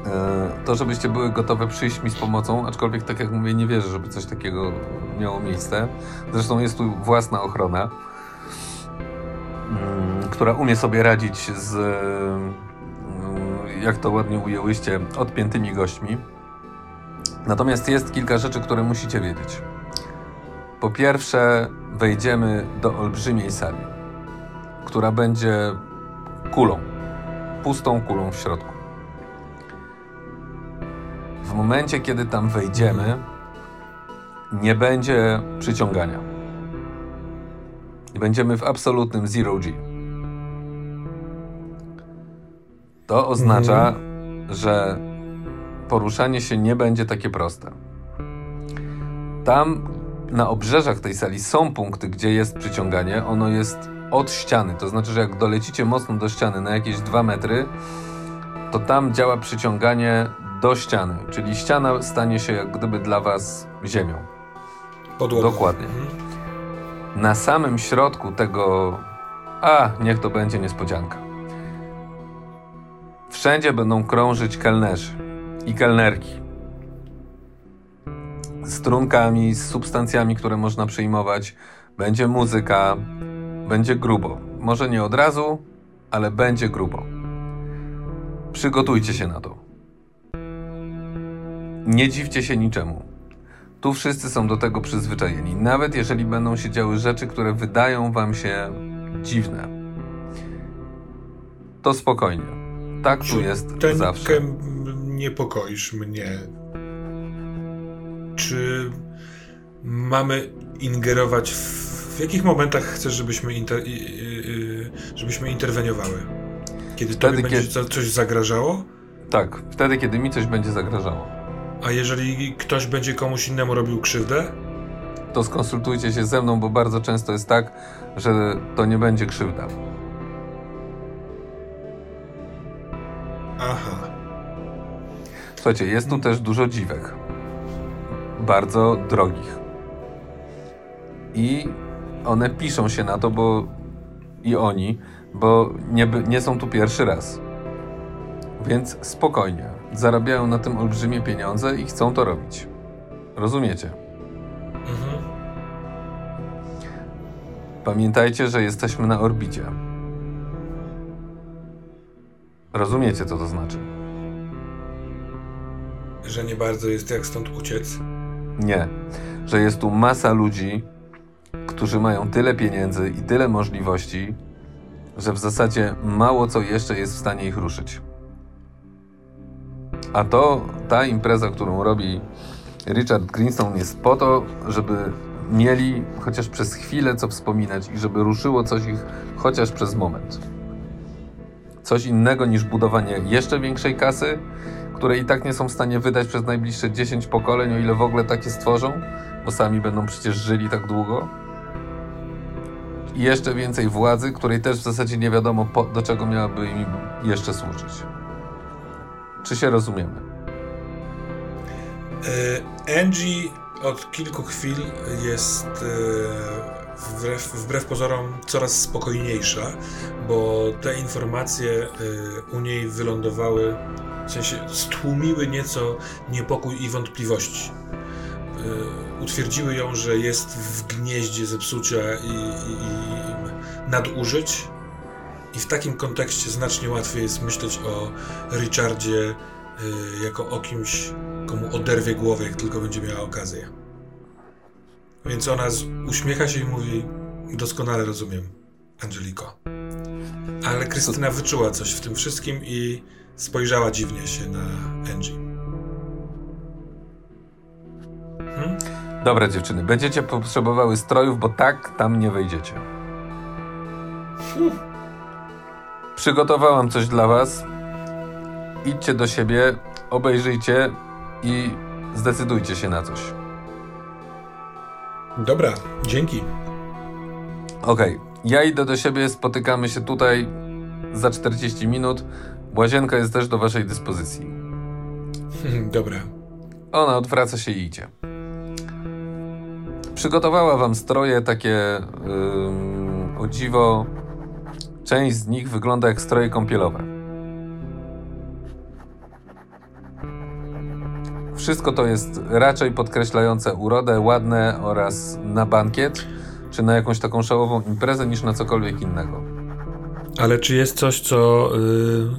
Speaker 1: E, to, żebyście były gotowe przyjść mi z pomocą, aczkolwiek tak jak mówię, nie wierzę, żeby coś takiego miało miejsce. Zresztą jest tu własna ochrona, mm, która umie sobie radzić z, mm, jak to ładnie ujęłyście, odpiętymi gośćmi. Natomiast jest kilka rzeczy, które musicie wiedzieć. Po pierwsze, wejdziemy do olbrzymiej sali która będzie kulą, pustą kulą w środku. W momencie, kiedy tam wejdziemy, nie będzie przyciągania. I będziemy w absolutnym zero G. To oznacza, mhm. że poruszanie się nie będzie takie proste. Tam na obrzeżach tej sali są punkty, gdzie jest przyciąganie. Ono jest od ściany. To znaczy, że jak dolecicie mocno do ściany na jakieś 2 metry, to tam działa przyciąganie do ściany, czyli ściana stanie się jak gdyby dla Was ziemią.
Speaker 2: Podłogą.
Speaker 1: Dokładnie. Mhm. Na samym środku tego, a niech to będzie niespodzianka. Wszędzie będą krążyć kelnerzy i kelnerki. Z trunkami, z substancjami, które można przyjmować. Będzie muzyka, będzie grubo. Może nie od razu, ale będzie grubo. Przygotujcie się na to. Nie dziwcie się niczemu. Tu wszyscy są do tego przyzwyczajeni, nawet jeżeli będą się działy rzeczy, które wydają wam się dziwne. To spokojnie. Tak tu jest
Speaker 2: ten
Speaker 1: zawsze.
Speaker 2: niepokoisz mnie. Czy mamy ingerować w w jakich momentach chcesz, żebyśmy, inter, żebyśmy interweniowały? Kiedy wtedy, tobie będzie kiedy... coś zagrażało?
Speaker 1: Tak, wtedy, kiedy mi coś będzie zagrażało.
Speaker 2: A jeżeli ktoś będzie komuś innemu robił krzywdę?
Speaker 1: To skonsultujcie się ze mną, bo bardzo często jest tak, że to nie będzie krzywda.
Speaker 2: Aha.
Speaker 1: Słuchajcie, jest tu też dużo dziwek. Bardzo drogich. I one piszą się na to, bo i oni, bo nie, nie są tu pierwszy raz. Więc spokojnie. Zarabiają na tym olbrzymie pieniądze i chcą to robić. Rozumiecie? Mhm. Pamiętajcie, że jesteśmy na orbicie. Rozumiecie, co to znaczy?
Speaker 2: Że nie bardzo jest jak stąd uciec.
Speaker 1: Nie. Że jest tu masa ludzi, którzy mają tyle pieniędzy i tyle możliwości, że w zasadzie mało co jeszcze jest w stanie ich ruszyć. A to ta impreza, którą robi Richard Greenstone, jest po to, żeby mieli chociaż przez chwilę co wspominać i żeby ruszyło coś ich chociaż przez moment. Coś innego niż budowanie jeszcze większej kasy, której i tak nie są w stanie wydać przez najbliższe 10 pokoleń, o ile w ogóle takie stworzą, bo sami będą przecież żyli tak długo. Jeszcze więcej władzy, której też w zasadzie nie wiadomo po, do czego miałaby im jeszcze służyć. Czy się rozumiemy?
Speaker 2: E, Angie od kilku chwil jest e, wbrew, wbrew pozorom coraz spokojniejsza, bo te informacje e, u niej wylądowały, w sensie stłumiły nieco niepokój i wątpliwości. Utwierdziły ją, że jest w gnieździe zepsucia i, i, i nadużyć. I w takim kontekście znacznie łatwiej jest myśleć o Richardzie jako o kimś, komu oderwie głowę, jak tylko będzie miała okazję. Więc ona uśmiecha się i mówi: Doskonale rozumiem, Angeliko. Ale Krystyna wyczuła coś w tym wszystkim i spojrzała dziwnie się na Angie.
Speaker 1: Hmm? Dobra, dziewczyny, będziecie potrzebowały strojów, bo tak tam nie wejdziecie. Przygotowałam coś dla was. Idźcie do siebie, obejrzyjcie i zdecydujcie się na coś.
Speaker 2: Dobra, dzięki.
Speaker 1: Okej, okay. ja idę do siebie, spotykamy się tutaj za 40 minut. Łazienka jest też do waszej dyspozycji.
Speaker 2: Dobra.
Speaker 1: Ona odwraca się i idzie. Przygotowała wam stroje takie yy, o dziwo. Część z nich wygląda jak stroje kąpielowe. Wszystko to jest raczej podkreślające urodę, ładne oraz na bankiet, czy na jakąś taką szałową imprezę, niż na cokolwiek innego.
Speaker 2: Ale czy jest coś, co yy,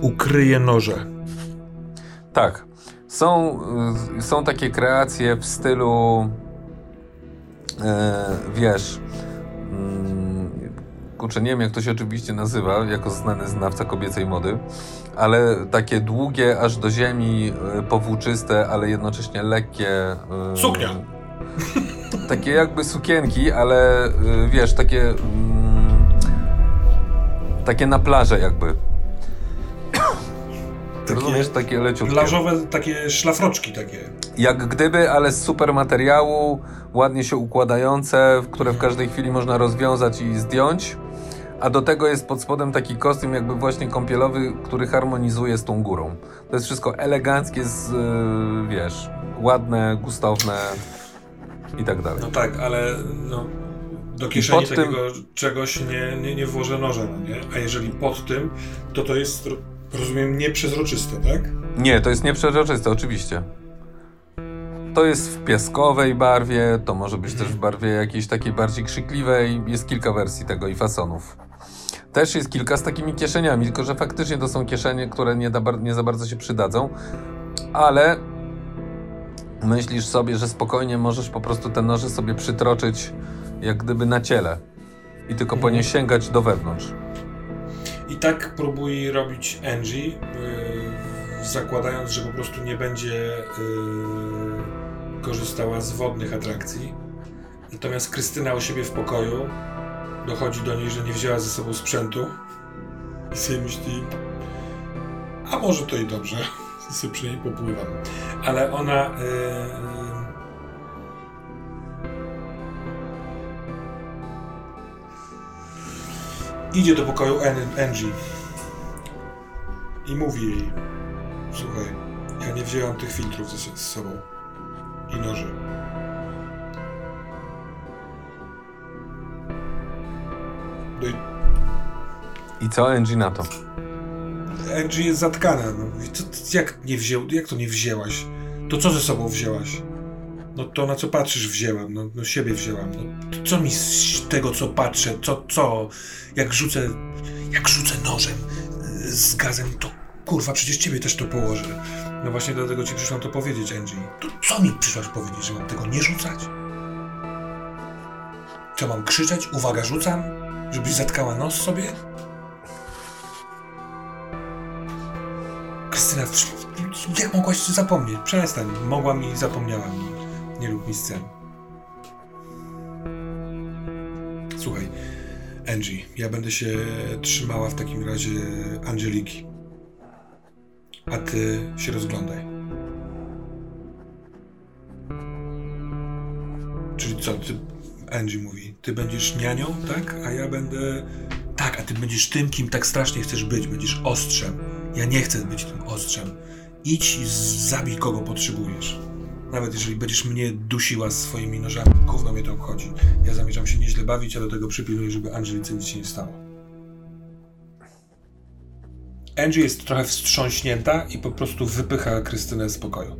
Speaker 2: ukryje noże?
Speaker 1: Tak. Są, yy, są takie kreacje w stylu, wiesz, kurczę, nie wiem jak to się oczywiście nazywa, jako znany znawca kobiecej mody, ale takie długie aż do ziemi, e, powłóczyste, ale jednocześnie lekkie. E,
Speaker 2: Suknia!
Speaker 1: Takie jakby sukienki, ale e, wiesz, takie. Mm, takie na plażę jakby. Takie, Rozumiesz, takie leciutkie.
Speaker 2: Plażowe, takie szlafroczki takie.
Speaker 1: Jak gdyby, ale z super materiału, ładnie się układające, które w każdej chwili można rozwiązać i zdjąć a do tego jest pod spodem taki kostium jakby właśnie kąpielowy, który harmonizuje z tą górą. To jest wszystko eleganckie, z, yy, wiesz, ładne, gustowne i tak dalej.
Speaker 2: No tak, ale no, do kieszeni takiego tym... czegoś nie, nie, nie włożę noża, no nie? A jeżeli pod tym, to to jest, rozumiem, nieprzezroczyste, tak?
Speaker 1: Nie, to jest nieprzezroczyste, oczywiście. To jest w piaskowej barwie, to może być też w barwie jakiejś takiej bardziej krzykliwej. Jest kilka wersji tego i fasonów. Też jest kilka z takimi kieszeniami, tylko że faktycznie to są kieszenie, które nie, da, nie za bardzo się przydadzą, ale myślisz sobie, że spokojnie możesz po prostu te noże sobie przytroczyć jak gdyby na ciele i tylko po nie sięgać do wewnątrz.
Speaker 2: I tak próbuje robić Angie, yy, zakładając, że po prostu nie będzie yy, korzystała z wodnych atrakcji. Natomiast Krystyna u siebie w pokoju dochodzi do niej, że nie wzięła ze sobą sprzętu i sobie myśli, a może to i dobrze, sobie przy niej popływam. Ale ona... Yy, idzie do pokoju Angie i mówi jej, słuchaj, ja nie wzięłam tych filtrów ze, z sobą i noży.
Speaker 1: No i... I co Angie na to?
Speaker 2: Angie jest zatkana. No. Co, jak, nie wziął, jak to nie wzięłaś? To co ze sobą wzięłaś? No to na co patrzysz wzięłam, no, no siebie wzięłam. No, co mi z tego co patrzę, co, co, jak rzucę, jak rzucę nożem y, z gazem, to kurwa, przecież ciebie też to położę. No właśnie dlatego ci przyszłam to powiedzieć, Angie. To co mi przyszłaś powiedzieć, że mam tego nie rzucać? Co mam krzyczeć? Uwaga, rzucam? Żebyś zatkała nos sobie? Krystyna, jak mogłaś zapomnieć? Przestań. Mogłam i zapomniałam. Nie lub mi scen. Słuchaj, Angie, ja będę się trzymała w takim razie Angeliki. A ty się rozglądaj. Czyli co, ty, Angie mówi, ty będziesz nianią, tak? A ja będę... Tak, a ty będziesz tym, kim tak strasznie chcesz być. Będziesz ostrzem. Ja nie chcę być tym ostrzem. Idź i zabij kogo potrzebujesz. Nawet jeżeli będziesz mnie dusiła swoimi nożami, gówno mnie to obchodzi. Ja zamierzam się nieźle bawić, a do tego przypilnuję, żeby Angelice nic się nie stało. Angie jest trochę wstrząśnięta i po prostu wypycha Krystynę z pokoju.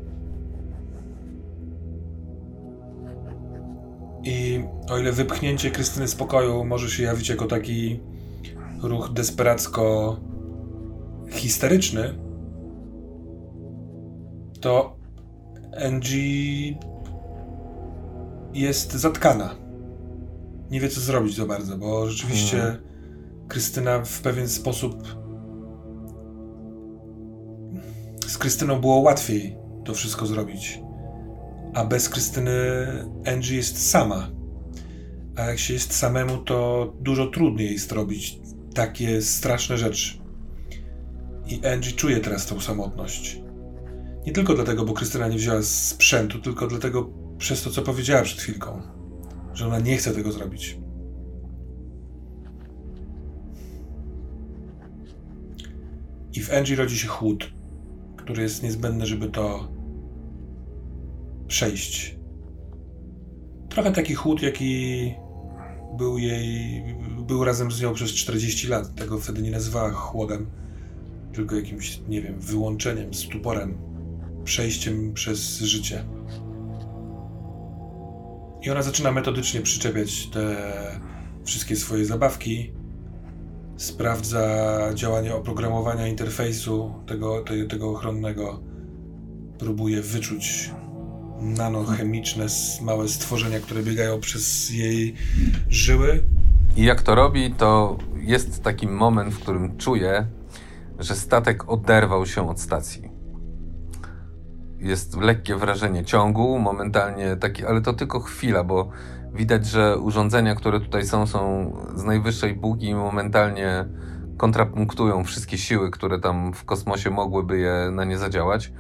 Speaker 2: I o ile wypchnięcie Krystyny z pokoju może się jawić jako taki ruch desperacko histeryczny, to Angie jest zatkana. Nie wie, co zrobić za bardzo, bo rzeczywiście hmm. Krystyna w pewien sposób. Z Krystyną było łatwiej to wszystko zrobić. A bez Krystyny Angie jest sama. A jak się jest samemu, to dużo trudniej jest robić takie straszne rzeczy. I Angie czuje teraz tą samotność. Nie tylko dlatego, bo Krystyna nie wzięła sprzętu, tylko dlatego przez to, co powiedziała przed chwilką, że ona nie chce tego zrobić. I w Angie rodzi się chłód, który jest niezbędny, żeby to przejść. Trochę taki chłód, jaki był jej, był razem z nią przez 40 lat. Tego wtedy nie nazywała chłodem, tylko jakimś, nie wiem, wyłączeniem, stuporem, przejściem przez życie. I ona zaczyna metodycznie przyczepiać te wszystkie swoje zabawki. Sprawdza działanie oprogramowania interfejsu tego, tego, ochronnego. Próbuje wyczuć nanochemiczne, małe stworzenia, które biegają przez jej żyły.
Speaker 1: I jak to robi, to jest taki moment, w którym czuje, że statek oderwał się od stacji jest lekkie wrażenie ciągu, momentalnie taki, ale to tylko chwila, bo widać, że urządzenia, które tutaj są, są z najwyższej półki i momentalnie kontrapunktują wszystkie siły, które tam w kosmosie mogłyby je na nie zadziałać.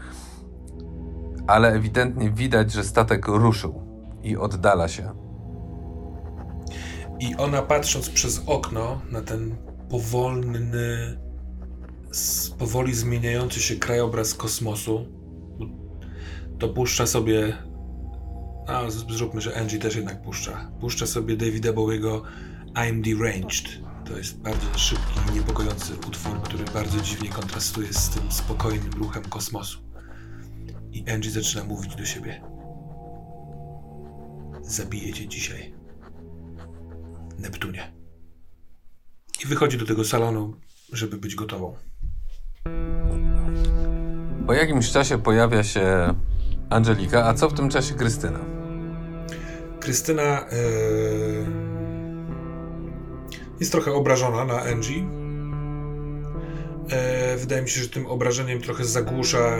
Speaker 1: Ale ewidentnie widać, że statek ruszył i oddala się.
Speaker 2: I ona patrząc przez okno na ten powolny, powoli zmieniający się krajobraz kosmosu, to puszcza sobie. A zróbmy, że Angie też jednak puszcza. Puszcza sobie Davida Bowiego I'm Deranged. To jest bardzo szybki i niepokojący utwór, który bardzo dziwnie kontrastuje z tym spokojnym ruchem kosmosu. I Angie zaczyna mówić do siebie. Zabiję cię dzisiaj. Neptunie. I wychodzi do tego salonu, żeby być gotową.
Speaker 1: Po jakimś czasie pojawia się Angelika, a co w tym czasie Krystyna?
Speaker 2: Krystyna yy, jest trochę obrażona na Angie. Wydaje mi się, że tym obrażeniem trochę zagłusza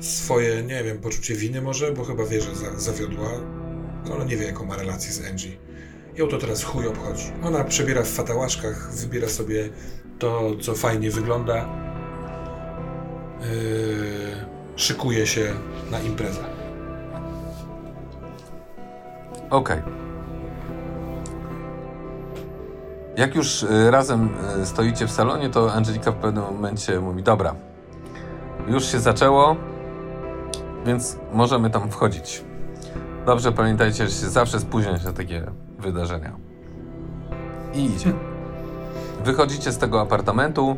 Speaker 2: swoje, nie wiem, poczucie winy może, bo chyba wie, że za, zawiodła. No, ona nie wie, jaką ma relację z Angie. Ją to teraz chuj obchodzi. Ona przebiera w fatałaszkach, wybiera sobie to, co fajnie wygląda. Yy, szykuje się na imprezę.
Speaker 1: Okej. Okay. Jak już y, razem y, stoicie w salonie, to Angelika w pewnym momencie mówi: Dobra, już się zaczęło, więc możemy tam wchodzić. Dobrze, pamiętajcie, że się zawsze spóźniać na takie wydarzenia. I idzie. Wychodzicie z tego apartamentu.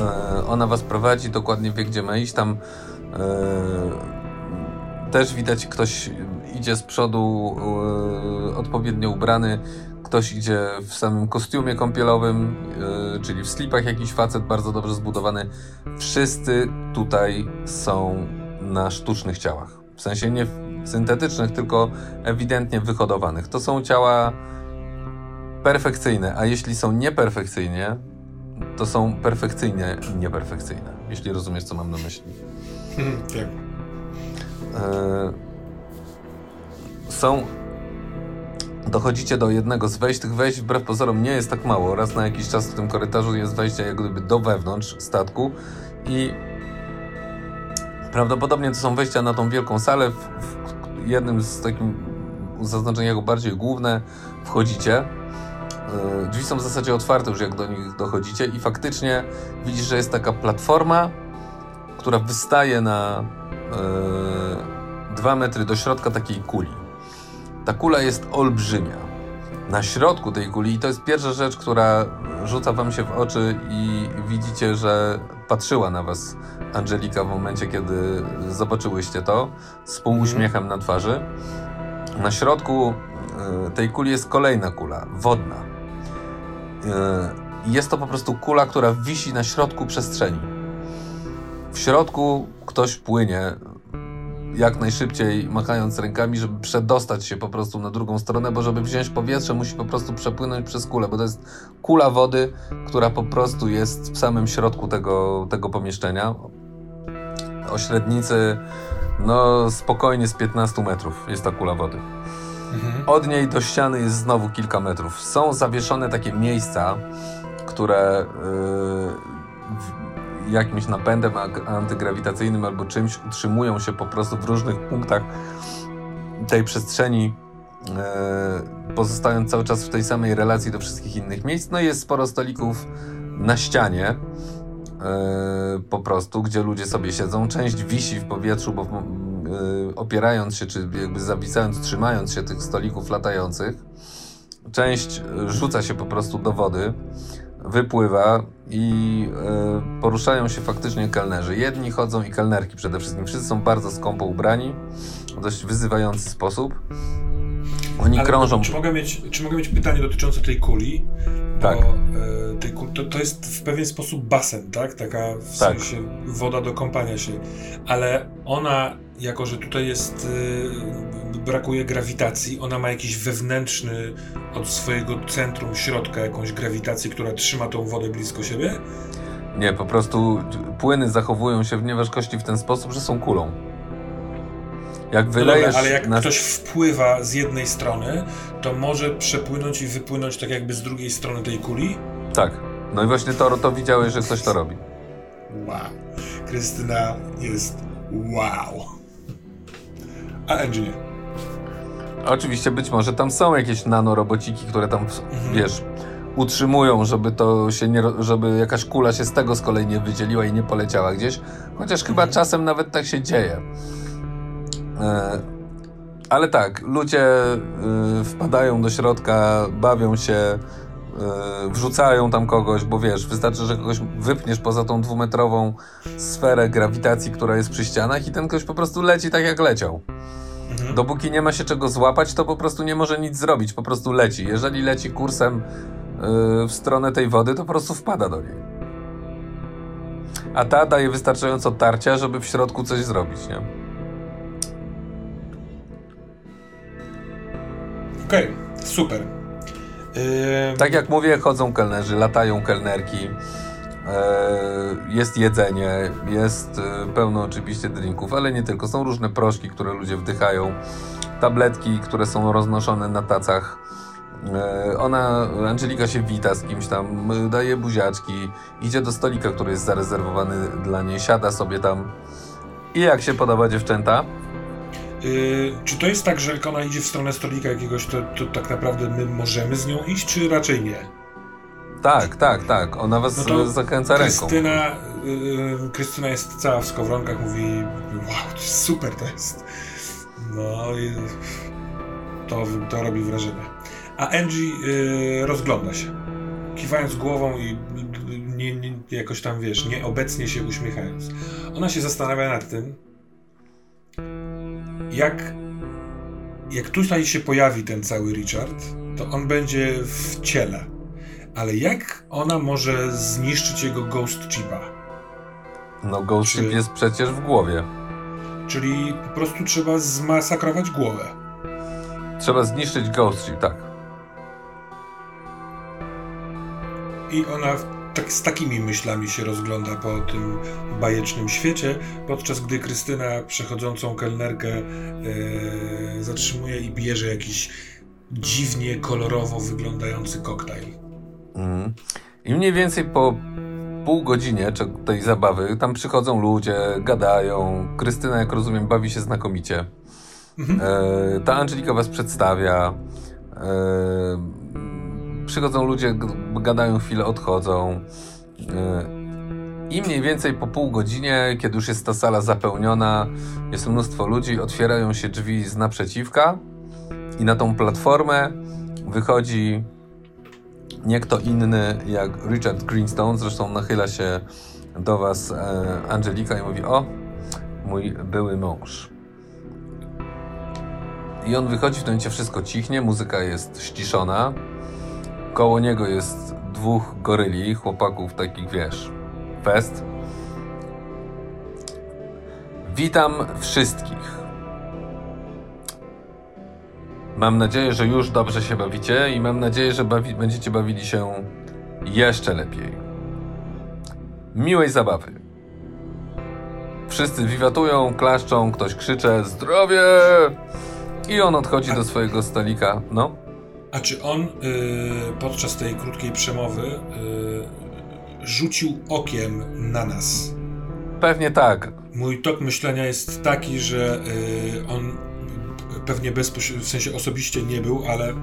Speaker 1: E, ona was prowadzi, dokładnie wie, gdzie ma iść. Tam e, też widać, ktoś idzie z przodu yy, odpowiednio ubrany, ktoś idzie w samym kostiumie kąpielowym, czyli w slipach jakiś facet bardzo dobrze zbudowany. Wszyscy tutaj są na sztucznych ciałach. W sensie nie syntetycznych, tylko ewidentnie wyhodowanych. To są ciała perfekcyjne, a jeśli są nieperfekcyjnie, to są perfekcyjnie nieperfekcyjne. Jeśli rozumiesz, co mam na myśli.
Speaker 2: Tak.
Speaker 1: Są. Dochodzicie do jednego z wejść. Tych wejść wbrew pozorom nie jest tak mało. Raz na jakiś czas w tym korytarzu jest wejście jak gdyby do wewnątrz statku i prawdopodobnie to są wejścia na tą wielką salę. W, jednym z takim zaznaczenia jako bardziej główne wchodzicie. E, drzwi są w zasadzie otwarte już jak do nich dochodzicie i faktycznie widzisz, że jest taka platforma, która wystaje na e, dwa metry do środka takiej kuli. Ta kula jest olbrzymia. Na środku tej kuli, i to jest pierwsza rzecz, która rzuca wam się w oczy i widzicie, że patrzyła na was Angelika w momencie, kiedy zobaczyłyście to, z półuśmiechem na twarzy. Na środku e, tej kuli jest kolejna kula, wodna. E, jest to po prostu kula, która wisi na środku przestrzeni. W środku ktoś płynie jak najszybciej, machając rękami, żeby przedostać się po prostu na drugą stronę, bo żeby wziąć powietrze, musi po prostu przepłynąć przez kulę, bo to jest kula wody, która po prostu jest w samym środku tego, tego pomieszczenia. O średnicy, no spokojnie z 15 metrów jest ta kula wody. Mhm. Od niej do ściany jest znowu kilka metrów. Są zawieszone takie miejsca, które yy, jakimś napędem antygrawitacyjnym albo czymś utrzymują się po prostu w różnych punktach tej przestrzeni, yy, pozostając cały czas w tej samej relacji do wszystkich innych miejsc. No i jest sporo stolików na ścianie. Yy, po prostu, gdzie ludzie sobie siedzą. Część wisi w powietrzu, bo opierając się, czy jakby zawisając, trzymając się tych stolików latających. Część rzuca się po prostu do wody, wypływa i yy, poruszają się faktycznie kelnerzy. Jedni chodzą i kelnerki przede wszystkim. Wszyscy są bardzo skąpo ubrani, w dość wyzywający sposób. Oni Ale krążą.
Speaker 2: Czy mogę, mieć, czy mogę mieć pytanie dotyczące tej kuli?
Speaker 1: Tak.
Speaker 2: Bo, to, to jest w pewien sposób basen, tak? Taka w tak. sensie woda do kąpania się. Ale ona, jako że tutaj jest, yy, brakuje grawitacji, ona ma jakiś wewnętrzny, od swojego centrum, środka, jakąś grawitację, która trzyma tą wodę blisko siebie?
Speaker 1: Nie, po prostu płyny zachowują się w nieważkości w ten sposób, że są kulą. Jak wylejesz... No dobra,
Speaker 2: ale jak na... ktoś wpływa z jednej strony, to może przepłynąć i wypłynąć tak jakby z drugiej strony tej kuli?
Speaker 1: Tak. No i właśnie to, to widziałeś, że ktoś to robi.
Speaker 2: Wow. Krystyna jest wow. A Angie
Speaker 1: Oczywiście być może tam są jakieś nanorobociki, które tam, mhm. wiesz, utrzymują, żeby to się nie, żeby jakaś kula się z tego z kolei nie wydzieliła i nie poleciała gdzieś. Chociaż mhm. chyba czasem nawet tak się dzieje. E, ale tak, ludzie y, wpadają do środka, bawią się, wrzucają tam kogoś, bo wiesz, wystarczy, że kogoś wypniesz poza tą dwumetrową sferę grawitacji, która jest przy ścianach i ten ktoś po prostu leci tak jak leciał. Mhm. Dopóki nie ma się czego złapać, to po prostu nie może nic zrobić, po prostu leci. Jeżeli leci kursem yy, w stronę tej wody, to po prostu wpada do niej. A ta daje wystarczająco tarcia, żeby w środku coś zrobić, nie?
Speaker 2: Okej, okay, super.
Speaker 1: Tak jak mówię, chodzą kelnerzy, latają kelnerki, yy, jest jedzenie, jest yy, pełno oczywiście drinków, ale nie tylko. Są różne proszki, które ludzie wdychają, tabletki, które są roznoszone na tacach. Yy, ona, Angelika się wita z kimś tam, daje buziaczki, idzie do stolika, który jest zarezerwowany dla niej, siada sobie tam. I jak się podoba dziewczęta?
Speaker 2: Yy, czy to jest tak, że jak ona idzie w stronę stolika jakiegoś, to, to tak naprawdę my możemy z nią iść, czy raczej nie?
Speaker 1: Tak, tak, tak. Ona was no zakręca
Speaker 2: Krystyna,
Speaker 1: ręką.
Speaker 2: Yy, Krystyna jest cała w skowronkach, mówi wow, to jest super to jest. No i to, to robi wrażenie. A Angie yy, rozgląda się, kiwając głową i nie, nie, jakoś tam, wiesz, nieobecnie się uśmiechając. Ona się zastanawia nad tym, jak, jak tutaj się pojawi ten cały Richard, to on będzie w ciele. Ale jak ona może zniszczyć jego Ghost Chipa?
Speaker 1: No Ghost Chip jest przecież w głowie.
Speaker 2: Czyli po prostu trzeba zmasakrować głowę.
Speaker 1: Trzeba zniszczyć Ghost Chip, tak.
Speaker 2: I ona tak, z takimi myślami się rozgląda po tym bajecznym świecie, podczas gdy Krystyna przechodzącą kelnerkę e, zatrzymuje i bierze jakiś dziwnie kolorowo wyglądający koktajl.
Speaker 1: Mm. I mniej więcej po pół godzinie tej zabawy tam przychodzą ludzie, gadają. Krystyna, jak rozumiem, bawi się znakomicie. Mhm. E, ta Angelika was przedstawia. E, przychodzą ludzie, gadają chwilę, odchodzą. E, I mniej więcej po pół godzinie, kiedy już jest ta sala zapełniona, jest mnóstwo ludzi, otwierają się drzwi z naprzeciwka i na tą platformę wychodzi nie kto inny jak Richard Greenstone. Zresztą nachyla się do Was e, Angelika i mówi: O, mój były mąż. I on wychodzi, w tym momencie wszystko cichnie, muzyka jest ściszona. Koło niego jest dwóch goryli, chłopaków takich, wiesz, fest. Witam wszystkich. Mam nadzieję, że już dobrze się bawicie i mam nadzieję, że bawi będziecie bawili się jeszcze lepiej. Miłej zabawy. Wszyscy wiwatują, klaszczą, ktoś krzycze zdrowie! I on odchodzi do swojego stolika. No.
Speaker 2: A czy on y, podczas tej krótkiej przemowy y, rzucił okiem na nas?
Speaker 1: Pewnie tak.
Speaker 2: Mój tok myślenia jest taki, że y, on pewnie bezpośrednio, w sensie osobiście nie był, ale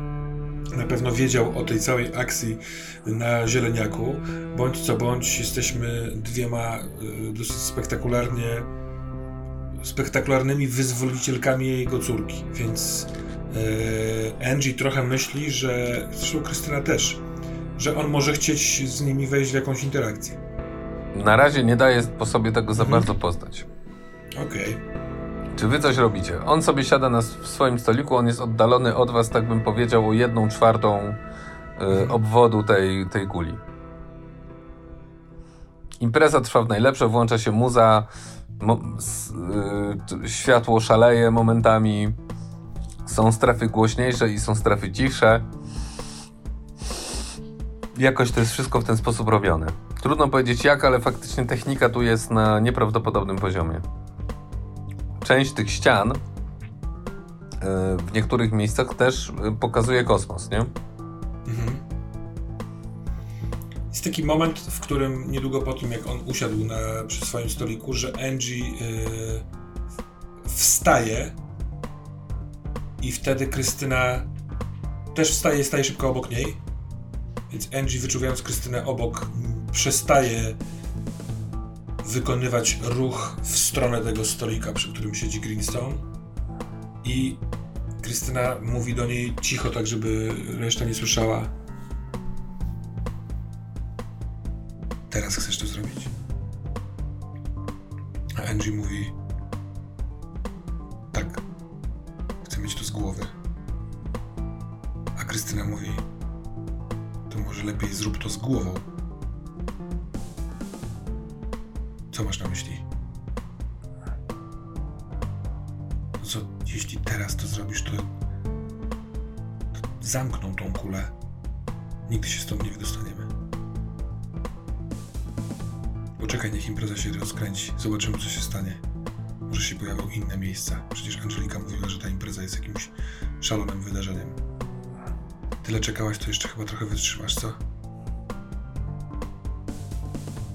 Speaker 2: na pewno wiedział o tej całej akcji na Zieleniaku. Bądź co bądź, jesteśmy dwiema dosyć spektakularnie spektakularnymi wyzwolicielkami jego córki, więc E, Angie trochę myśli, że, zresztą Krystyna też, że on może chcieć z nimi wejść w jakąś interakcję.
Speaker 1: Na razie nie daje po sobie tego za mhm. bardzo poznać.
Speaker 2: Okej. Okay.
Speaker 1: Czy wy coś robicie? On sobie siada na, w swoim stoliku, on jest oddalony od was, tak bym powiedział, o jedną czwartą y, mhm. obwodu tej, tej kuli. Impreza trwa w najlepsze, włącza się muza, światło szaleje momentami. Są strefy głośniejsze i są strefy cichsze. Jakoś to jest wszystko w ten sposób robione. Trudno powiedzieć jak, ale faktycznie technika tu jest na nieprawdopodobnym poziomie. Część tych ścian e, w niektórych miejscach też e, pokazuje kosmos, nie? Mhm.
Speaker 2: Jest taki moment, w którym niedługo po tym, jak on usiadł na, przy swoim stoliku, że Angie yy, wstaje i wtedy Krystyna też wstaje, staje szybko obok niej. Więc Angie, wyczuwając Krystynę obok, przestaje wykonywać ruch w stronę tego stolika, przy którym siedzi Greenstone. I Krystyna mówi do niej cicho, tak żeby reszta nie słyszała. Teraz chcesz to zrobić? A Angie mówi: głowy. A Krystyna mówi: To może lepiej zrób to z głową. Co masz na myśli? To co, jeśli teraz to zrobisz, to, to zamkną tą kulę. Nigdy się stąd nie wydostaniemy. Poczekaj, niech impreza się rozkręci. Zobaczymy, co się stanie że się pojawią inne miejsca. Przecież Angelika mówiła, że ta impreza jest jakimś szalonym wydarzeniem. Tyle czekałaś, to jeszcze chyba trochę wytrzymasz, co?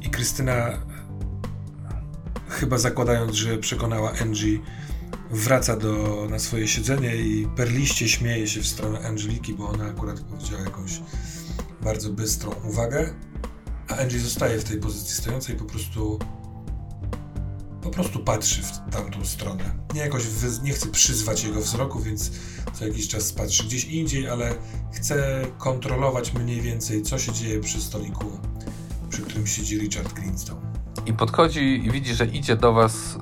Speaker 2: I Krystyna, chyba zakładając, że przekonała Angie, wraca do, na swoje siedzenie i perliście śmieje się w stronę Angeliki, bo ona akurat powiedziała jakąś bardzo bystrą uwagę, a Angie zostaje w tej pozycji stojącej po prostu po prostu patrzy w tamtą stronę. Nie jakoś nie chce przyzwać jego wzroku, więc co jakiś czas patrzy gdzieś indziej, ale chce kontrolować mniej więcej, co się dzieje przy stoliku, przy którym siedzi Richard Greenstone.
Speaker 1: I podchodzi i widzi, że idzie do was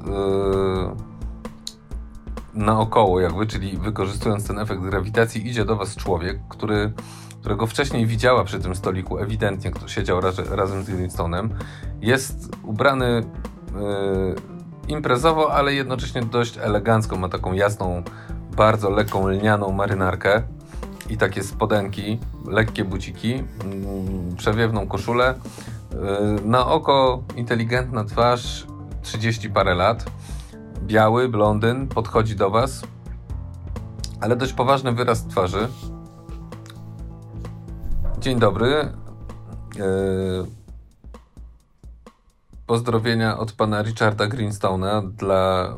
Speaker 1: naokoło jakby, czyli wykorzystując ten efekt grawitacji, idzie do was człowiek, który, którego wcześniej widziała przy tym stoliku, ewidentnie, który siedział raz, razem z Greenstone'em. Jest ubrany yy, imprezowo, ale jednocześnie dość elegancko. Ma taką jasną, bardzo lekką lnianą marynarkę i takie spodenki, lekkie buciki, yy, przewiewną koszulę. Yy, na oko inteligentna twarz, 30 parę lat biały, blondyn, podchodzi do was, ale dość poważny wyraz twarzy. Dzień dobry. E, pozdrowienia od pana Richarda Greenstone'a dla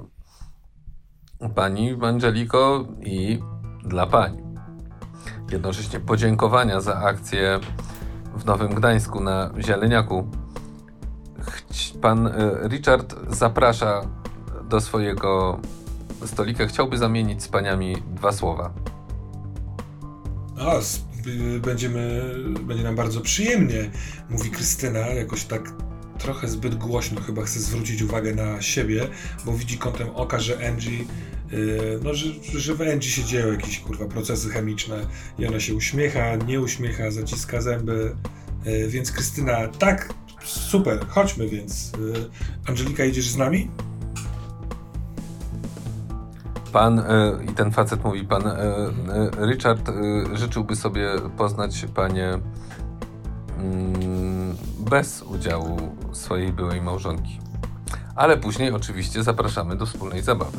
Speaker 1: pani Angeliko i dla pani. Jednocześnie podziękowania za akcję w Nowym Gdańsku na Zieleniaku. Pan e, Richard zaprasza do swojego stolika chciałby zamienić z paniami dwa słowa.
Speaker 2: A, będziemy, będzie nam bardzo przyjemnie, mówi Krystyna, jakoś tak trochę zbyt głośno chyba chce zwrócić uwagę na siebie, bo widzi kątem oka, że Angie, yy, no, że, że w Angie się dzieją jakieś kurwa procesy chemiczne i ona się uśmiecha, nie uśmiecha, zaciska zęby, yy, więc Krystyna, tak, super, chodźmy więc. Angelika, idziesz z nami?
Speaker 1: Pan, e, i ten facet mówi, pan e, e, Richard życzyłby sobie poznać panie mm, bez udziału swojej byłej małżonki. Ale później oczywiście zapraszamy do wspólnej zabawy.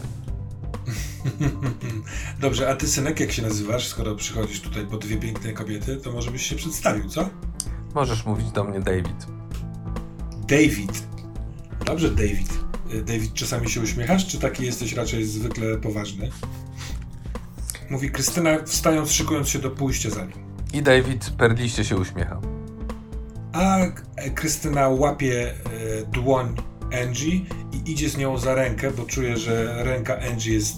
Speaker 2: Dobrze, a ty synek, jak się nazywasz, skoro przychodzisz tutaj po dwie piękne kobiety, to może byś się przedstawił, co?
Speaker 1: Możesz mówić do mnie David.
Speaker 2: David. Dobrze, David. Y, David, czasami się uśmiechasz, czy taki jesteś raczej zwykle poważny? Mówi Krystyna, wstając, szykując się do pójścia za nim.
Speaker 1: I David perliście się uśmiecha.
Speaker 2: A Krystyna łapie e, dłoń Angie i idzie z nią za rękę, bo czuje, że ręka Angie jest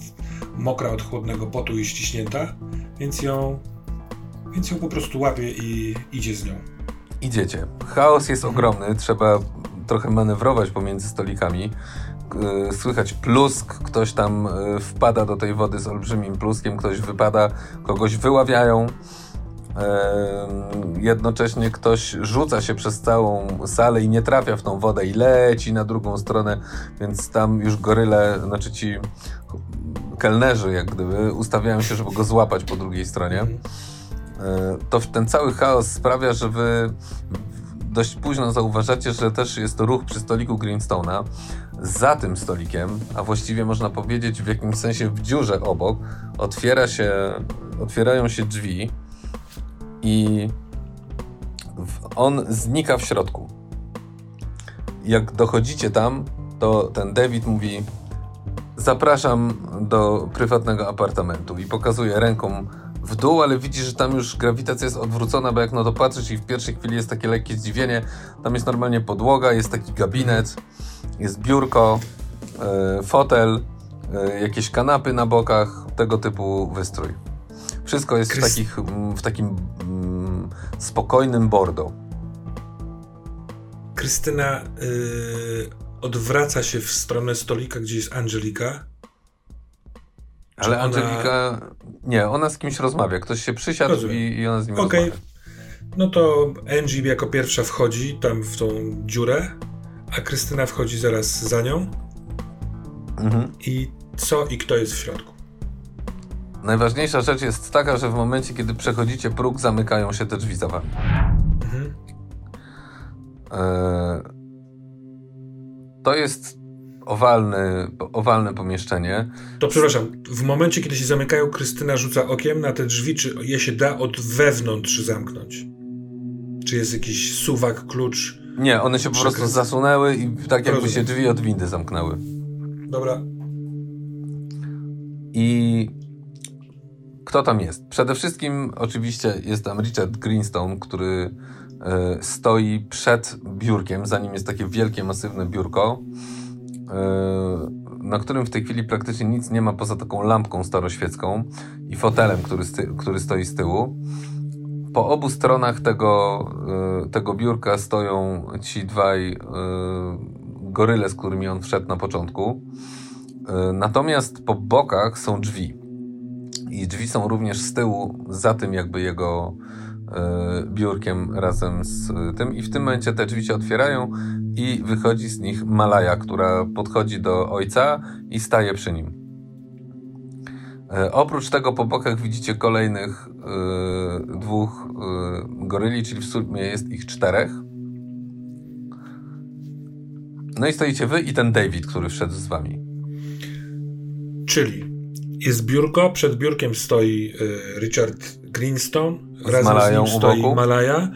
Speaker 2: mokra od chłodnego potu i ściśnięta, więc ją, więc ją po prostu łapie i idzie z nią.
Speaker 1: Idziecie. Chaos jest ogromny, trzeba trochę manewrować pomiędzy stolikami. E, słychać plusk, ktoś tam e, wpada do tej wody z olbrzymim pluskiem, ktoś wypada, kogoś wyławiają. E, jednocześnie ktoś rzuca się przez całą salę i nie trafia w tą wodę i leci na drugą stronę, więc tam już goryle, znaczy ci kelnerzy jak gdyby ustawiają się, żeby go złapać po drugiej stronie. To ten cały chaos sprawia, że wy dość późno zauważacie, że też jest to ruch przy stoliku Greenstone'a. Za tym stolikiem, a właściwie można powiedzieć w jakimś sensie w dziurze obok, otwiera się, otwierają się drzwi i on znika w środku. Jak dochodzicie tam, to ten David mówi: Zapraszam do prywatnego apartamentu i pokazuje ręką w dół, ale widzisz, że tam już grawitacja jest odwrócona, bo jak no to patrzysz i w pierwszej chwili jest takie lekkie zdziwienie. Tam jest normalnie podłoga, jest taki gabinet, jest biurko, yy, fotel, yy, jakieś kanapy na bokach, tego typu wystrój. Wszystko jest w, takich, mm, w takim mm, spokojnym bordo.
Speaker 2: Krystyna yy, odwraca się w stronę stolika, gdzie jest Angelika
Speaker 1: ale ona... Angelika, nie, ona z kimś rozmawia. Ktoś się przysiadł i, i, ona z nim okay. rozmawia.
Speaker 2: No to Angie jako pierwsza wchodzi tam w tą dziurę, a Krystyna wchodzi zaraz za nią. Mhm. I co i kto jest w środku?
Speaker 1: Najważniejsza rzecz jest taka, że w momencie, kiedy przechodzicie próg, zamykają się te drzwi za wami. Mhm. E... To jest owalny, owalne pomieszczenie.
Speaker 2: To przepraszam, w momencie, kiedy się zamykają, Krystyna rzuca okiem na te drzwi, czy je się da od wewnątrz zamknąć? Czy jest jakiś suwak, klucz?
Speaker 1: Nie, one się po prostu zasunęły i tak jakby Rozumiem. się drzwi od windy zamknęły.
Speaker 2: Dobra.
Speaker 1: I kto tam jest? Przede wszystkim oczywiście jest tam Richard Greenstone, który y, stoi przed biurkiem, za nim jest takie wielkie, masywne biurko. E, na którym w tej chwili praktycznie nic nie ma poza taką lampką staroświecką i fotelem, który, który stoi z tyłu. Po obu stronach tego, e, tego biurka stoją ci dwaj e, goryle, z którymi on wszedł na początku. Natomiast po bokach są drzwi. I drzwi są również z tyłu, za tym jakby jego biurkiem razem z tym. I w tym momencie te drzwi się otwierają i wychodzi z nich Malaja, która podchodzi do ojca i staje przy nim. E, oprócz tego po bokach widzicie kolejnych e, dwóch e, goryli, czyli w sumie jest ich czterech. No i stoicie wy i ten David, który wszedł z wami.
Speaker 2: Czyli jest biurko, przed biurkiem stoi Richard Greenstone, z razem
Speaker 1: Malają
Speaker 2: z nim stoi Malaja.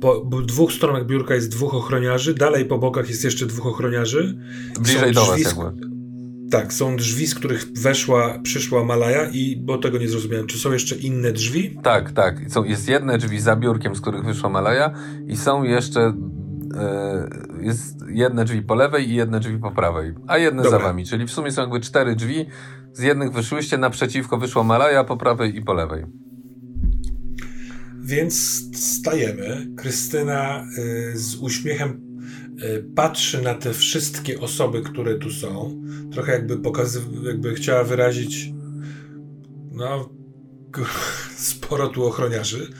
Speaker 2: Po, po, dwóch stronach biurka jest dwóch ochroniarzy, dalej po bokach jest jeszcze dwóch ochroniarzy.
Speaker 1: Bliżej do was jakby.
Speaker 2: Tak, są drzwi, z których weszła, przyszła Malaja i, bo tego nie zrozumiałem, czy są jeszcze inne drzwi?
Speaker 1: Tak, tak. Są, jest jedne drzwi za biurkiem, z których wyszła Malaja i są jeszcze e, jest jedne drzwi po lewej i jedne drzwi po prawej, a jedne Dobra. za wami, czyli w sumie są jakby cztery drzwi, z jednych wyszłyście, naprzeciwko wyszła Malaja po prawej i po lewej.
Speaker 2: Więc stajemy. Krystyna y, z uśmiechem y, patrzy na te wszystkie osoby, które tu są. Trochę jakby pokazy- jakby chciała wyrazić no sporo tu ochroniarzy.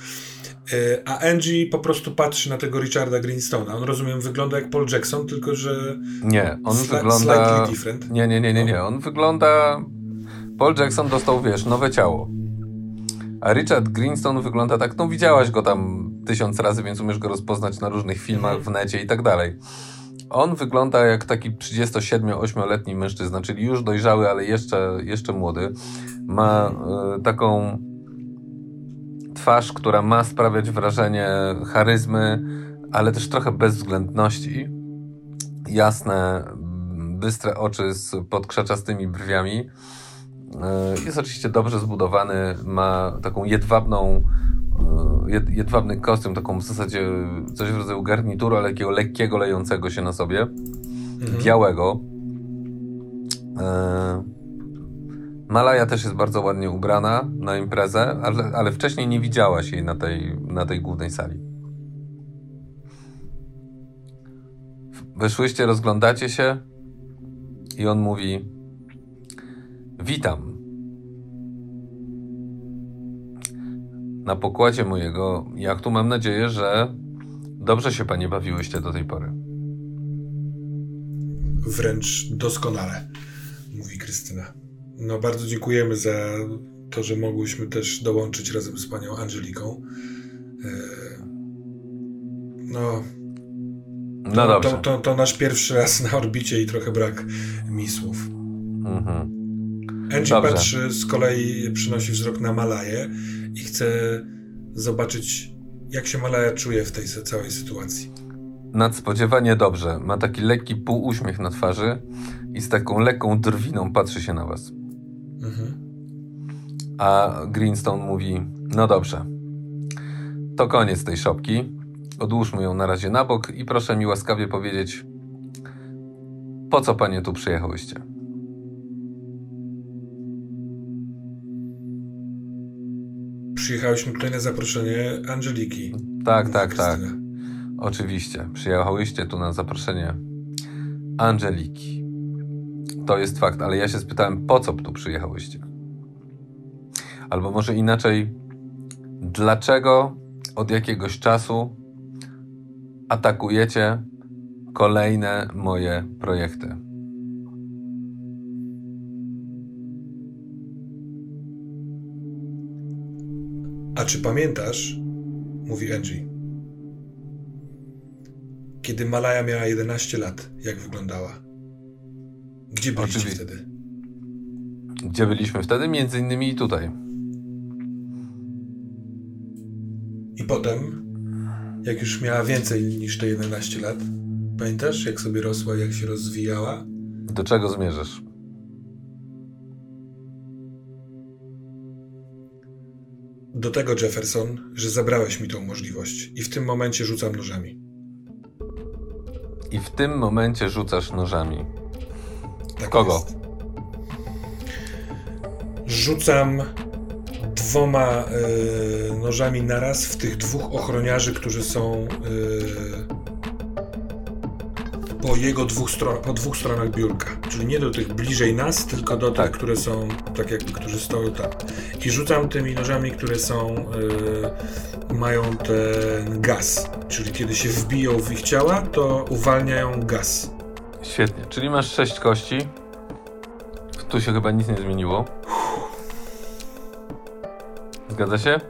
Speaker 2: Y, a Angie po prostu patrzy na tego Richarda Greenstone'a. On rozumiem wygląda jak Paul Jackson, tylko że
Speaker 1: nie, on wygląda Nie, nie, nie, nie, nie. On wygląda Paul Jackson dostał, wiesz, nowe ciało. A Richard Greenstone wygląda tak, no widziałaś go tam tysiąc razy, więc umiesz go rozpoznać na różnych filmach w necie i tak dalej. On wygląda jak taki 37-8-letni mężczyzna, czyli już dojrzały, ale jeszcze, jeszcze młody. Ma y, taką twarz, która ma sprawiać wrażenie charyzmy, ale też trochę bezwzględności. Jasne, bystre oczy z podkrzaczastymi brwiami jest oczywiście dobrze zbudowany, ma taką jedwabną, e, jedwabny kostium, taką w zasadzie coś w rodzaju garnituru, ale takiego lekkiego, lejącego się na sobie, mhm. białego. E, Malaja też jest bardzo ładnie ubrana na imprezę, ale, ale wcześniej nie widziałaś jej na tej, na tej głównej sali. Wyszłyście, rozglądacie się i on mówi: Witam. Na pokładzie mojego jachtu mam nadzieję, że dobrze się panie bawiłyście do tej pory.
Speaker 2: Wręcz doskonale, mówi Krystyna. No bardzo dziękujemy za to, że mogłyśmy też dołączyć razem z panią Angeliką. E, no.
Speaker 1: No dobrze.
Speaker 2: To, to, to nasz pierwszy raz na orbicie i trochę brak mi słów. Mhm. Angie Dobrze. patrzy, z kolei przynosi wzrok na Malaję i chce zobaczyć, jak się Malaja czuje w tej całej sytuacji.
Speaker 1: Nadspodziewanie dobrze. Ma taki lekki półuśmiech na twarzy i z taką lekką drwiną patrzy się na was. Mhm. A Greenstone mówi, no dobrze, to koniec tej szopki. Odłóżmy ją na razie na bok i proszę mi łaskawie powiedzieć, po co panie tu przyjechałyście?
Speaker 2: Przyjechałyśmy tutaj na zaproszenie Angeliki.
Speaker 1: Tak, tak, tak. Oczywiście. Przyjechałyście tu na zaproszenie Angeliki. To jest fakt, ale ja się spytałem, po co tu przyjechałyście? Albo może inaczej, dlaczego od jakiegoś czasu atakujecie kolejne moje projekty?
Speaker 2: A czy pamiętasz, mówi Angie, kiedy Malaja miała 11 lat, jak wyglądała? Gdzie byliście Oczywiście. wtedy?
Speaker 1: Gdzie byliśmy wtedy? Między innymi tutaj.
Speaker 2: I potem, jak już miała więcej niż te 11 lat, pamiętasz, jak sobie rosła, jak się rozwijała?
Speaker 1: Do czego zmierzasz?
Speaker 2: Do tego, Jefferson, że zabrałeś mi tą możliwość i w tym momencie rzucam nożami.
Speaker 1: I w tym momencie rzucasz nożami.
Speaker 2: Tak
Speaker 1: Kogo?
Speaker 2: Jest. Rzucam dwoma y, nożami naraz w tych dwóch ochroniarzy, którzy są y, po jego dwóch stronach, po dwóch stronach biurka. Czyli nie do tych bliżej nas, tylko do
Speaker 1: Tak.
Speaker 2: tych, które są, tak jakby, którzy stoją tam. I rzucam tymi nożami, które są, y, mają ten gaz. Czyli kiedy się wbiją w ich ciała, to uwalniają gaz.
Speaker 1: Świetnie. Czyli masz sześć kości. Tu się chyba nic nie zmieniło. Zgadza się?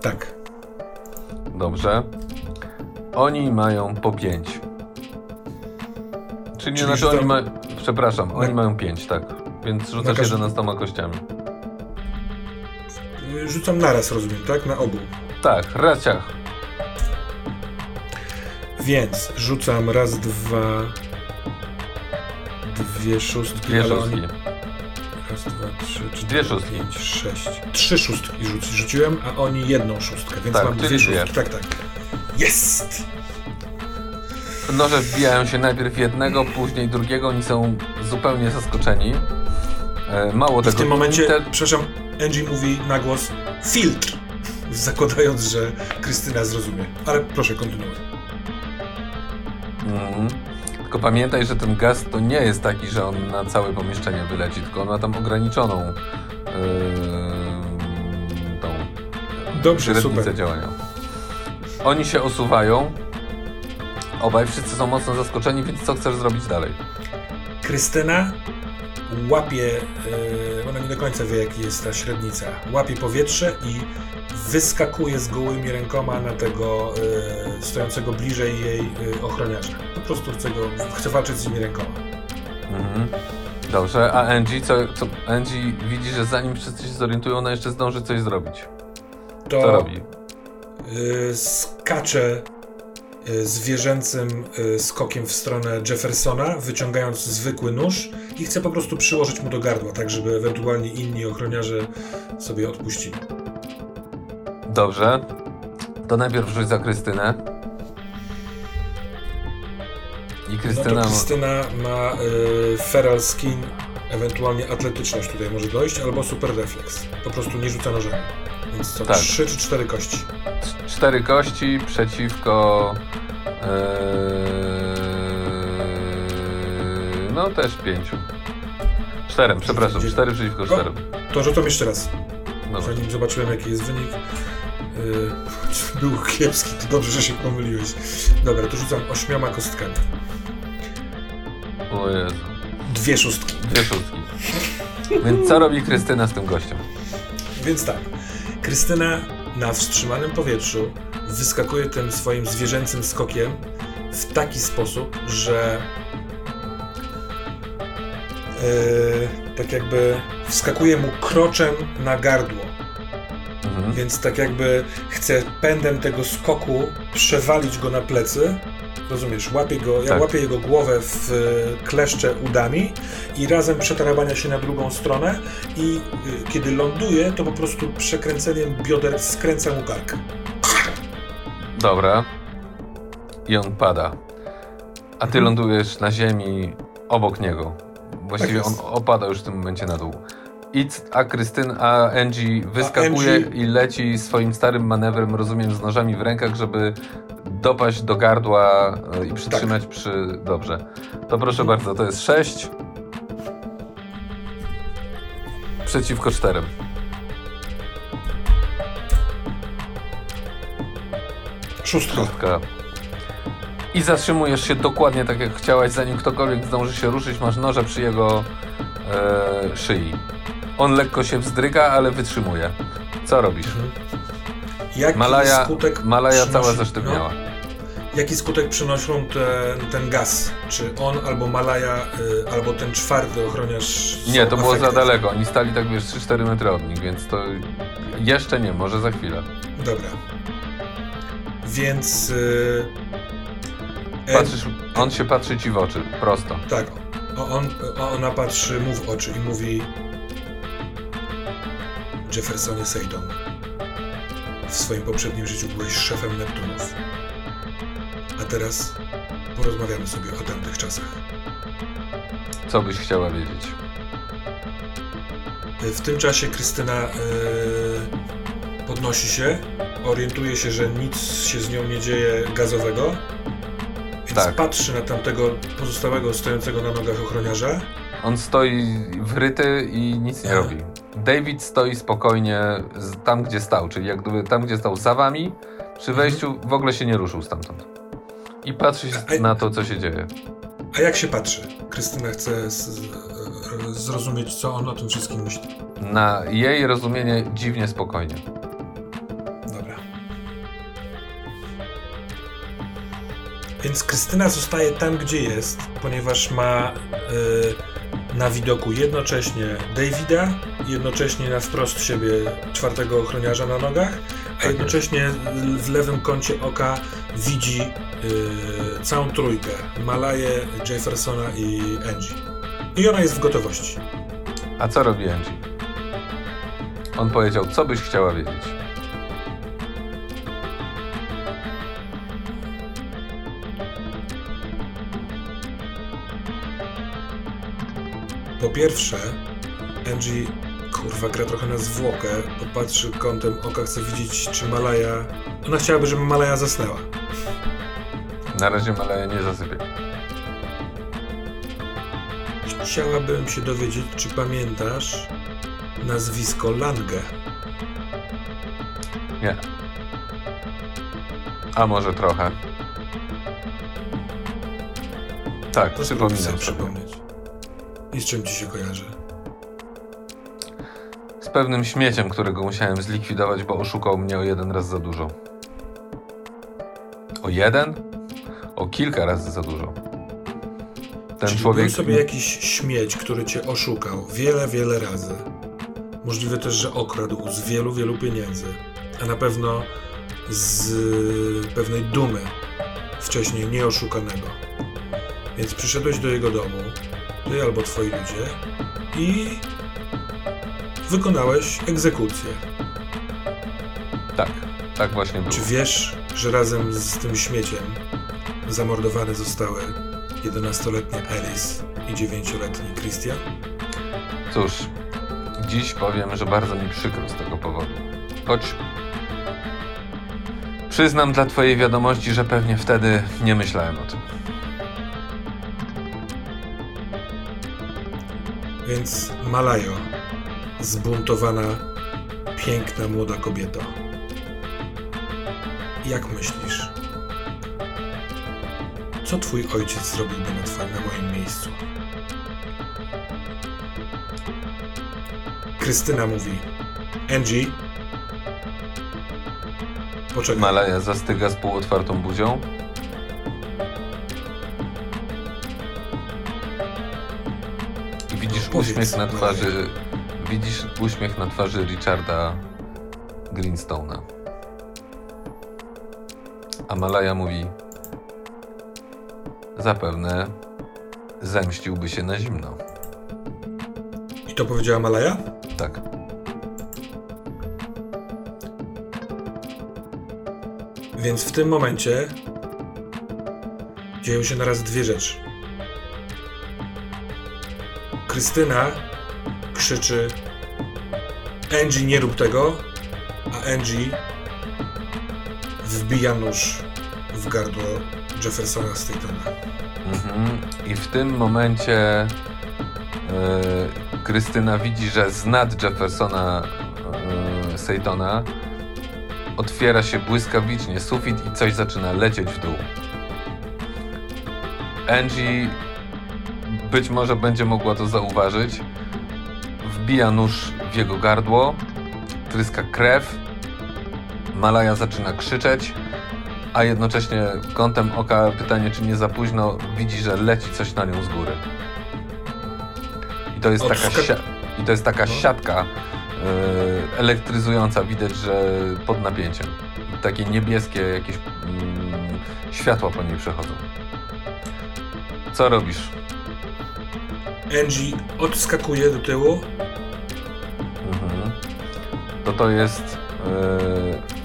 Speaker 2: Tak.
Speaker 1: Dobrze. Oni mają po 5. Czyli,
Speaker 2: Czyli
Speaker 1: znaczy oni mają. Przepraszam, oni
Speaker 2: Na-
Speaker 1: mają 5, tak. Więc rzucasz
Speaker 2: każdy-
Speaker 1: 11 kościami.
Speaker 2: Y, Rzucam naraz, rozumiem, tak? Na obu.
Speaker 1: Tak, raz ciach.
Speaker 2: Więc rzucam raz, dwa, dwie szóstki.
Speaker 1: Dwie szóstki.
Speaker 2: Oni... Raz, dwa, trzy, cztery,
Speaker 1: Dwie szóstki.
Speaker 2: pięć, sześć. Trzy szóstki rzuci, rzuciłem, a oni jedną szóstkę, więc
Speaker 1: Tak,
Speaker 2: mam dwie
Speaker 1: dwie.
Speaker 2: szóstki. Tak, tak. Jest!
Speaker 1: Noże wbijają się najpierw jednego, później drugiego. Oni są zupełnie zaskoczeni. E, Mało
Speaker 2: I w
Speaker 1: tego.
Speaker 2: tym momencie,
Speaker 1: Inter-
Speaker 2: przepraszam, Angie mówi na głos filtr, zakładając, że Krystyna zrozumie. Ale proszę, kontynuuj.
Speaker 1: Mhm. Tylko pamiętaj, że ten gaz to nie jest taki, że on na całe pomieszczenie wyleci, tylko on ma tam ograniczoną yy, tą
Speaker 2: Dobrze,
Speaker 1: średnicę
Speaker 2: super.
Speaker 1: działania. Oni się osuwają. Obaj wszyscy są mocno zaskoczeni, więc co chcesz zrobić dalej?
Speaker 2: Krystyna łapie, e, ona nie do końca wie, jaki jest ta średnica, łapie powietrze i wyskakuje z gołymi rękoma na tego e, stojącego bliżej jej e, ochroniarza. Po prostu chce, go, chce walczyć z nimi rękoma.
Speaker 1: Mhm. Dobrze, a Angie, co, co Angie widzi, że zanim wszyscy się zorientują, ona jeszcze zdąży coś zrobić.
Speaker 2: To
Speaker 1: Co robi?
Speaker 2: e, skacze zwierzęcym e, skokiem w stronę Jeffersona, wyciągając zwykły nóż i chce po prostu przyłożyć mu do gardła, tak żeby ewentualnie inni ochroniarze sobie odpuścili.
Speaker 1: Dobrze. To najpierw rzuć za Krystynę. I
Speaker 2: No
Speaker 1: Krystyna...
Speaker 2: to Krystyna ma y, feral skin, ewentualnie atletyczność tutaj może dojść, albo super refleks. Po prostu nie rzuca nożami. Więc co,
Speaker 1: Tak.
Speaker 2: trzy czy cztery kości?
Speaker 1: Cztery kości przeciwko. Yy, no też pięciu. Czterem, przepraszam.
Speaker 2: Gdzie-
Speaker 1: Cztery przeciwko
Speaker 2: O!
Speaker 1: czterem.
Speaker 2: To rzucam jeszcze raz.
Speaker 1: Dobra.
Speaker 2: Zanim zobaczyłem jaki jest wynik. Y, był kiepski, to dobrze, że się pomyliłeś. Dobra, to rzucam ośmioma kostkami.
Speaker 1: O Jezu.
Speaker 2: Dwie szóstki.
Speaker 1: Dwie szóstki. Więc co robi Krystyna z tym gościem?
Speaker 2: Więc tak, Krystyna na wstrzymanym powietrzu wyskakuje tym swoim zwierzęcym skokiem w taki sposób, że e, tak jakby wskakuje mu kroczem na gardło.
Speaker 1: Mhm.
Speaker 2: Więc tak jakby chce pędem tego skoku przewalić go na plecy. Rozumiesz, łapie go, ja
Speaker 1: Tak.
Speaker 2: łapię jego głowę w e, kleszcze udami i razem przetarabania się na drugą stronę i y, kiedy ląduje, to po prostu przekręceniem bioder skręca mu kark.
Speaker 1: Dobra. I on pada. A ty
Speaker 2: Mhm.
Speaker 1: lądujesz na ziemi obok niego. Właściwie
Speaker 2: Tak
Speaker 1: on opada już w tym momencie na dół. I, c- a Krystyn, a Angie wyskakuje
Speaker 2: Angie-
Speaker 1: i leci swoim starym manewrem, rozumiem, z nożami w rękach, żeby dopaść do gardła e, i przytrzymać
Speaker 2: Tak.
Speaker 1: przy... Dobrze. To proszę
Speaker 2: Mhm.
Speaker 1: bardzo, to jest 6 przeciwko 4.
Speaker 2: Szóstka.
Speaker 1: Szóstka. I zatrzymujesz się dokładnie tak jak chciałaś, zanim ktokolwiek zdąży się ruszyć, masz noże przy jego e, szyi. On lekko się wzdryga, ale wytrzymuje. Co robisz?
Speaker 2: Mhm. Jaki
Speaker 1: Malaja,
Speaker 2: skutek
Speaker 1: Malaja cała zesztywniała.
Speaker 2: No, jaki skutek przynoszą ten, ten gaz? Czy on albo Malaja, y, albo ten czwarty ochroniarz
Speaker 1: Nie, to było za daleko. Oni stali tak wiesz 3-4 metry od nich, więc to jeszcze nie, może za chwilę.
Speaker 2: Dobra. Więc... Y,
Speaker 1: Patrzysz, on się patrzy ci w oczy, prosto.
Speaker 2: Tak. On, ona patrzy mu w oczy i mówi Jeffersonie Seydon. W swoim poprzednim życiu byłeś szefem Neptunów. A teraz porozmawiamy sobie o tamtych czasach.
Speaker 1: Co byś chciała wiedzieć?
Speaker 2: W tym czasie Krystyna e, podnosi się, orientuje się, że nic się z nią nie dzieje gazowego. Więc tak. patrzy na tamtego pozostałego stojącego na nogach ochroniarza.
Speaker 1: On stoi wryty i nic nie robi. David stoi spokojnie tam, gdzie stał, czyli jak gdyby tam, gdzie stał za wami, przy mhm. wejściu w ogóle się nie ruszył stamtąd. I patrzy się na to, co się dzieje.
Speaker 2: A jak się patrzy? Krystyna chce z, zrozumieć, co on o tym wszystkim myśli.
Speaker 1: Na jej rozumienie dziwnie spokojnie.
Speaker 2: Dobra. Więc Krystyna zostaje tam, gdzie jest, ponieważ ma y, na widoku jednocześnie Davida, jednocześnie na wprost siebie czwartego ochroniarza na nogach, a tak jednocześnie w lewym kącie oka widzi y, całą trójkę. Malaję, Jeffersona i Angie. I ona jest w gotowości.
Speaker 1: A co robi Angie? On powiedział, co byś chciała wiedzieć.
Speaker 2: Po pierwsze, Angie kurwa gra trochę na zwłokę, popatrzy kątem oka, chce widzieć, czy Malaja... Ona chciałaby, żeby Malaja zasnęła.
Speaker 1: Na razie Malaja nie zasypie.
Speaker 2: Chciałabym się dowiedzieć, czy pamiętasz nazwisko Lange.
Speaker 1: Nie. A może trochę. Tak, to przypominam sobie.
Speaker 2: przypomnieć. I z czym ci się kojarzy?
Speaker 1: Z pewnym śmieciem, którego musiałem zlikwidować, bo oszukał mnie o jeden raz za dużo. O jeden? O kilka razy za dużo.
Speaker 2: Ten Czyli człowiek. Był sobie jakiś śmieć, który cię oszukał wiele, wiele razy. Możliwe też, że okradł z wielu, wielu pieniędzy. A na pewno z pewnej dumy wcześniej nieoszukanego. Więc przyszedłeś do jego domu, ty albo twoi ludzie, i wykonałeś egzekucję.
Speaker 1: Tak, tak właśnie było.
Speaker 2: Czy wiesz, że razem z tym śmieciem zamordowane zostały 11-letnia Alice i 9-letni Christian?
Speaker 1: Cóż, dziś powiem, że bardzo mi przykro z tego powodu. Choć przyznam dla Twojej wiadomości, że pewnie wtedy nie myślałem o tym.
Speaker 2: Więc Malajo, zbuntowana, piękna młoda kobieta. Jak myślisz? Co twój ojciec zrobiłby na, twoim, na moim miejscu? Krystyna mówi. Angie?
Speaker 1: Poczekaj. Malaja zastyga z półotwartą buzią. Uśmiech na twarzy... Widzisz uśmiech na twarzy Richarda Greenstone'a. A Malaja mówi... Zapewne zemściłby się na zimno.
Speaker 2: I to powiedziała Malaja?
Speaker 1: Tak.
Speaker 2: Więc w tym momencie dzieją się naraz dwie rzeczy. Krystyna krzyczy Angie nie rób tego, a Angie wbija nóż w gardło Jeffersona Statona.
Speaker 1: Mhm. I w tym momencie yy, Krystyna widzi, że z nad Jeffersona yy, Statona otwiera się błyskawicznie sufit i coś zaczyna lecieć w dół. Angie być może będzie mogła to zauważyć. Wbija nóż w jego gardło, tryska krew. Malaja zaczyna krzyczeć a jednocześnie kątem oka pytanie, czy nie za późno widzi, że leci coś na nią z góry. I to jest taka, si- i to jest taka no. siatka yy, elektryzująca, widać, że pod napięciem. Takie niebieskie jakieś yy, światła po niej przechodzą. Co robisz?
Speaker 2: Angie odskakuje do tyłu.
Speaker 1: Mhm. To to jest yy,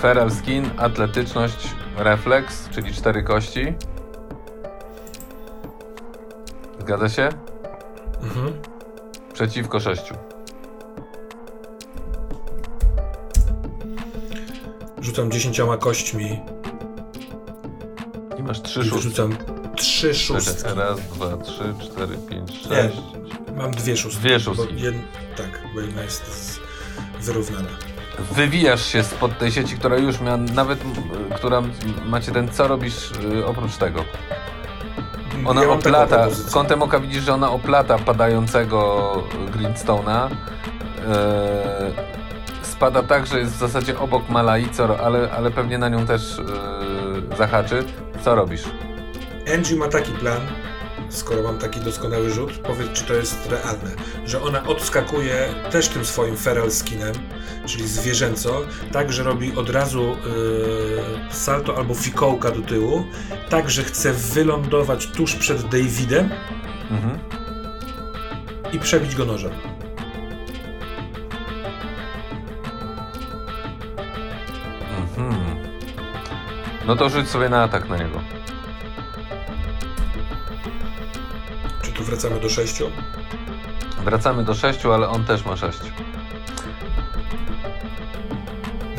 Speaker 1: Feral skin, atletyczność, refleks, czyli cztery kości. Zgadza się? Mhm. Przeciwko sześciu.
Speaker 2: Rzucam dziesięcioma kośćmi.
Speaker 1: I masz trzy szóstki.
Speaker 2: Rzucam trzy szóstki.
Speaker 1: Raz, dwa, trzy, cztery, pięć, sześć.
Speaker 2: Nie, mam dwie szóstki.
Speaker 1: Dwie szóstki.
Speaker 2: Bo jed... Tak, bo jedna jest wyrównana.
Speaker 1: Wywijasz się spod tej sieci, która już miała, nawet która macie ten, co robisz yy, oprócz tego? Ona
Speaker 2: ja
Speaker 1: oplata, kątem oka widzisz, że ona oplata padającego Greenstone'a. Yy, spada tak, że jest w zasadzie obok Malai, co, ale, ale pewnie na nią też yy, zahaczy. Co robisz?
Speaker 2: Angie ma taki plan, skoro mam taki doskonały rzut, powiedz, czy to jest realne, że ona odskakuje też tym swoim feral skinem, czyli zwierzęco, tak, że robi od razu yy, salto albo fikołka do tyłu, tak, że chce wylądować tuż przed Davidem mhm. i przebić go nożem.
Speaker 1: Mhm. No to rzuć sobie na atak na niego.
Speaker 2: Wracamy do sześciu?
Speaker 1: Wracamy do sześciu, ale on też ma sześć.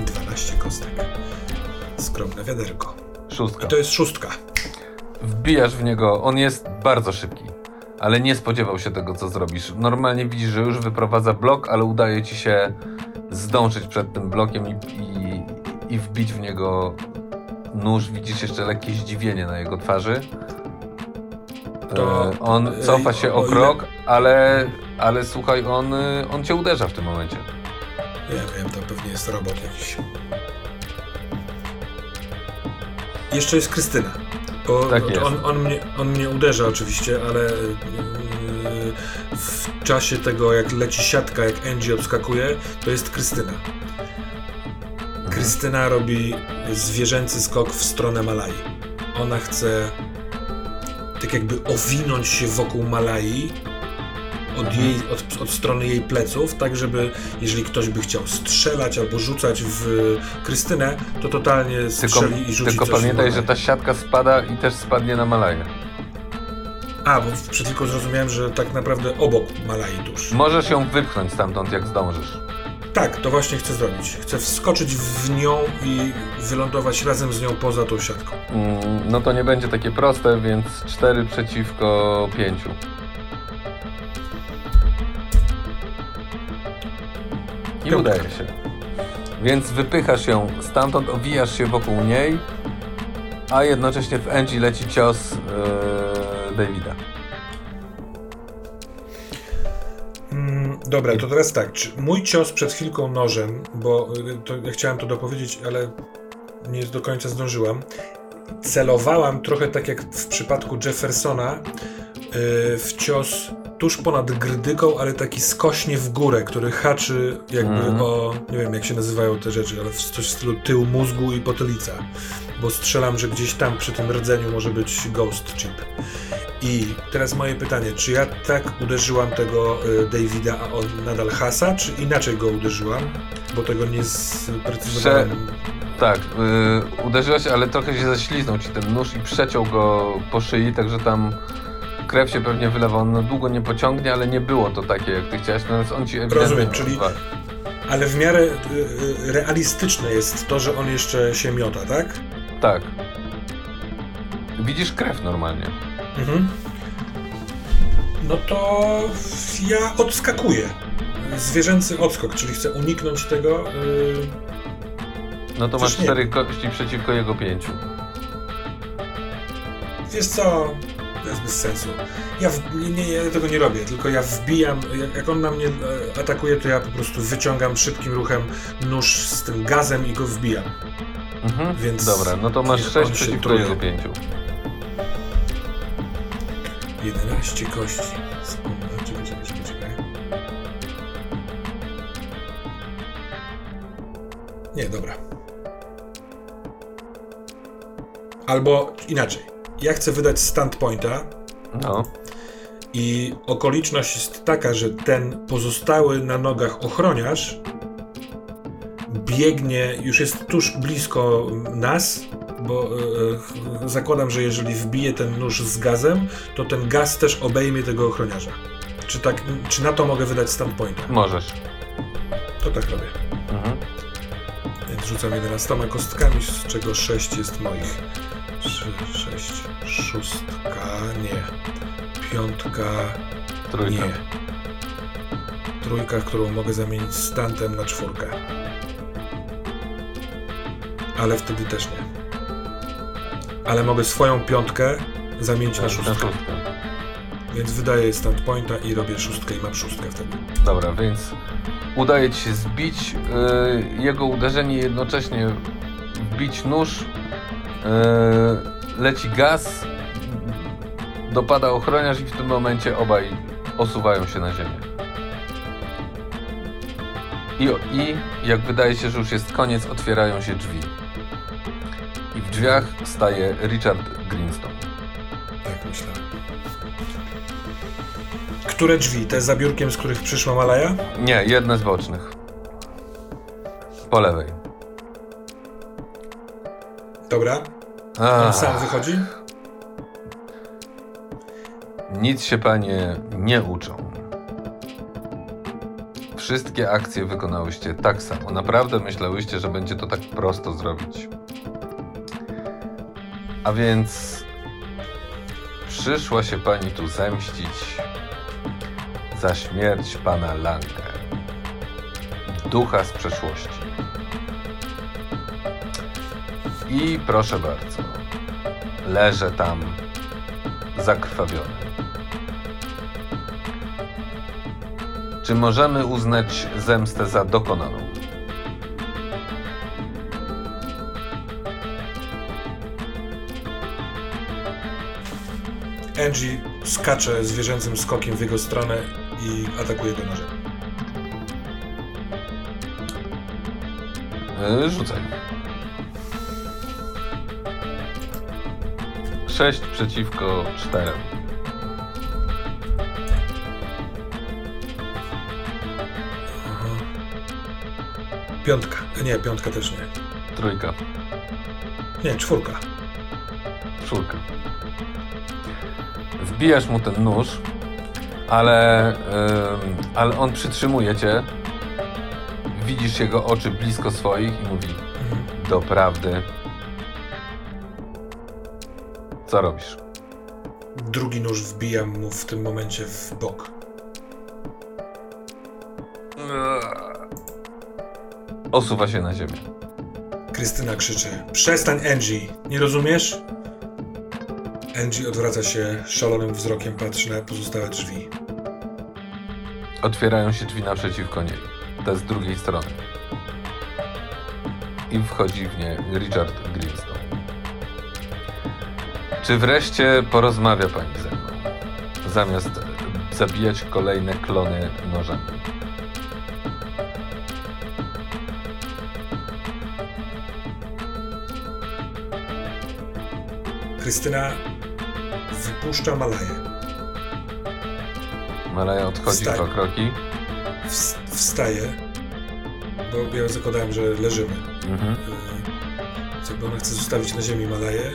Speaker 2: 12 kostek. Skromne wiaderko.
Speaker 1: Szóstka.
Speaker 2: I to jest szóstka.
Speaker 1: Wbijasz w niego, on jest bardzo szybki, ale nie spodziewał się tego, co zrobisz. Normalnie widzisz, że już wyprowadza blok, ale udaje ci się zdążyć przed tym blokiem i, i, i wbić w niego nóż. Widzisz jeszcze lekkie zdziwienie na jego twarzy. To, e, on cofa się o, krok, ile... ale, ale słuchaj, on, on cię uderza w tym momencie.
Speaker 2: Ja wiem, to pewnie jest robot jakiś. Jeszcze jest Krystyna. Bo
Speaker 1: tak jest.
Speaker 2: On, on, mnie, on mnie uderza oczywiście, ale yy, w czasie tego, jak leci siatka, jak Angie obskakuje, to jest Krystyna. Mhm. Krystyna robi zwierzęcy skok w stronę Malai. Ona chce tak jakby owinąć się wokół Malai od, jej, od, od, strony jej pleców, tak żeby jeżeli ktoś by chciał strzelać albo rzucać w Krystynę, to totalnie strzeli tylko, i rzuci
Speaker 1: Tylko pamiętaj, że ta siatka spada i też spadnie na Malaję.
Speaker 2: A, bo przed chwilą zrozumiałem, że tak naprawdę obok Malai tuż.
Speaker 1: Możesz ją wypchnąć stamtąd, jak zdążysz.
Speaker 2: Tak, to właśnie chcę zrobić. Chcę wskoczyć w nią i wylądować razem z nią poza tą siatką.
Speaker 1: Mm, no to nie będzie takie proste, więc 4 przeciwko 5. I udaje się. Więc wypychasz ją stamtąd, owijasz się wokół niej, a jednocześnie w Angie leci cios yy, Davida.
Speaker 2: Dobra, to teraz tak. Czy mój cios przed chwilką nożem, bo y, to, ja chciałem to dopowiedzieć, ale nie do końca zdążyłam. Celowałam trochę tak jak w przypadku Jeffersona yy, w cios tuż ponad grdyką, ale taki skośnie w górę, który haczy jakby mm. o, nie wiem jak się nazywają te rzeczy, ale coś w stylu tył mózgu i potylica. Bo strzelam, że gdzieś tam przy tym rdzeniu może być ghost chip. I teraz moje pytanie, czy ja tak uderzyłam tego y, Davida, a on nadal hasa, czy inaczej go uderzyłam? Bo tego nie sprecyzowałem. Prze
Speaker 1: tak, yy, uderzyłeś, ale trochę się ześliznął ci ten nóż i przeciął go po szyi, także tam krew się pewnie wylewa, on no długo nie pociągnie, ale nie było to takie, jak ty chciałeś, natomiast on ci ewidentnie...
Speaker 2: Rozumiem, czyli... Ale w miarę y, y, realistyczne jest to, że on jeszcze się miota, tak?
Speaker 1: Tak. Widzisz krew normalnie.
Speaker 2: Mhm. No to ja odskakuję. Zwierzęcy odskok, czyli chcę uniknąć tego. Yy...
Speaker 1: No to masz cztery kości przeciwko jego pięciu.
Speaker 2: Wiesz co? To jest bez sensu. Ja, w, nie, nie, ja tego nie robię, tylko ja wbijam, jak, jak on na mnie e, atakuje, to ja po prostu wyciągam szybkim ruchem nóż z tym gazem i go wbijam.
Speaker 1: Mhm. Więc Dobra, no to masz 6 przeciwko jego 5.
Speaker 2: 11 kości. Czekaj, czekaj, czekaj, czekaj. Nie, dobra. Albo inaczej. Ja chcę wydać standpointa.
Speaker 1: No.
Speaker 2: I okoliczność jest taka, że ten pozostały na nogach ochroniarz biegnie, już jest tuż blisko nas, bo e, zakładam, że jeżeli wbije ten nóż z gazem, to ten gaz też obejmie tego ochroniarza. Czy, tak, czy na to mogę wydać standpointa?
Speaker 1: Możesz.
Speaker 2: To tak robię. Mhm. Więc rzucam 11 kostkami, z czego 6 jest moich. 6, trzy, sześć, szóstka, nie. Piątka,
Speaker 1: Trójka.
Speaker 2: nie. Trójka, którą mogę zamienić stantem na czwórkę. Ale wtedy też nie. Ale mogę swoją piątkę zamienić na szóstkę. Więc wydaję stand pointa i robię szóstkę i mam szóstkę wtedy.
Speaker 1: Dobra, więc udaje ci się zbić yy, jego uderzenie jednocześnie wbić nóż. Yy, leci gaz, dopada ochroniarz i w tym momencie obaj osuwają się na ziemię. I, I jak wydaje się, że już jest koniec, otwierają się drzwi. W drzwiach staje Richard Greenstone.
Speaker 2: Tak myślę. Które drzwi? Te za biurkiem, z których przyszła Malaja?
Speaker 1: Nie, jedne z bocznych. Po lewej.
Speaker 2: Dobra. On sam wychodzi?
Speaker 1: Nic się panie nie uczą. Wszystkie akcje wykonałyście tak samo. Naprawdę myślałyście, że będzie to tak prosto zrobić. A więc przyszła się pani tu zemścić za śmierć pana Lange, ducha z przeszłości. I proszę bardzo, leżę tam zakrwawiony. Czy możemy uznać zemstę za dokonaną?
Speaker 2: Angie skacze zwierzęcym skokiem w jego stronę i atakuje go nożem.
Speaker 1: Yy, rzucaj. 6 przeciwko 4.
Speaker 2: Piątka. Nie, piątka też nie.
Speaker 1: Trójka.
Speaker 2: Nie, czwórka.
Speaker 1: Czwórka. Wbijasz mu ten nóż, ale, ym, ale on przytrzymuje cię. Widzisz jego oczy blisko swoich i mówi. Doprawdy. Co robisz?
Speaker 2: Drugi nóż wbijam mu w tym momencie w bok.
Speaker 1: Osuwa się na ziemię.
Speaker 2: Krystyna krzyczy: Przestań, Angie! Nie rozumiesz? Angie odwraca się szalonym wzrokiem, patrzy na pozostałe drzwi.
Speaker 1: Otwierają się drzwi naprzeciwko niej. Te z drugiej strony. I wchodzi w nie Richard Greenstone. Czy wreszcie porozmawia pani ze mną? Zamiast zabijać kolejne klony nożami.
Speaker 2: Krystyna wypuszcza Malaję.
Speaker 1: Malaja odchodzi
Speaker 2: Wstań.
Speaker 1: dwa kroki.
Speaker 2: Ws- wstaje, bo ja zakładałem, że leżymy.
Speaker 1: Mhm.
Speaker 2: Jakby ona chce zostawić na ziemi Malaję,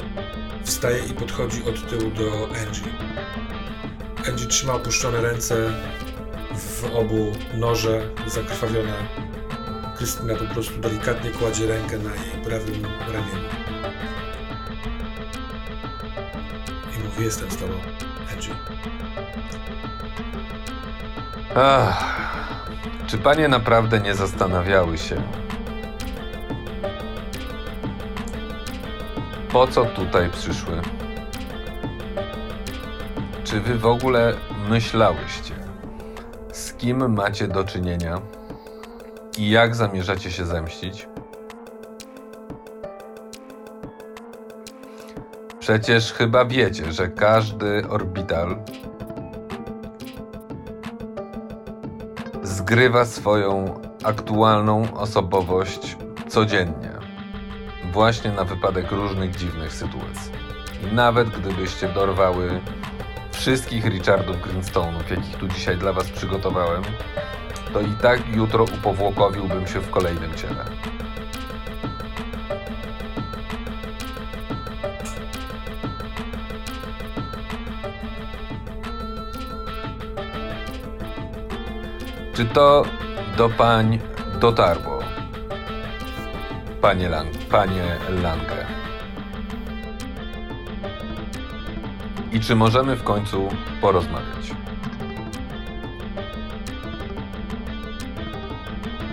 Speaker 2: wstaje i podchodzi od tyłu do Angie. Angie trzyma opuszczone ręce, w obu noże zakrwawione. Krystyna po prostu delikatnie kładzie rękę na jej prawym ramieniu. I mówi, jestem z tobą, Angie.
Speaker 1: Ach, czy panie naprawdę nie zastanawiały się, po co tutaj przyszły? Czy wy w ogóle myślałyście, z kim macie do czynienia i jak zamierzacie się zemścić? Przecież chyba wiecie, że każdy orbital zgrywa swoją aktualną osobowość codziennie. Właśnie na wypadek różnych dziwnych sytuacji. Nawet gdybyście dorwały wszystkich Richardów Greenstone'ów, jakich tu dzisiaj dla was przygotowałem, to i tak jutro upowłokowiłbym się w kolejnym ciele. Czy to do pań dotarło? Panie, Lang, panie Lange. I czy możemy w końcu porozmawiać?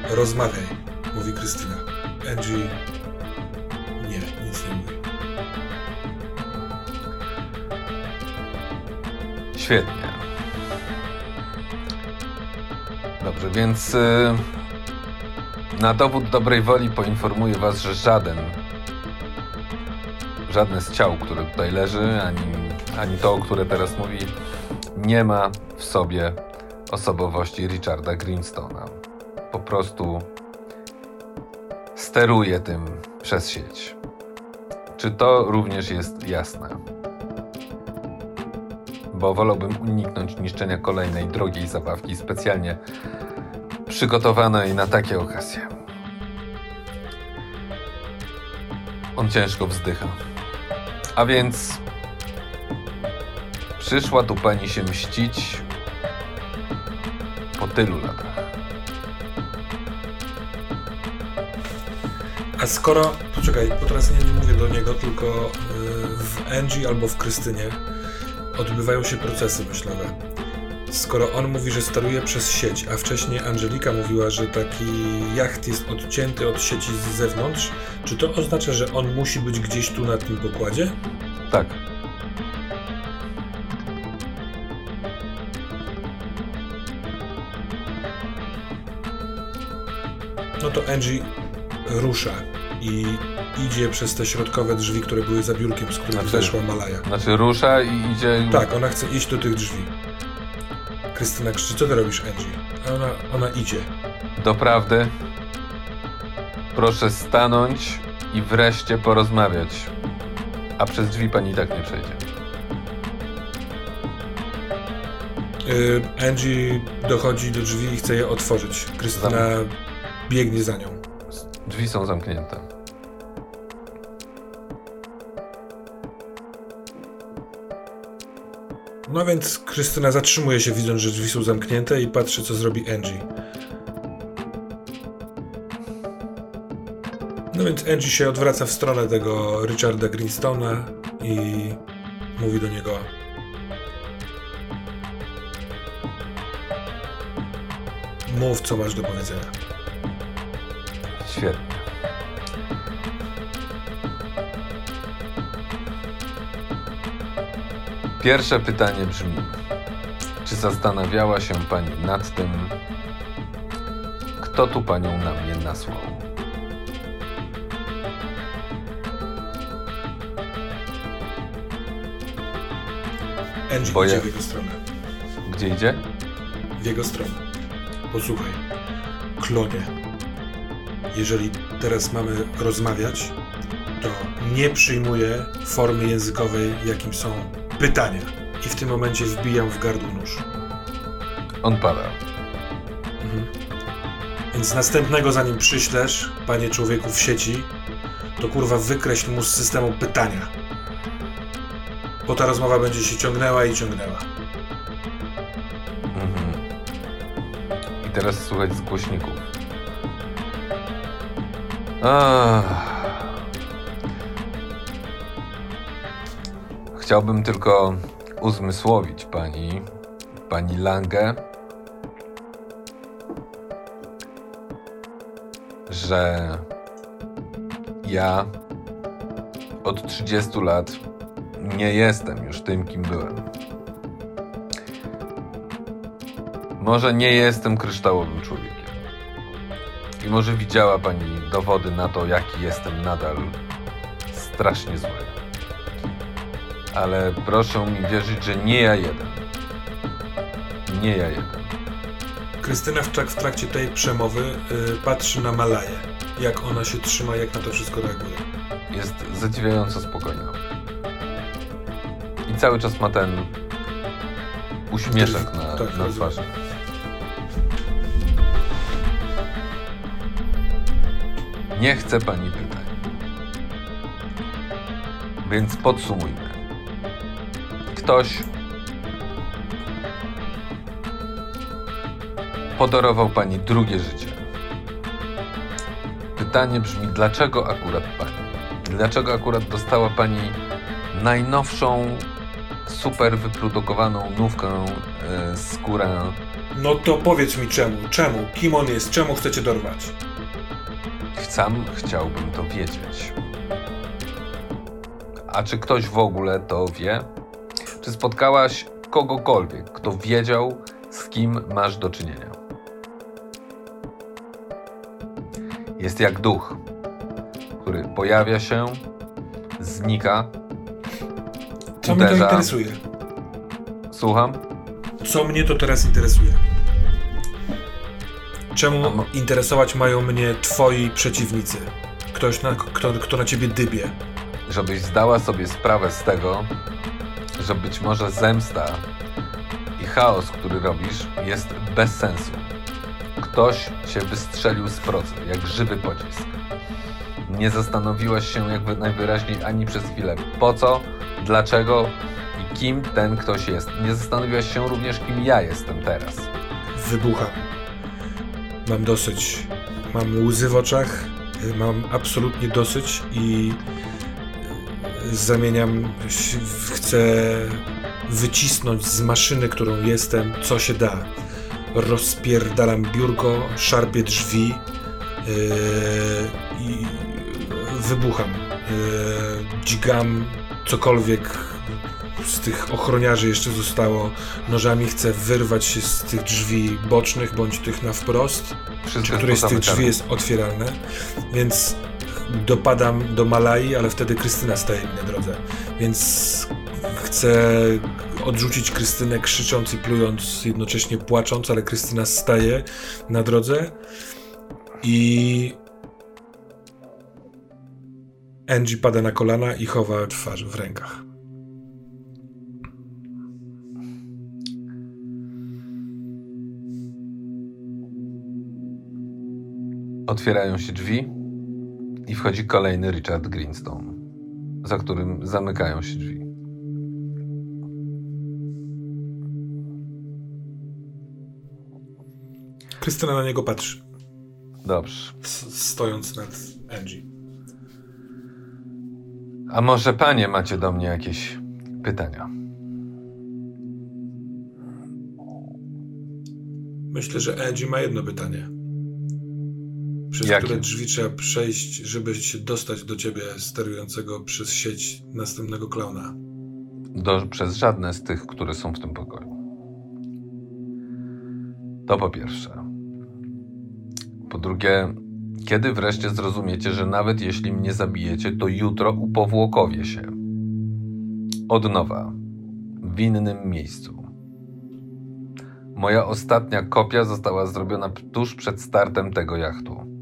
Speaker 2: Rozmawiaj, mówi Krystyna. Angie nie, nic nie mówi.
Speaker 1: Świetnie. Dobrze, więc y, na dowód dobrej woli poinformuję Was, że żaden, żadne z ciał, które tutaj leży, ani, ani to, o które teraz mówi, nie ma w sobie osobowości Richarda Greenstona. Po prostu steruje tym przez sieć. Czy to również jest jasne? Bo wolałbym uniknąć niszczenia kolejnej drogiej zabawki specjalnie przygotowanej na takie okazje. On ciężko wzdycha. A więc przyszła tu pani się mścić po tylu latach.
Speaker 2: A skoro, poczekaj, bo teraz nie, nie mówię do niego, tylko y, w Angie albo w Krystynie odbywają się procesy myślowe. Skoro on mówi, że steruje przez sieć, a wcześniej Angelika mówiła, że taki jacht jest odcięty od sieci z zewnątrz, czy to oznacza, że on musi być gdzieś tu na tym pokładzie?
Speaker 1: Tak.
Speaker 2: No to Angie rusza i idzie przez te środkowe drzwi, które były za biurkiem, z których
Speaker 1: Znaczy-
Speaker 2: weszła Malaja.
Speaker 1: Znaczy rusza i idzie.
Speaker 2: Tak, ona chce iść do tych drzwi. Krystyna krzyczy, co ty robisz, Angie? A ona, ona idzie.
Speaker 1: Doprawdy. Proszę stanąć i wreszcie porozmawiać. A przez drzwi pani i tak nie przejdzie.
Speaker 2: Y, Angie dochodzi do drzwi i chce je otworzyć. Krystyna biegnie za nią.
Speaker 1: Drzwi są zamknięte.
Speaker 2: No więc Krystyna zatrzymuje się, widząc, że drzwi są zamknięte i patrzy, co zrobi Angie. No więc Angie się odwraca w stronę tego Richarda Greenstona i mówi do niego Mów, co masz do powiedzenia.
Speaker 1: Świetnie. Pierwsze pytanie brzmi: Czy zastanawiała się pani nad tym, kto tu panią na mnie nasłał?
Speaker 2: Angie
Speaker 1: Bo
Speaker 2: idzie w jego stronę.
Speaker 1: Gdzie idzie?
Speaker 2: w jego stronę. Posłuchaj, klonie. Jeżeli teraz mamy rozmawiać, to nie przyjmuję formy językowej, jakim są pytania. I w tym momencie wbijam w gardło nóż.
Speaker 1: On pada.
Speaker 2: Mhm. Więc następnego, zanim przyślesz, panie człowieku w sieci, to kurwa wykreśl mu z systemu pytania. Bo ta rozmowa będzie się ciągnęła i ciągnęła.
Speaker 1: Mhm. I teraz słuchać z głośników. Ach. Chciałbym tylko uzmysłowić pani, pani Lange, że ja od 30 lat nie jestem już tym, kim byłem. Może nie jestem kryształowym człowiekiem. I może widziała pani dowody na to, jaki jestem nadal strasznie zły. Ale proszę mi wierzyć, że nie ja jeden. Nie ja jeden.
Speaker 2: Krystyna w, trak- w trakcie tej przemowy y, patrzy na Malaję. Jak ona się trzyma, jak na to wszystko reaguje.
Speaker 1: Jest zadziwiająco spokojna. I cały czas ma ten uśmieszek na,
Speaker 2: Tak,
Speaker 1: na
Speaker 2: rozumiem.
Speaker 1: twarzy. Nie chce pani pytań. Więc podsumujmy. Ktoś podarował pani drugie życie. Pytanie brzmi, dlaczego akurat pani? Dlaczego akurat dostała pani najnowszą super wyprodukowaną nówkę e, skórę.
Speaker 2: No to powiedz mi czemu, czemu, kim on jest, czemu chcecie dorwać?
Speaker 1: Sam chciałbym to wiedzieć. A czy ktoś w ogóle to wie? Czy spotkałaś kogokolwiek, kto wiedział, z kim masz do czynienia? Jest jak duch, który pojawia się, znika,
Speaker 2: Co mnie to interesuje?
Speaker 1: Słucham?
Speaker 2: Co mnie to teraz interesuje? Czemu interesować mają mnie twoi przeciwnicy? Ktoś, na, kto, kto na ciebie dybie.
Speaker 1: Żebyś zdała sobie sprawę z tego, że być może zemsta i chaos, który robisz, jest bez sensu. Ktoś się wystrzelił z procy, jak żywy pocisk. Nie zastanowiłaś się jakby najwyraźniej ani przez chwilę po co, dlaczego i kim ten ktoś jest. Nie zastanowiłaś się również, kim ja jestem teraz.
Speaker 2: Wybucham. Mam dosyć. Mam łzy w oczach. Mam absolutnie dosyć i zamieniam. Chcę wycisnąć z maszyny, którą jestem, co się da. Rozpierdalam biurko, szarpię drzwi yy, i wybucham. Yy, dźgam cokolwiek z tych ochroniarzy jeszcze zostało nożami. Chcę wyrwać się z tych drzwi bocznych, bądź tych na wprost,
Speaker 1: Wszystko
Speaker 2: któreś z tych drzwi jest otwieralne. Więc dopadam do Malai, ale wtedy Krystyna staje mi na drodze. Więc chcę odrzucić Krystynę krzycząc i plując, jednocześnie płacząc, ale Krystyna staje na drodze i Angie pada na kolana i chowa twarz w rękach.
Speaker 1: Otwierają się drzwi i wchodzi kolejny Richard Greenstone, za którym zamykają się drzwi.
Speaker 2: Krystyna na niego patrzy,
Speaker 1: Dobrze.
Speaker 2: stojąc nad Angie.
Speaker 1: A może panie macie do mnie jakieś pytania?
Speaker 2: Myślę, że Angie ma jedno pytanie. Przez
Speaker 1: Jakie?
Speaker 2: które drzwi trzeba przejść, żeby się dostać do ciebie sterującego przez sieć następnego klauna?
Speaker 1: Do, przez żadne z tych, które są w tym pokoju. To po pierwsze. Po drugie, kiedy wreszcie zrozumiecie, że nawet jeśli mnie zabijecie, to jutro upowłokowie się. Od nowa. W innym miejscu. Moja ostatnia kopia została zrobiona tuż przed startem tego jachtu.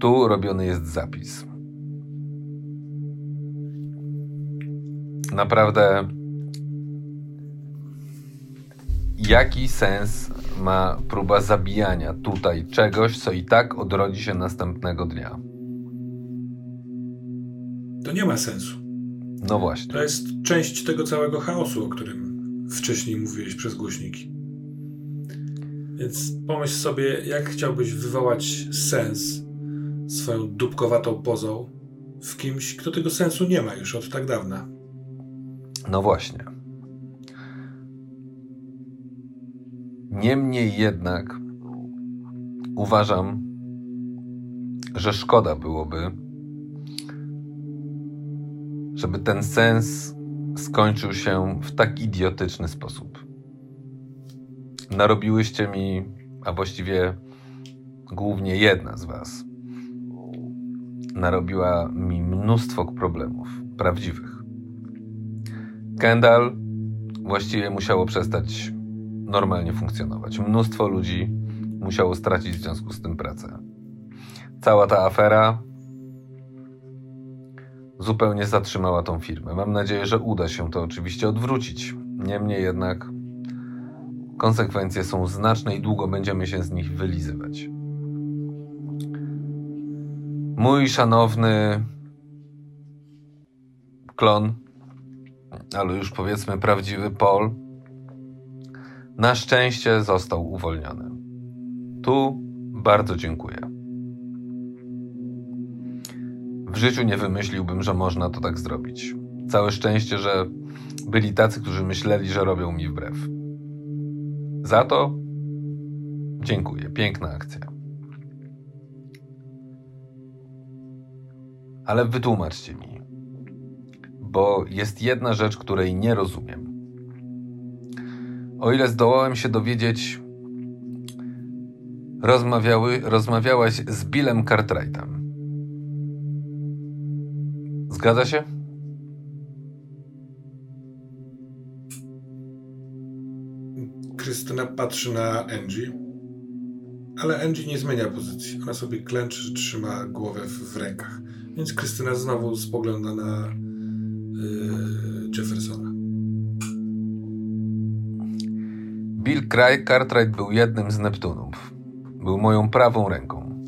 Speaker 1: Tu robiony jest zapis. Naprawdę. Jaki sens ma próba zabijania tutaj czegoś, co i tak odrodzi się następnego dnia?
Speaker 2: To nie ma sensu.
Speaker 1: No właśnie.
Speaker 2: To jest część tego całego chaosu, o którym wcześniej mówiłeś przez głośniki. Więc pomyśl sobie, jak chciałbyś wywołać sens swoją dupkowatą pozą w kimś, kto tego sensu nie ma już od tak dawna.
Speaker 1: No właśnie. Niemniej jednak uważam, że szkoda byłoby, żeby ten sens skończył się w tak idiotyczny sposób. Narobiłyście mi, a właściwie głównie jedna z Was, narobiła mi mnóstwo problemów, prawdziwych. Kendall właściwie musiało przestać normalnie funkcjonować. Mnóstwo ludzi musiało stracić w związku z tym pracę. Cała ta afera zupełnie zatrzymała tą firmę. Mam nadzieję, że uda się to oczywiście odwrócić. Niemniej jednak konsekwencje są znaczne i długo będziemy się z nich wylizywać. Mój szanowny klon ale już powiedzmy prawdziwy Paul, na szczęście został uwolniony. Tu bardzo dziękuję. W życiu nie wymyśliłbym, że można to tak zrobić. Całe szczęście, że byli tacy, którzy myśleli, że robią mi wbrew. Za to dziękuję. Piękna akcja. Ale wytłumaczcie mi, bo jest jedna rzecz, której nie rozumiem. O ile zdołałem się dowiedzieć, rozmawiały, rozmawiałaś z Billem Cartwrightem. Zgadza się?
Speaker 2: Krystyna patrzy na Angie, ale Angie nie zmienia pozycji. Ona sobie klęczy, trzyma głowę w, w rękach. Więc Krystyna znowu spogląda na yy, Jeffersona.
Speaker 1: Bill Cartwright był jednym z Neptunów. Był moją prawą ręką.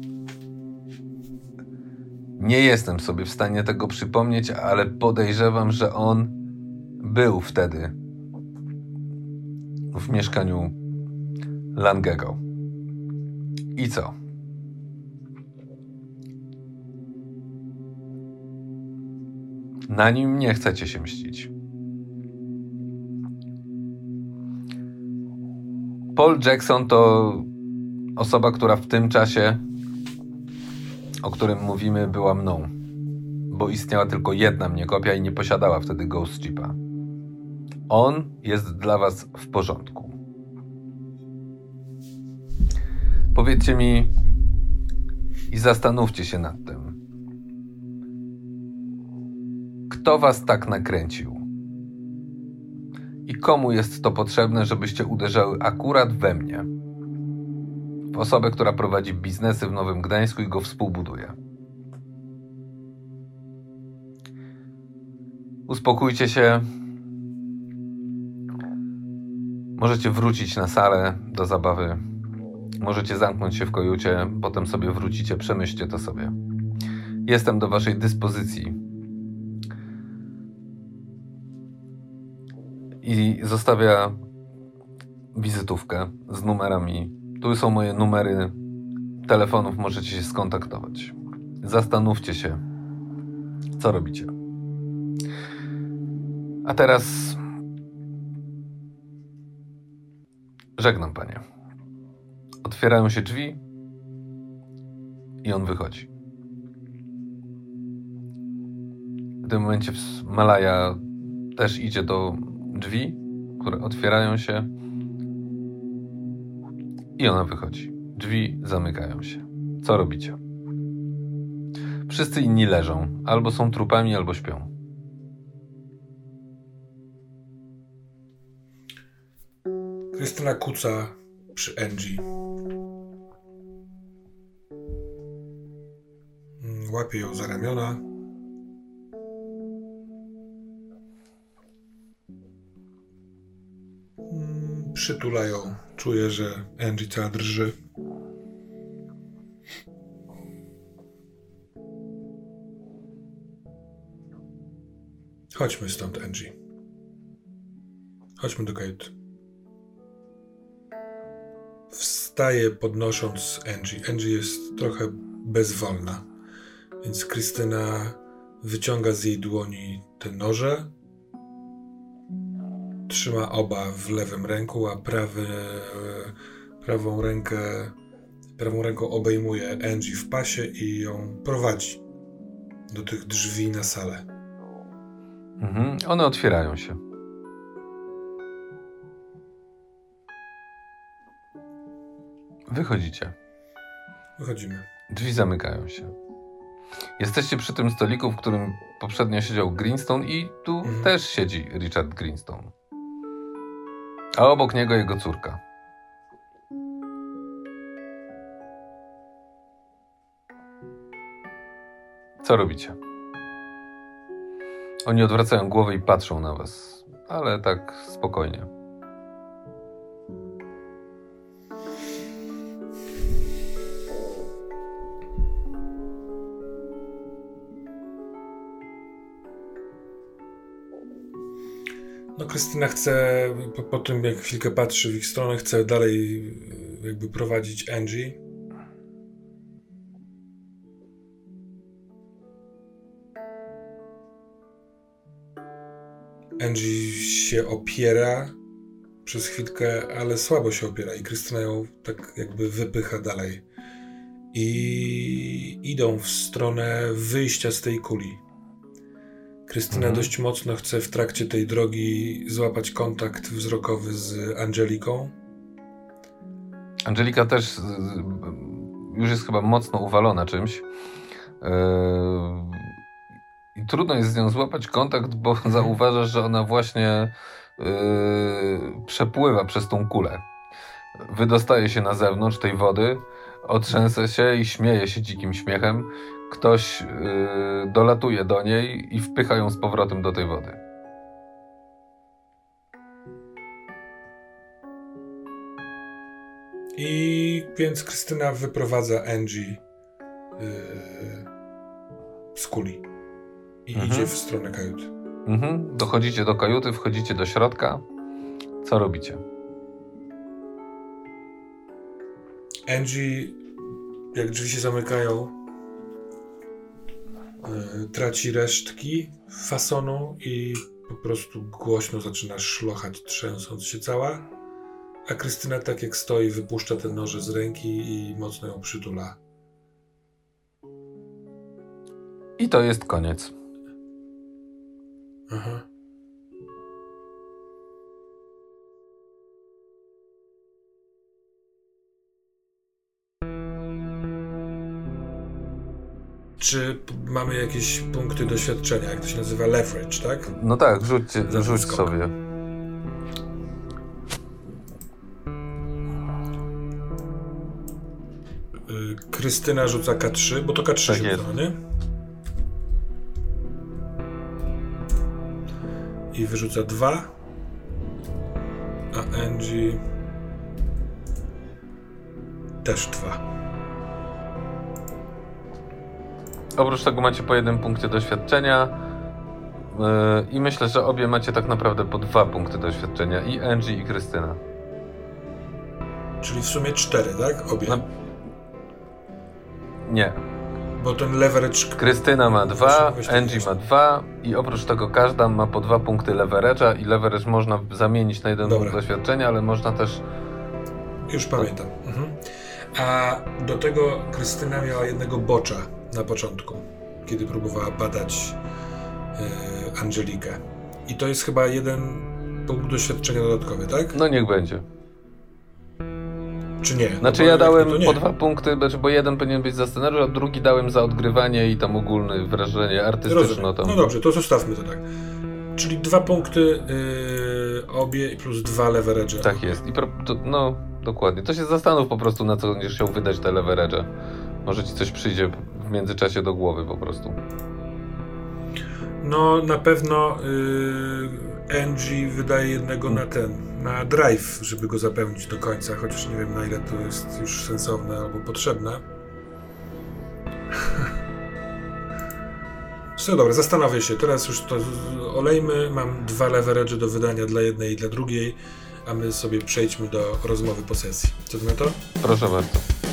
Speaker 1: Nie jestem sobie w stanie tego przypomnieć, ale podejrzewam, że on był wtedy w mieszkaniu Langego. I co? Na nim nie chcecie się mścić. Paul Jackson to osoba, która w tym czasie, o którym mówimy, była mną. Bo istniała tylko jedna mnie kopia i nie posiadała wtedy Ghost Chipa. On jest dla was w porządku. Powiedzcie mi i zastanówcie się nad tym. Kto was tak nakręcił? I komu jest to potrzebne, żebyście uderzały akurat we mnie? W osobę, która prowadzi biznesy w Nowym Gdańsku i go współbuduje. Uspokójcie się. Możecie wrócić na salę do zabawy. Możecie zamknąć się w kojucie, potem sobie wrócicie, przemyślcie to sobie. Jestem do Waszej dyspozycji i zostawia wizytówkę z numerami. Tu są moje numery telefonów, możecie się skontaktować. Zastanówcie się, co robicie. A teraz żegnam panie. Otwierają się drzwi i on wychodzi. W tym momencie Malaja też idzie do drzwi, które otwierają się i ona wychodzi. Drzwi zamykają się. Co robicie? Wszyscy inni leżą, albo są trupami, albo śpią.
Speaker 2: Krystyna kuca przy Angie. Mm, łapie ją za ramiona. Przytulają. Czuję, że Angie cała drży. Chodźmy stąd, Angie. Chodźmy do kajuty. Wstaje podnosząc Angie. Angie jest trochę bezwolna, więc Krystyna wyciąga z jej dłoni te noże trzyma oba w lewym ręku, a prawy, prawą rękę prawą ręką obejmuje Angie w pasie i ją prowadzi do tych drzwi na salę.
Speaker 1: Mhm. One otwierają się. Wychodzicie.
Speaker 2: Wychodzimy.
Speaker 1: Drzwi zamykają się. Jesteście przy tym stoliku, w którym poprzednio siedział Greenstone i tu mhm. też siedzi Richard Greenstone a obok niego jego córka. Co robicie? Oni odwracają głowę i patrzą na was, ale tak spokojnie.
Speaker 2: No Krystyna chce, po, po, tym jak chwilkę patrzy w ich stronę, chce dalej jakby prowadzić Angie. Angie się opiera przez chwilkę, ale słabo się opiera i Krystyna ją tak jakby wypycha dalej. I idą w stronę wyjścia z tej kuli. Krystyna mhm. dość mocno chce w trakcie tej drogi złapać kontakt wzrokowy z Angeliką.
Speaker 1: Angelika też już jest chyba mocno uwalona czymś. Yy, I trudno jest z nią złapać kontakt, bo zauważasz, że ona właśnie yy, przepływa przez tą kulę. Wydostaje się na zewnątrz tej wody, otrzęsę się i śmieje się dzikim śmiechem. Ktoś yy, dolatuje do niej i wpycha ją z powrotem do tej wody.
Speaker 2: I więc Krystyna wyprowadza Angie yy, z kuli i mhm. idzie w stronę kajuty.
Speaker 1: Mhm. Dochodzicie do kajuty, wchodzicie do środka. Co robicie?
Speaker 2: Angie, jak drzwi się zamykają, traci resztki fasonu i po prostu głośno zaczyna szlochać, trzęsąc się cała. A Krystyna tak jak stoi, wypuszcza te noże z ręki i mocno ją przytula.
Speaker 1: I to jest koniec.
Speaker 2: Aha. Czy mamy jakieś punkty doświadczenia, jak to się nazywa leverage, tak?
Speaker 1: No tak, rzućcie, rzuć sobie.
Speaker 2: Krystyna rzuca K3, bo to K3 tak się rzuca, nie? I wyrzuca 2. A Angie też 2.
Speaker 1: Oprócz tego macie po jednym punkcie doświadczenia. Yy, I myślę, że obie macie tak naprawdę po dwa punkty doświadczenia. I Angie, i Krystyna.
Speaker 2: Czyli w sumie cztery, tak? Obie. Na...
Speaker 1: Nie.
Speaker 2: Bo ten leverage...
Speaker 1: Krystyna ma dwa, Angie ma dwa i oprócz tego każda ma po dwa punkty leverage'a i leverage można zamienić na jeden Dobra. punkt doświadczenia, ale można też...
Speaker 2: Już pamiętam. Mhm. A do tego Krystyna miała jednego bocza na początku, kiedy próbowała badać yy, Angelikę. I to jest chyba jeden punkt doświadczenia dodatkowy, tak?
Speaker 1: No niech będzie.
Speaker 2: Czy nie?
Speaker 1: Znaczy no ja dałem po dwa punkty, znaczy, bo jeden powinien być za scenariusz, a drugi dałem za odgrywanie i tam ogólne wrażenie artystyczne. Tam.
Speaker 2: No dobrze, to zostawmy to tak. Czyli dwa punkty yy, obie plus dwa leverage.
Speaker 1: Tak jest. I pro, to, no, dokładnie. To się zastanów po prostu, na co będziesz chciał wydać te leverage. Może ci coś przyjdzie w międzyczasie do głowy po prostu.
Speaker 2: No, na pewno yy, Angie wydaje jednego na ten, na drive, żeby go zapełnić do końca, chociaż nie wiem na ile to jest już sensowne albo potrzebne. No dobra, zastanowię się. Teraz już to olejmy. Mam dwa leverage do wydania dla jednej i dla drugiej, a my sobie przejdźmy do rozmowy po sesji. Co ty na to?
Speaker 1: Proszę bardzo.